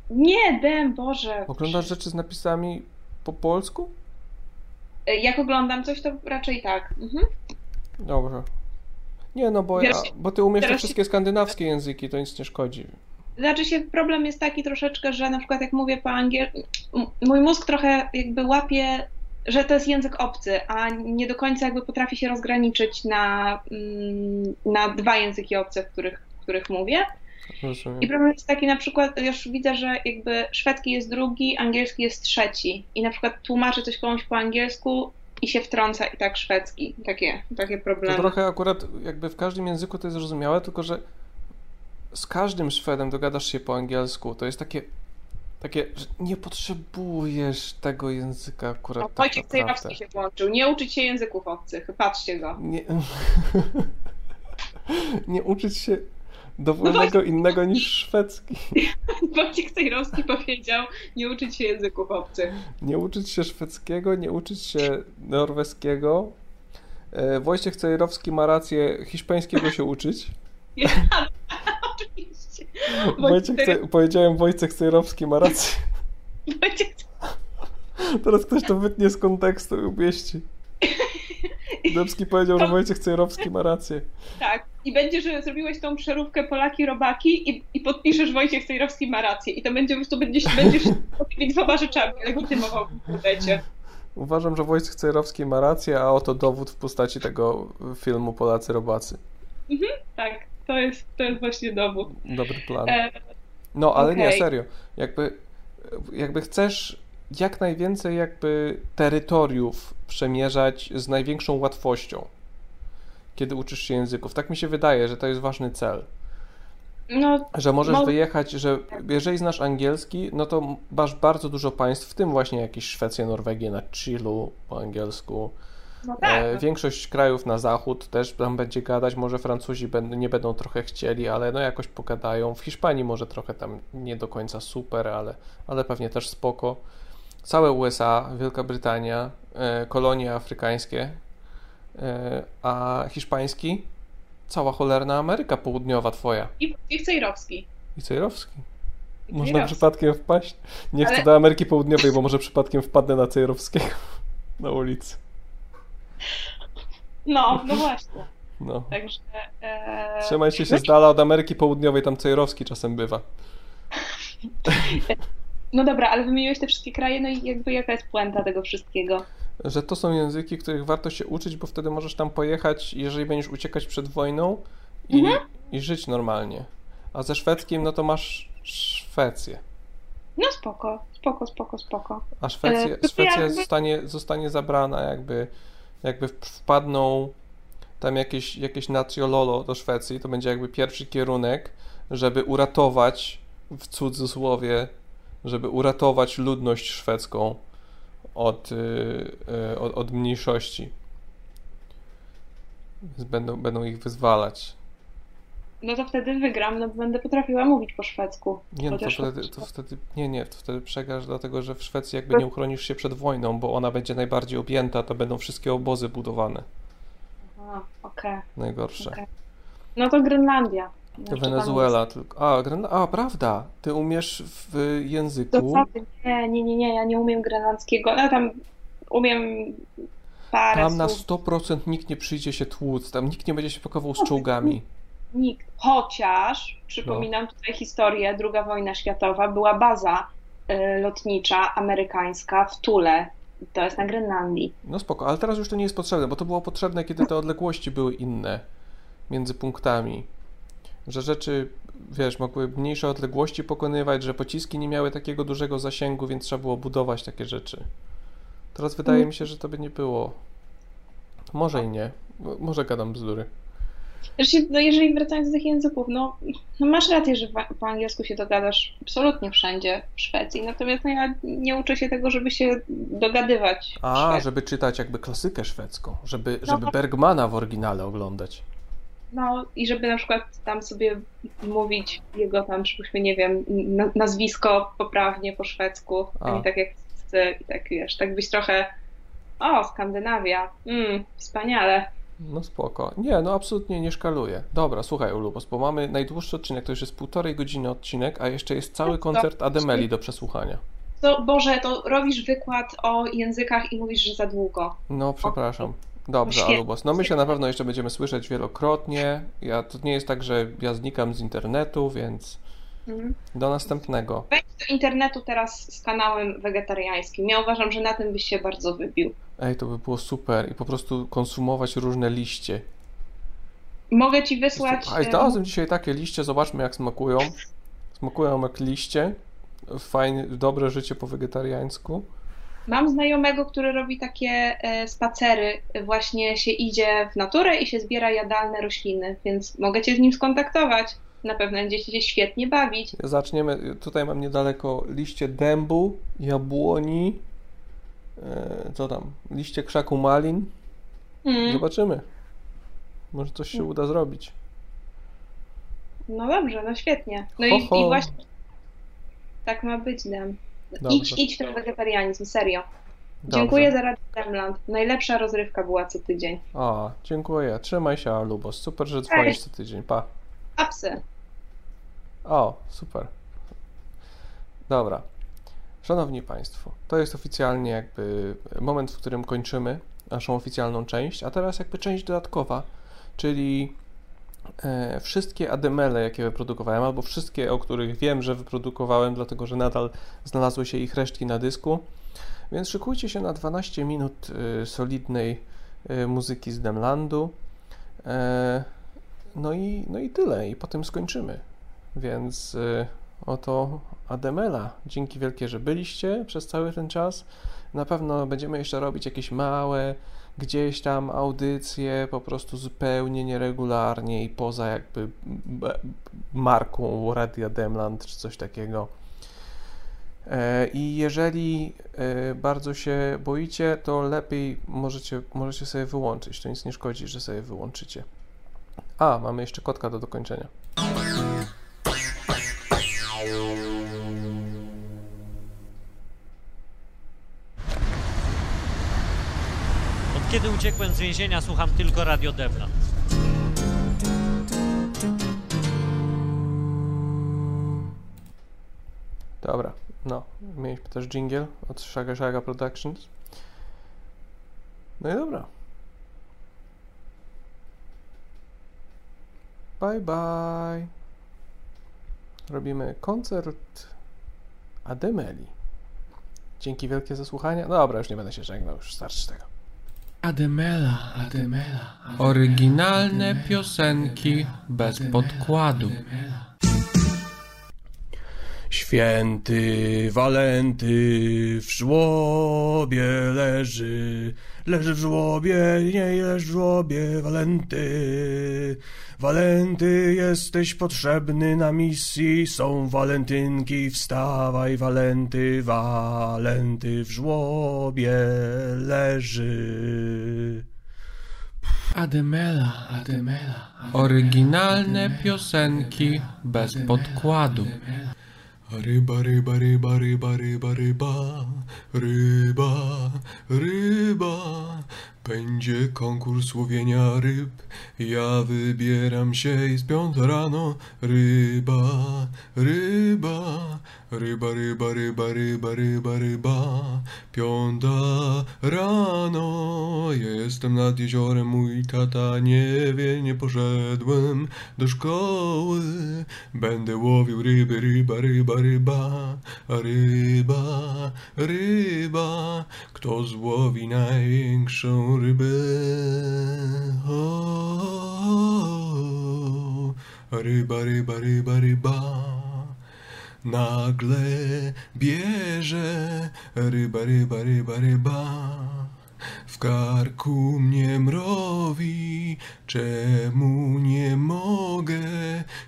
Speaker 20: Nie, Dem, Boże.
Speaker 3: Oglądasz rzeczy z napisami po polsku?
Speaker 20: Y, Jak oglądam coś, to raczej tak. Mhm.
Speaker 3: Dobrze. Nie, no bo, ja, bo ty umiesz te wszystkie skandynawskie języki, to nic nie szkodzi.
Speaker 20: Znaczy się, problem jest taki troszeczkę, że na przykład jak mówię po angielsku, mój mózg trochę jakby łapie, że to jest język obcy, a nie do końca jakby potrafi się rozgraniczyć na, mm, na dwa języki obce, w których, w których mówię.
Speaker 3: Rozumiem.
Speaker 20: I problem jest taki na przykład, już widzę, że jakby szwedzki jest drugi, angielski jest trzeci. I na przykład tłumaczę coś komuś po angielsku i się wtrąca i tak szwedzki. Takie, takie
Speaker 3: To
Speaker 20: problemy.
Speaker 3: trochę akurat jakby w każdym języku to jest zrozumiałe, tylko że z każdym Szwedem dogadasz się po angielsku. To jest takie, takie że nie potrzebujesz tego języka akurat
Speaker 20: O,
Speaker 3: tak
Speaker 20: Wojciech. Cejrowski się włączył. Nie uczyć się języków obcych. Patrzcie go.
Speaker 3: Nie, nie uczyć się dowolnego innego niż szwedzki.
Speaker 20: Wojciech Cejrowski powiedział nie uczyć się języków obcych.
Speaker 3: Nie uczyć się szwedzkiego, nie uczyć się norweskiego. E, Wojciech Cejrowski ma rację, hiszpańskiego się uczyć.
Speaker 20: Ja.
Speaker 3: Wojciech, powiedziałem Wojciech Cejrowski ma rację.
Speaker 20: Wojciech
Speaker 3: Teraz ktoś to wytnie z kontekstu i umieści. Dębski powiedział, że Wojciech Cejrowski ma rację.
Speaker 20: Tak. I będzie, że zrobiłeś tą przeróbkę Polaki-Robaki i, i podpiszesz Wojciech Cejrowski ma rację. I to będzie prostu będziesz, będziesz tymi dwoma rzeczami legitymował w.
Speaker 3: Uważam, że Wojciech Cejrowski ma rację, a oto dowód w postaci tego filmu Polacy Robacy.
Speaker 20: Mhm, tak, to jest, to jest właśnie dowód.
Speaker 3: Dobry plan.
Speaker 20: E,
Speaker 3: No, ale nie,
Speaker 20: okej.
Speaker 3: serio. Jakby, jakby chcesz jak najwięcej jakby terytoriów przemierzać z największą łatwością, kiedy uczysz się języków. Tak mi się wydaje, że to jest ważny cel.
Speaker 20: No,
Speaker 3: Że możesz
Speaker 20: mo-
Speaker 3: wyjechać, że jeżeli znasz angielski, no to masz bardzo dużo państw, w tym właśnie jakieś Szwecję, Norwegię na chillu po angielsku.
Speaker 20: No tak,
Speaker 3: E,
Speaker 20: no.
Speaker 3: większość krajów na zachód też tam będzie gadać, może Francuzi będą, nie będą trochę chcieli, ale no jakoś pogadają. W Hiszpanii może trochę tam nie do końca super, ale, ale pewnie też spoko. Całe USA, Wielka Brytania, e, kolonie afrykańskie, e, a hiszpański cała cholerna Ameryka Południowa twoja.
Speaker 20: I Cejrowski.
Speaker 3: I Cejrowski. Można
Speaker 20: Cejrowski.
Speaker 3: przypadkiem wpaść. Nie chcę
Speaker 20: Ale-
Speaker 3: do Ameryki Południowej, bo może przypadkiem wpadnę na Cejrowskiego na ulicy.
Speaker 20: No, no właśnie.
Speaker 3: No.
Speaker 20: Także. E,
Speaker 3: Trzymajcie się z dala od Ameryki Południowej, tam Cejrowski czasem bywa.
Speaker 20: No dobra, ale wymieniłeś te wszystkie kraje, no i jakby jaka jest puenta tego wszystkiego?
Speaker 3: Że to są języki, których warto się uczyć, bo wtedy możesz tam pojechać, jeżeli będziesz uciekać przed wojną i,
Speaker 20: Mhm.
Speaker 3: i żyć normalnie. A ze szwedzkim, no to masz Szwecję.
Speaker 20: No spoko, spoko, spoko, spoko.
Speaker 3: A Szwecja,
Speaker 20: E,
Speaker 3: Szwecja
Speaker 20: jakby-
Speaker 3: zostanie, zostanie zabrana, jakby, jakby wpadną tam jakieś, jakieś nacjololo do Szwecji, to będzie jakby pierwszy kierunek, żeby uratować, w cudzysłowie, żeby uratować ludność szwedzką od, y, y, od, od mniejszości. Więc będą, będą ich wyzwalać.
Speaker 20: No to wtedy wygram, no bo będę potrafiła mówić po szwedzku.
Speaker 3: Nie, no to wtedy, to wtedy, nie, nie, to wtedy przegrasz, dlatego że w Szwecji jakby nie uchronisz się przed wojną, bo ona będzie najbardziej objęta, to będą wszystkie obozy budowane.
Speaker 20: Aha, okej.
Speaker 3: Najgorsze.
Speaker 20: okej. No to Grenlandia.
Speaker 3: To Wenezuela tylko. A, Gren... A, prawda. Ty umiesz w języku.
Speaker 20: To co ty? Nie, nie, nie, nie, ja nie umiem grenlandzkiego. No tam umiem parę
Speaker 3: Tam na
Speaker 20: słów.
Speaker 3: 100% nikt nie przyjdzie się tłuc, tam nikt nie będzie się pakował z czołgami.
Speaker 20: Nikt. Chociaż, przypominam tutaj historię, II wojna światowa, była baza y, lotnicza amerykańska w Tule. To jest na Grenlandii.
Speaker 3: No spoko, ale teraz już to nie jest potrzebne, bo to było potrzebne, kiedy te odległości były inne między punktami. Że rzeczy, wiesz, mogły mniejsze odległości pokonywać, że pociski nie miały takiego dużego zasięgu, więc trzeba było budować takie rzeczy. Teraz wydaje mi się, że to by nie było. Może i nie. Mo- Może gadam bzdury.
Speaker 20: Zresztą, no jeżeli wracając do tych języków, no, no masz rację, że po angielsku się dogadasz absolutnie wszędzie w Szwecji, natomiast no, ja nie uczę się tego, żeby się dogadywać.
Speaker 3: A,
Speaker 20: Szwecji.
Speaker 3: żeby czytać jakby klasykę szwedzką, żeby,
Speaker 20: No.
Speaker 3: żeby Bergmana w oryginale oglądać.
Speaker 20: No i żeby na przykład tam sobie mówić jego tam, przypuśćmy, nie wiem, na- nazwisko poprawnie po szwedzku, a, nie tak jak i tak wiesz, tak być trochę o, Skandynawia, mm, wspaniale.
Speaker 3: No spoko. Nie, no absolutnie nie szkaluję. Dobra, słuchaj Ulubos, bo mamy najdłuższy odcinek, to już jest półtorej godziny odcinek, a jeszcze jest cały koncert Ademeli do przesłuchania.
Speaker 20: to Boże, to robisz wykład o językach i mówisz, że za długo.
Speaker 3: No, przepraszam. Dobrze. Alubos. No my się na pewno jeszcze będziemy słyszeć wielokrotnie. Ja, to nie jest tak, że ja znikam z internetu, więc
Speaker 20: Mhm.
Speaker 3: do następnego.
Speaker 20: Wejdź do internetu teraz z kanałem wegetariańskim. Ja uważam, że na tym byś się bardzo wybił.
Speaker 3: Ej, to by było super. I po prostu konsumować różne liście.
Speaker 20: Mogę ci wysłać.
Speaker 3: A i znalazłem dzisiaj takie liście, zobaczmy jak smakują. Smakują jak liście. Fajne, dobre życie po wegetariańsku.
Speaker 20: Mam znajomego, który robi takie e, spacery. Właśnie się idzie w naturę i się zbiera jadalne rośliny, więc mogę cię z nim skontaktować. Na pewno będziecie się świetnie bawić.
Speaker 3: Zaczniemy. Tutaj mam niedaleko liście dębu, jabłoni. E, co tam? Liście krzaku malin.
Speaker 20: Mm.
Speaker 3: Zobaczymy. Może coś się uda zrobić.
Speaker 20: No dobrze, no świetnie. No
Speaker 3: Ho,
Speaker 20: i,
Speaker 3: ho.
Speaker 20: i właśnie tak ma być, Dem.
Speaker 3: Dobrze.
Speaker 20: Idź, idź w ten wegetarianizm, serio.
Speaker 3: Dobrze.
Speaker 20: Dziękuję za Radio Demland. Najlepsza rozrywka była co tydzień.
Speaker 3: A, dziękuję. Trzymaj się, Alubos. Super, że dzwonisz co tydzień. Pa.
Speaker 20: Apsy.
Speaker 3: O, super. Dobra. Szanowni Państwo, to jest oficjalnie jakby moment, w którym kończymy naszą oficjalną część, a teraz jakby część dodatkowa, czyli e, wszystkie ADML, jakie wyprodukowałem, albo wszystkie, o których wiem, że wyprodukowałem, dlatego że nadal znalazły się ich resztki na dysku. Więc szykujcie się na 12 minut e, solidnej e, muzyki z Demlandu. E, no i, no i tyle, i potem skończymy. Więc y, oto Ademela. Dzięki wielkie, że byliście przez cały ten czas. Na pewno będziemy jeszcze robić jakieś małe, gdzieś tam audycje, po prostu zupełnie nieregularnie i poza jakby marką Radia Demland czy coś takiego. E, I jeżeli e, bardzo się boicie, to lepiej możecie, możecie sobie wyłączyć. To nic nie szkodzi, że sobie wyłączycie. A, mamy jeszcze kotka do dokończenia.
Speaker 1: Kiedy uciekłem z więzienia, słucham tylko Radio Demna.
Speaker 3: Dobra, no, mieliśmy też jingle od Shaga Shaga Productions. No i dobra. Bye bye. Robimy koncert Ademeli. Dzięki wielkie za słuchanie. No dobra, już nie będę się żegnał, już starczy tego.
Speaker 7: Ademela, Ademela.
Speaker 2: Oryginalne piosenki bez podkładu.
Speaker 7: Święty Walenty w żłobie leży, leży w żłobie, nie leży w żłobie, Walenty. Walenty, jesteś potrzebny na misji, są walentynki, wstawaj, Walenty, Walenty w żłobie leży. Ademela, Ademela.
Speaker 2: Oryginalne piosenki bez podkładu.
Speaker 7: re ba re ba. Re ba ba. Re ba. Będzie konkurs łowienia ryb. Ja wybieram się i z piąta rano. Ryba, ryba, ryba, ryba, ryba, ryba, ryba, ryba. Piąta rano. Jestem nad jeziorem, mój tata nie wie, nie poszedłem do szkoły. Będę łowił ryby, ryba, ryba, ryba, ryba, ryba. Kto złowi największą rybę? O, ryba, ryba, ryba, ryba. Nagle bierze ryba, ryba, ryba, ryba. W karku mnie mrowi, czemu nie mogę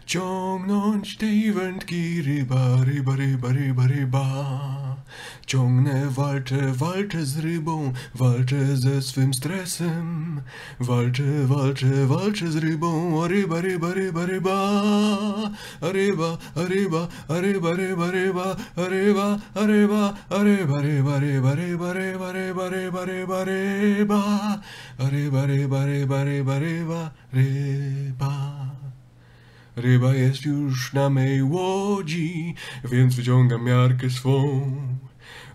Speaker 7: ciągnąć tej wędki? Ryba, ryba, ryba, ryba, ryba. Ciągnę, walczę, walczę z rybą, walczę ze swym stresem. Walczę, walczę, walczę z rybą, a ryba, ryba, ryba, ryba. A ryba, a ryba, a ryba, ryba, ryba, a ryba, a ryba, a ryba, ryba, ryba, ryba, ryba, ryba, ryba, ryba, ryba. A ryba, ryba, ryba, ryba, ryba, ryba. Ryba jest już na mej łodzi, więc wyciągam miarkę swą.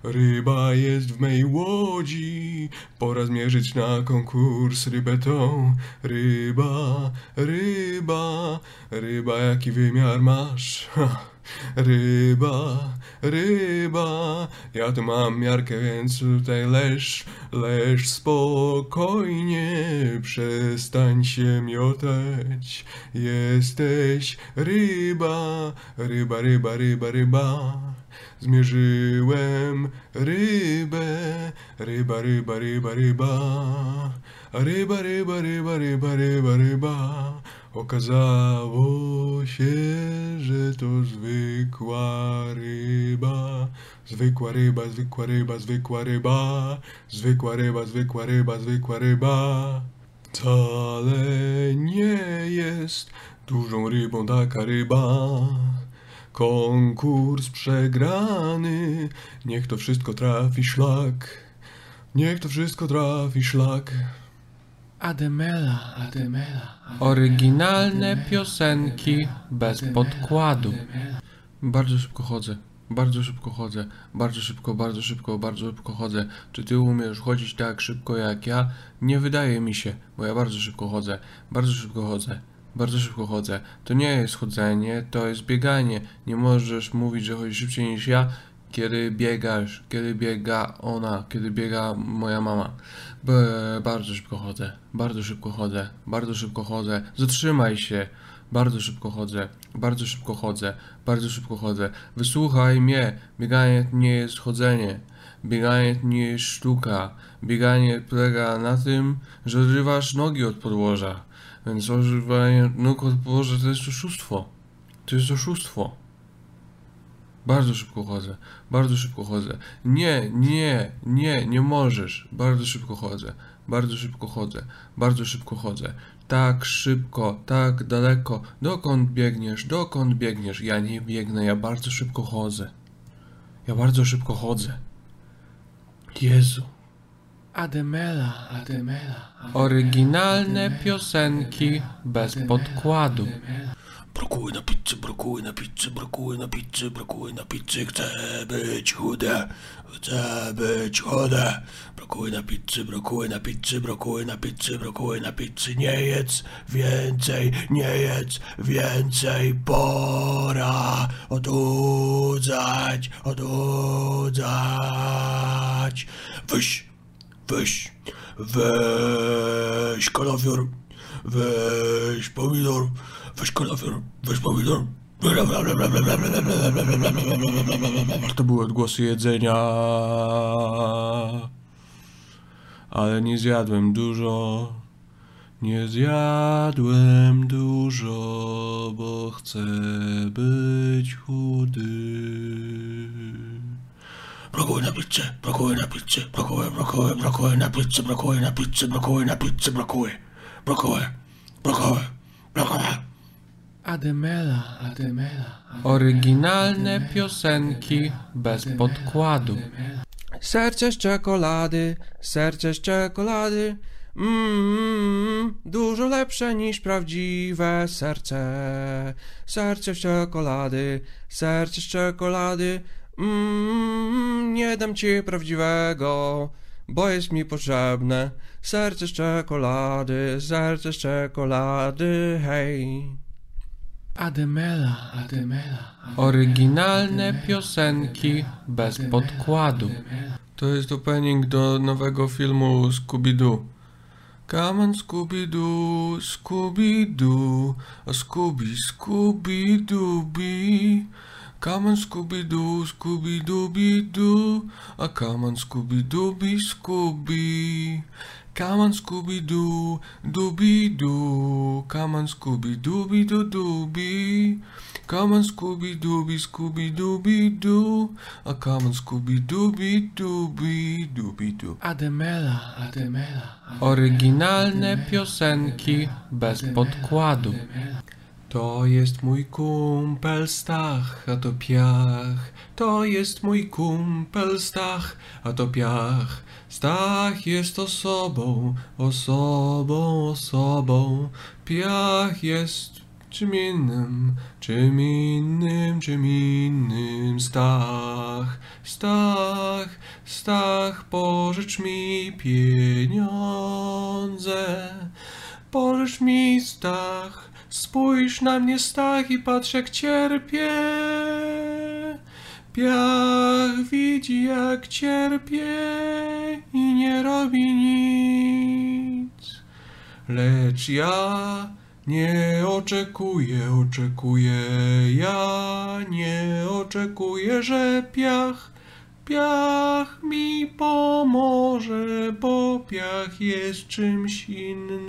Speaker 7: Ryba jest w mej łodzi. Pora zmierzyć na konkurs rybę tą. Ryba, ryba, ryba, jaki wymiar masz? Ha. Ryba, ryba, ja tu mam miarkę, więc tutaj leż, leż spokojnie, przestań się miotać. Jesteś ryba, ryba, ryba, ryba, ryba. Zmierzyłem rybę, ryba, ryba, ryba, ryba. Ryba, ryba, ryba, ryba, ryba, ryba. Okazało się, że to zwykła ryba. Zwykła ryba, zwykła ryba, zwykła ryba. Zwykła ryba, zwykła ryba, zwykła ryba. Wcale nie jest dużą rybą taka ryba. Konkurs przegrany, niech to wszystko trafi szlak. Niech to wszystko trafi szlak.
Speaker 11: Ademela, Ademela. Oryginalne piosenki bez podkładu. Bardzo szybko chodzę. Bardzo szybko chodzę. Bardzo szybko, bardzo szybko, bardzo szybko chodzę. Czy ty umiesz chodzić tak szybko jak ja? Nie wydaje mi się, bo ja bardzo szybko chodzę. Bardzo szybko chodzę. Bardzo szybko chodzę. To nie jest chodzenie, to jest bieganie. Nie możesz mówić, że chodzisz szybciej niż ja, kiedy biegasz, kiedy biega ona, kiedy biega moja mama. B- bardzo szybko chodzę, bardzo szybko chodzę, bardzo szybko chodzę. Zatrzymaj się. Bardzo szybko chodzę, bardzo szybko chodzę, bardzo szybko chodzę. Wysłuchaj mnie, bieganie nie jest chodzenie. Bieganie nie jest sztuka. Bieganie polega na tym, że odrywasz nogi od podłoża. Więc odrywanie nóg od podłoża to jest oszustwo. To jest oszustwo. Bardzo szybko chodzę, bardzo szybko chodzę. Nie, nie, nie, nie możesz. Bardzo szybko chodzę, bardzo szybko chodzę, bardzo szybko chodzę. Tak szybko, tak daleko. Dokąd biegniesz, dokąd biegniesz? Ja nie biegnę, ja bardzo szybko chodzę. Ja bardzo szybko chodzę. Jezu. Ademela, Ademela. Oryginalne piosenki bez podkładu.
Speaker 7: Brokuły na pizzę, brokuły na pizzę, brokuły na pizzę, brokuły na pizzę. Chcę być chude, chcę być chude. Brokuły na pizzę, brokuły na pizzę, brokuły na pizzę, brokuły na pizzę. Nie jedz więcej, nie jedz więcej. Pora odudzać, odudzać. Weź, weź, weź kalafior, weź pomidor, weź kalafior, weź pomidor. To były odgłosy jedzenia. Ale nie zjadłem dużo. Nie zjadłem dużo, bo chcę być chudy. Brokuły na pizzę, brokuły na pizzę, brokuły, brokuły, brokuły na pizzę, brokuły na pizzę, brokuły na pizzę, brokuły, brokuły, brokuły, brokuły.
Speaker 11: Ademela, Ademela. Oryginalne piosenki bez podkładu. Serce z czekolady, serce z czekolady. Mmm, dużo lepsze niż prawdziwe serce. Serce z czekolady, serce z czekolady. Mmm, nie dam ci prawdziwego, bo jest mi potrzebne. Serce z czekolady, serce z czekolady, hej. Ademela, Ademela. Oryginalne piosenki bez podkładu. To jest opening do nowego filmu Scooby-Doo. Come on Scooby-Doo, Scooby-Doo, Scooby, Scooby-Dooby. Come on Scooby-Doo, Scooby-Dooby-Doo, a come on Scooby-Dooby, Scooby. Come on Scooby-Doo, Dooby-Doo, come on Scooby-Dooby-Doo-Dooby. Come on Scooby-Dooby, Scooby-Dooby-Doo, a come on Scooby-Dooby-Dooby-Dooby-Doo. Ademela, Ademela. Oryginalne piosenki bez podkładu. To jest mój kumpel Stach, a to piach. To jest mój kumpel Stach, a to piach. Stach jest osobą, osobą, osobą. Piach jest czym innym, czym innym, czym innym. Stach, Stach, Stach, pożycz mi pieniądze. Pożycz mi Stach, spójrz na mnie Stach i patrz jak cierpię. Piach widzi jak cierpię i nie robi nic. Lecz ja nie oczekuję, oczekuję, ja nie oczekuję, że piach, piach mi pomoże, bo piach jest czymś innym.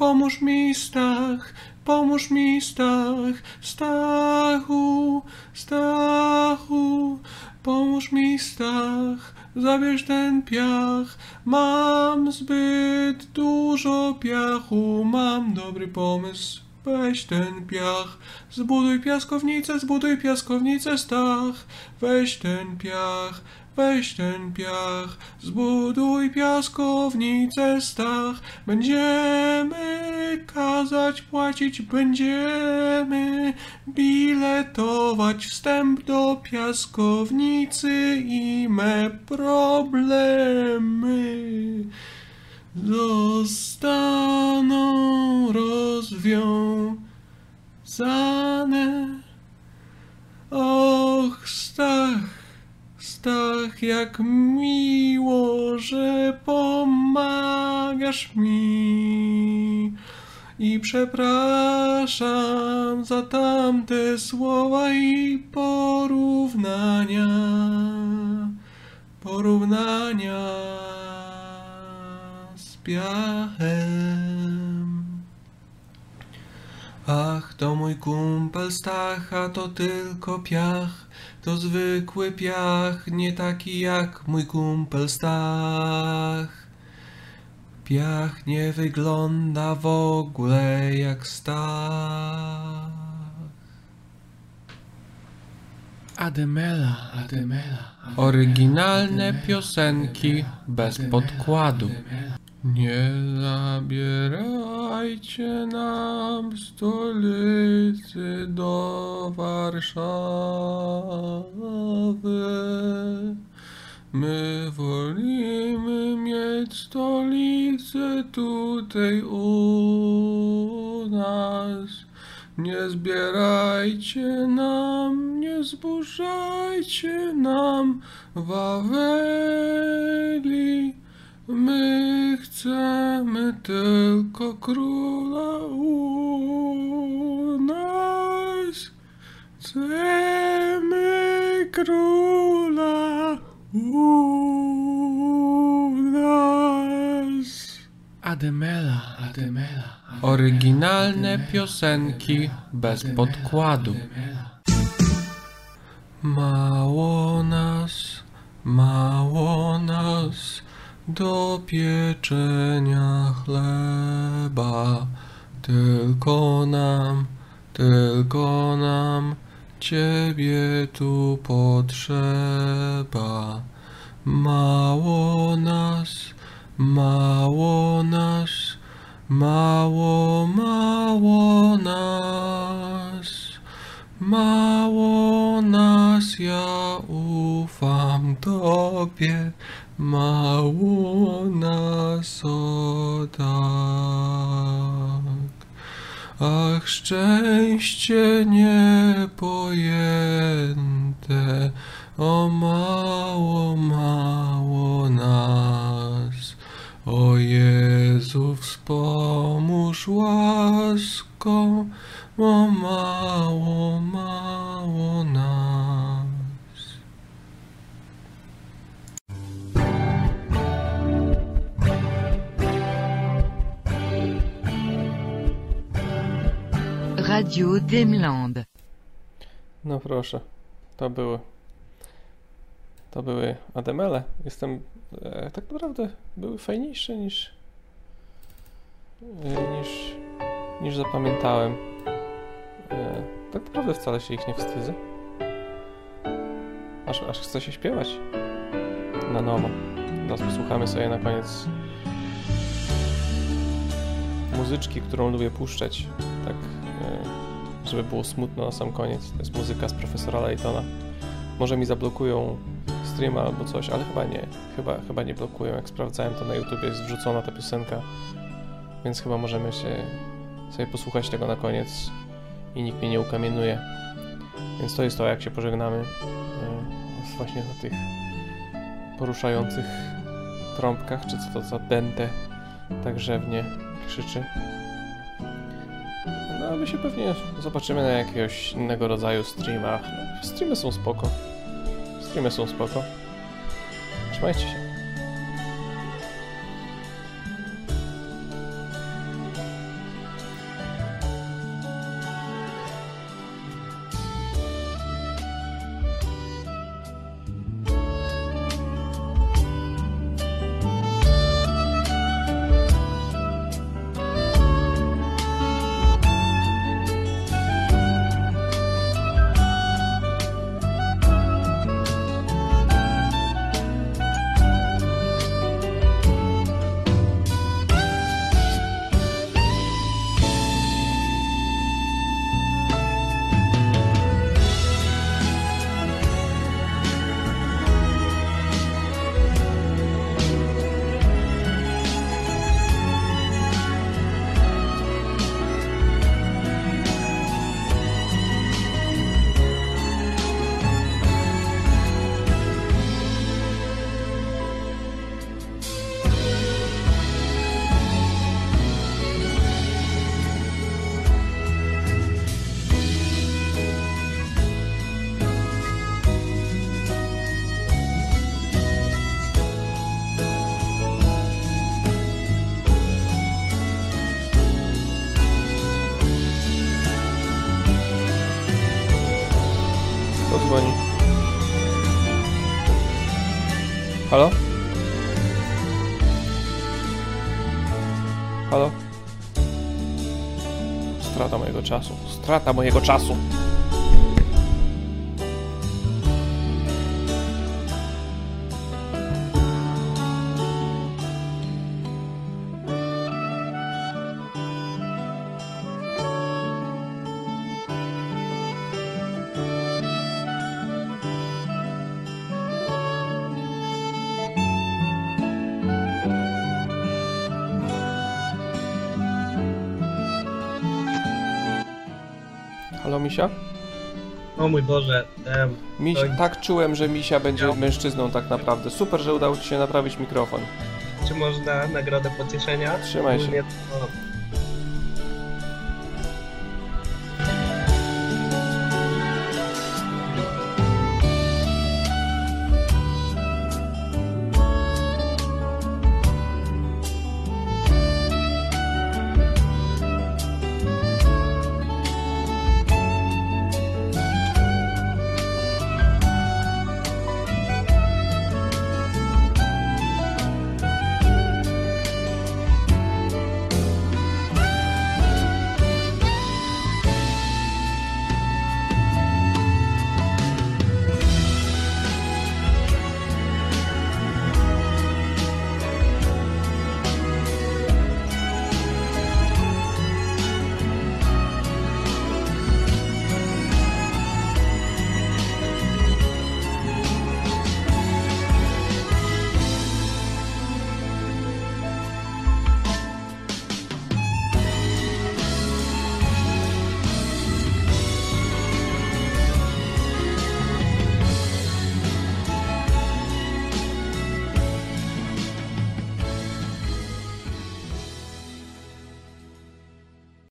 Speaker 11: Pomóż mi, Stach, pomóż mi, Stach, Stachu, Stachu, pomóż mi, Stach, zabierz ten piach. Mam zbyt dużo piachu, mam dobry pomysł. Weź ten piach, zbuduj piaskownicę, zbuduj piaskownicę, Stach. Weź ten piach, weź ten piach, zbuduj piaskownicę, Stach. Będziemy kazać płacić, będziemy biletować wstęp do piaskownicy i me problemy zostaną rozwiązane. Och, Stach, Stach, jak miło, że pomagasz mi. I przepraszam za tamte słowa i porównania. Porównania z piachem. Ach, to mój kumpel Stach, a to tylko piach. To zwykły piach, nie taki jak mój kumpel Stach. Piach nie wygląda w ogóle jak Stach.
Speaker 2: Ademela, Ademela.
Speaker 11: Oryginalne piosenki bez podkładu. Nie zabierajcie nam stolicy do Warszawy. My wolimy mieć stolicę tutaj u nas. Nie zbierajcie nam, nie zburzajcie nam Waweli. My chcemy tylko króla u nas. Chcemy króla u nas.
Speaker 2: Ademela, Ademela.
Speaker 11: Oryginalne piosenki bez podkładu. Mało nas, mało nas do pieczenia chleba. Tylko nam, tylko nam Ciebie tu potrzeba. Mało nas, mało nas, mało, mało nas. Mało nas, ja ufam Tobie, mało nas, o tak. Ach, szczęście niepojęte, o mało, mało nas. O Jezu, wspomóż łaską, o mało, mało nas.
Speaker 21: Radio Demland.
Speaker 3: No proszę, to były. To były Ademele. Jestem. E, tak naprawdę były fajniejsze niż. E, niż. niż zapamiętałem. E, tak naprawdę wcale się ich nie wstydzę. Aż, aż chce się śpiewać. Na nowo. Teraz posłuchamy sobie na koniec muzyczki, którą lubię puszczać, tak żeby było smutno na sam koniec. To jest muzyka z profesora Laytona. Może mi zablokują streama albo coś, ale chyba nie. Chyba, chyba nie blokują. Jak sprawdzałem, to na YouTube jest wrzucona ta piosenka, więc chyba możemy się sobie posłuchać tego na koniec i nikt mnie nie ukamienuje. Więc to jest to, jak się pożegnamy. e, Właśnie na tych poruszających trąbkach, czy co to za dente tak rzewnie krzyczy. A my się pewnie zobaczymy na jakiegoś innego rodzaju streamach. No, streamy są spoko. Streamy są spoko. Trzymajcie się. Strata mojego czasu. Misia?
Speaker 22: O mój Boże. em,
Speaker 3: Miś,
Speaker 22: to-
Speaker 3: tak czułem, że Misia będzie mężczyzną tak naprawdę. Super, że udało Ci się naprawić mikrofon.
Speaker 22: Czy można nagrodę pocieszenia?
Speaker 3: Trzymaj się.
Speaker 22: Ogólnie to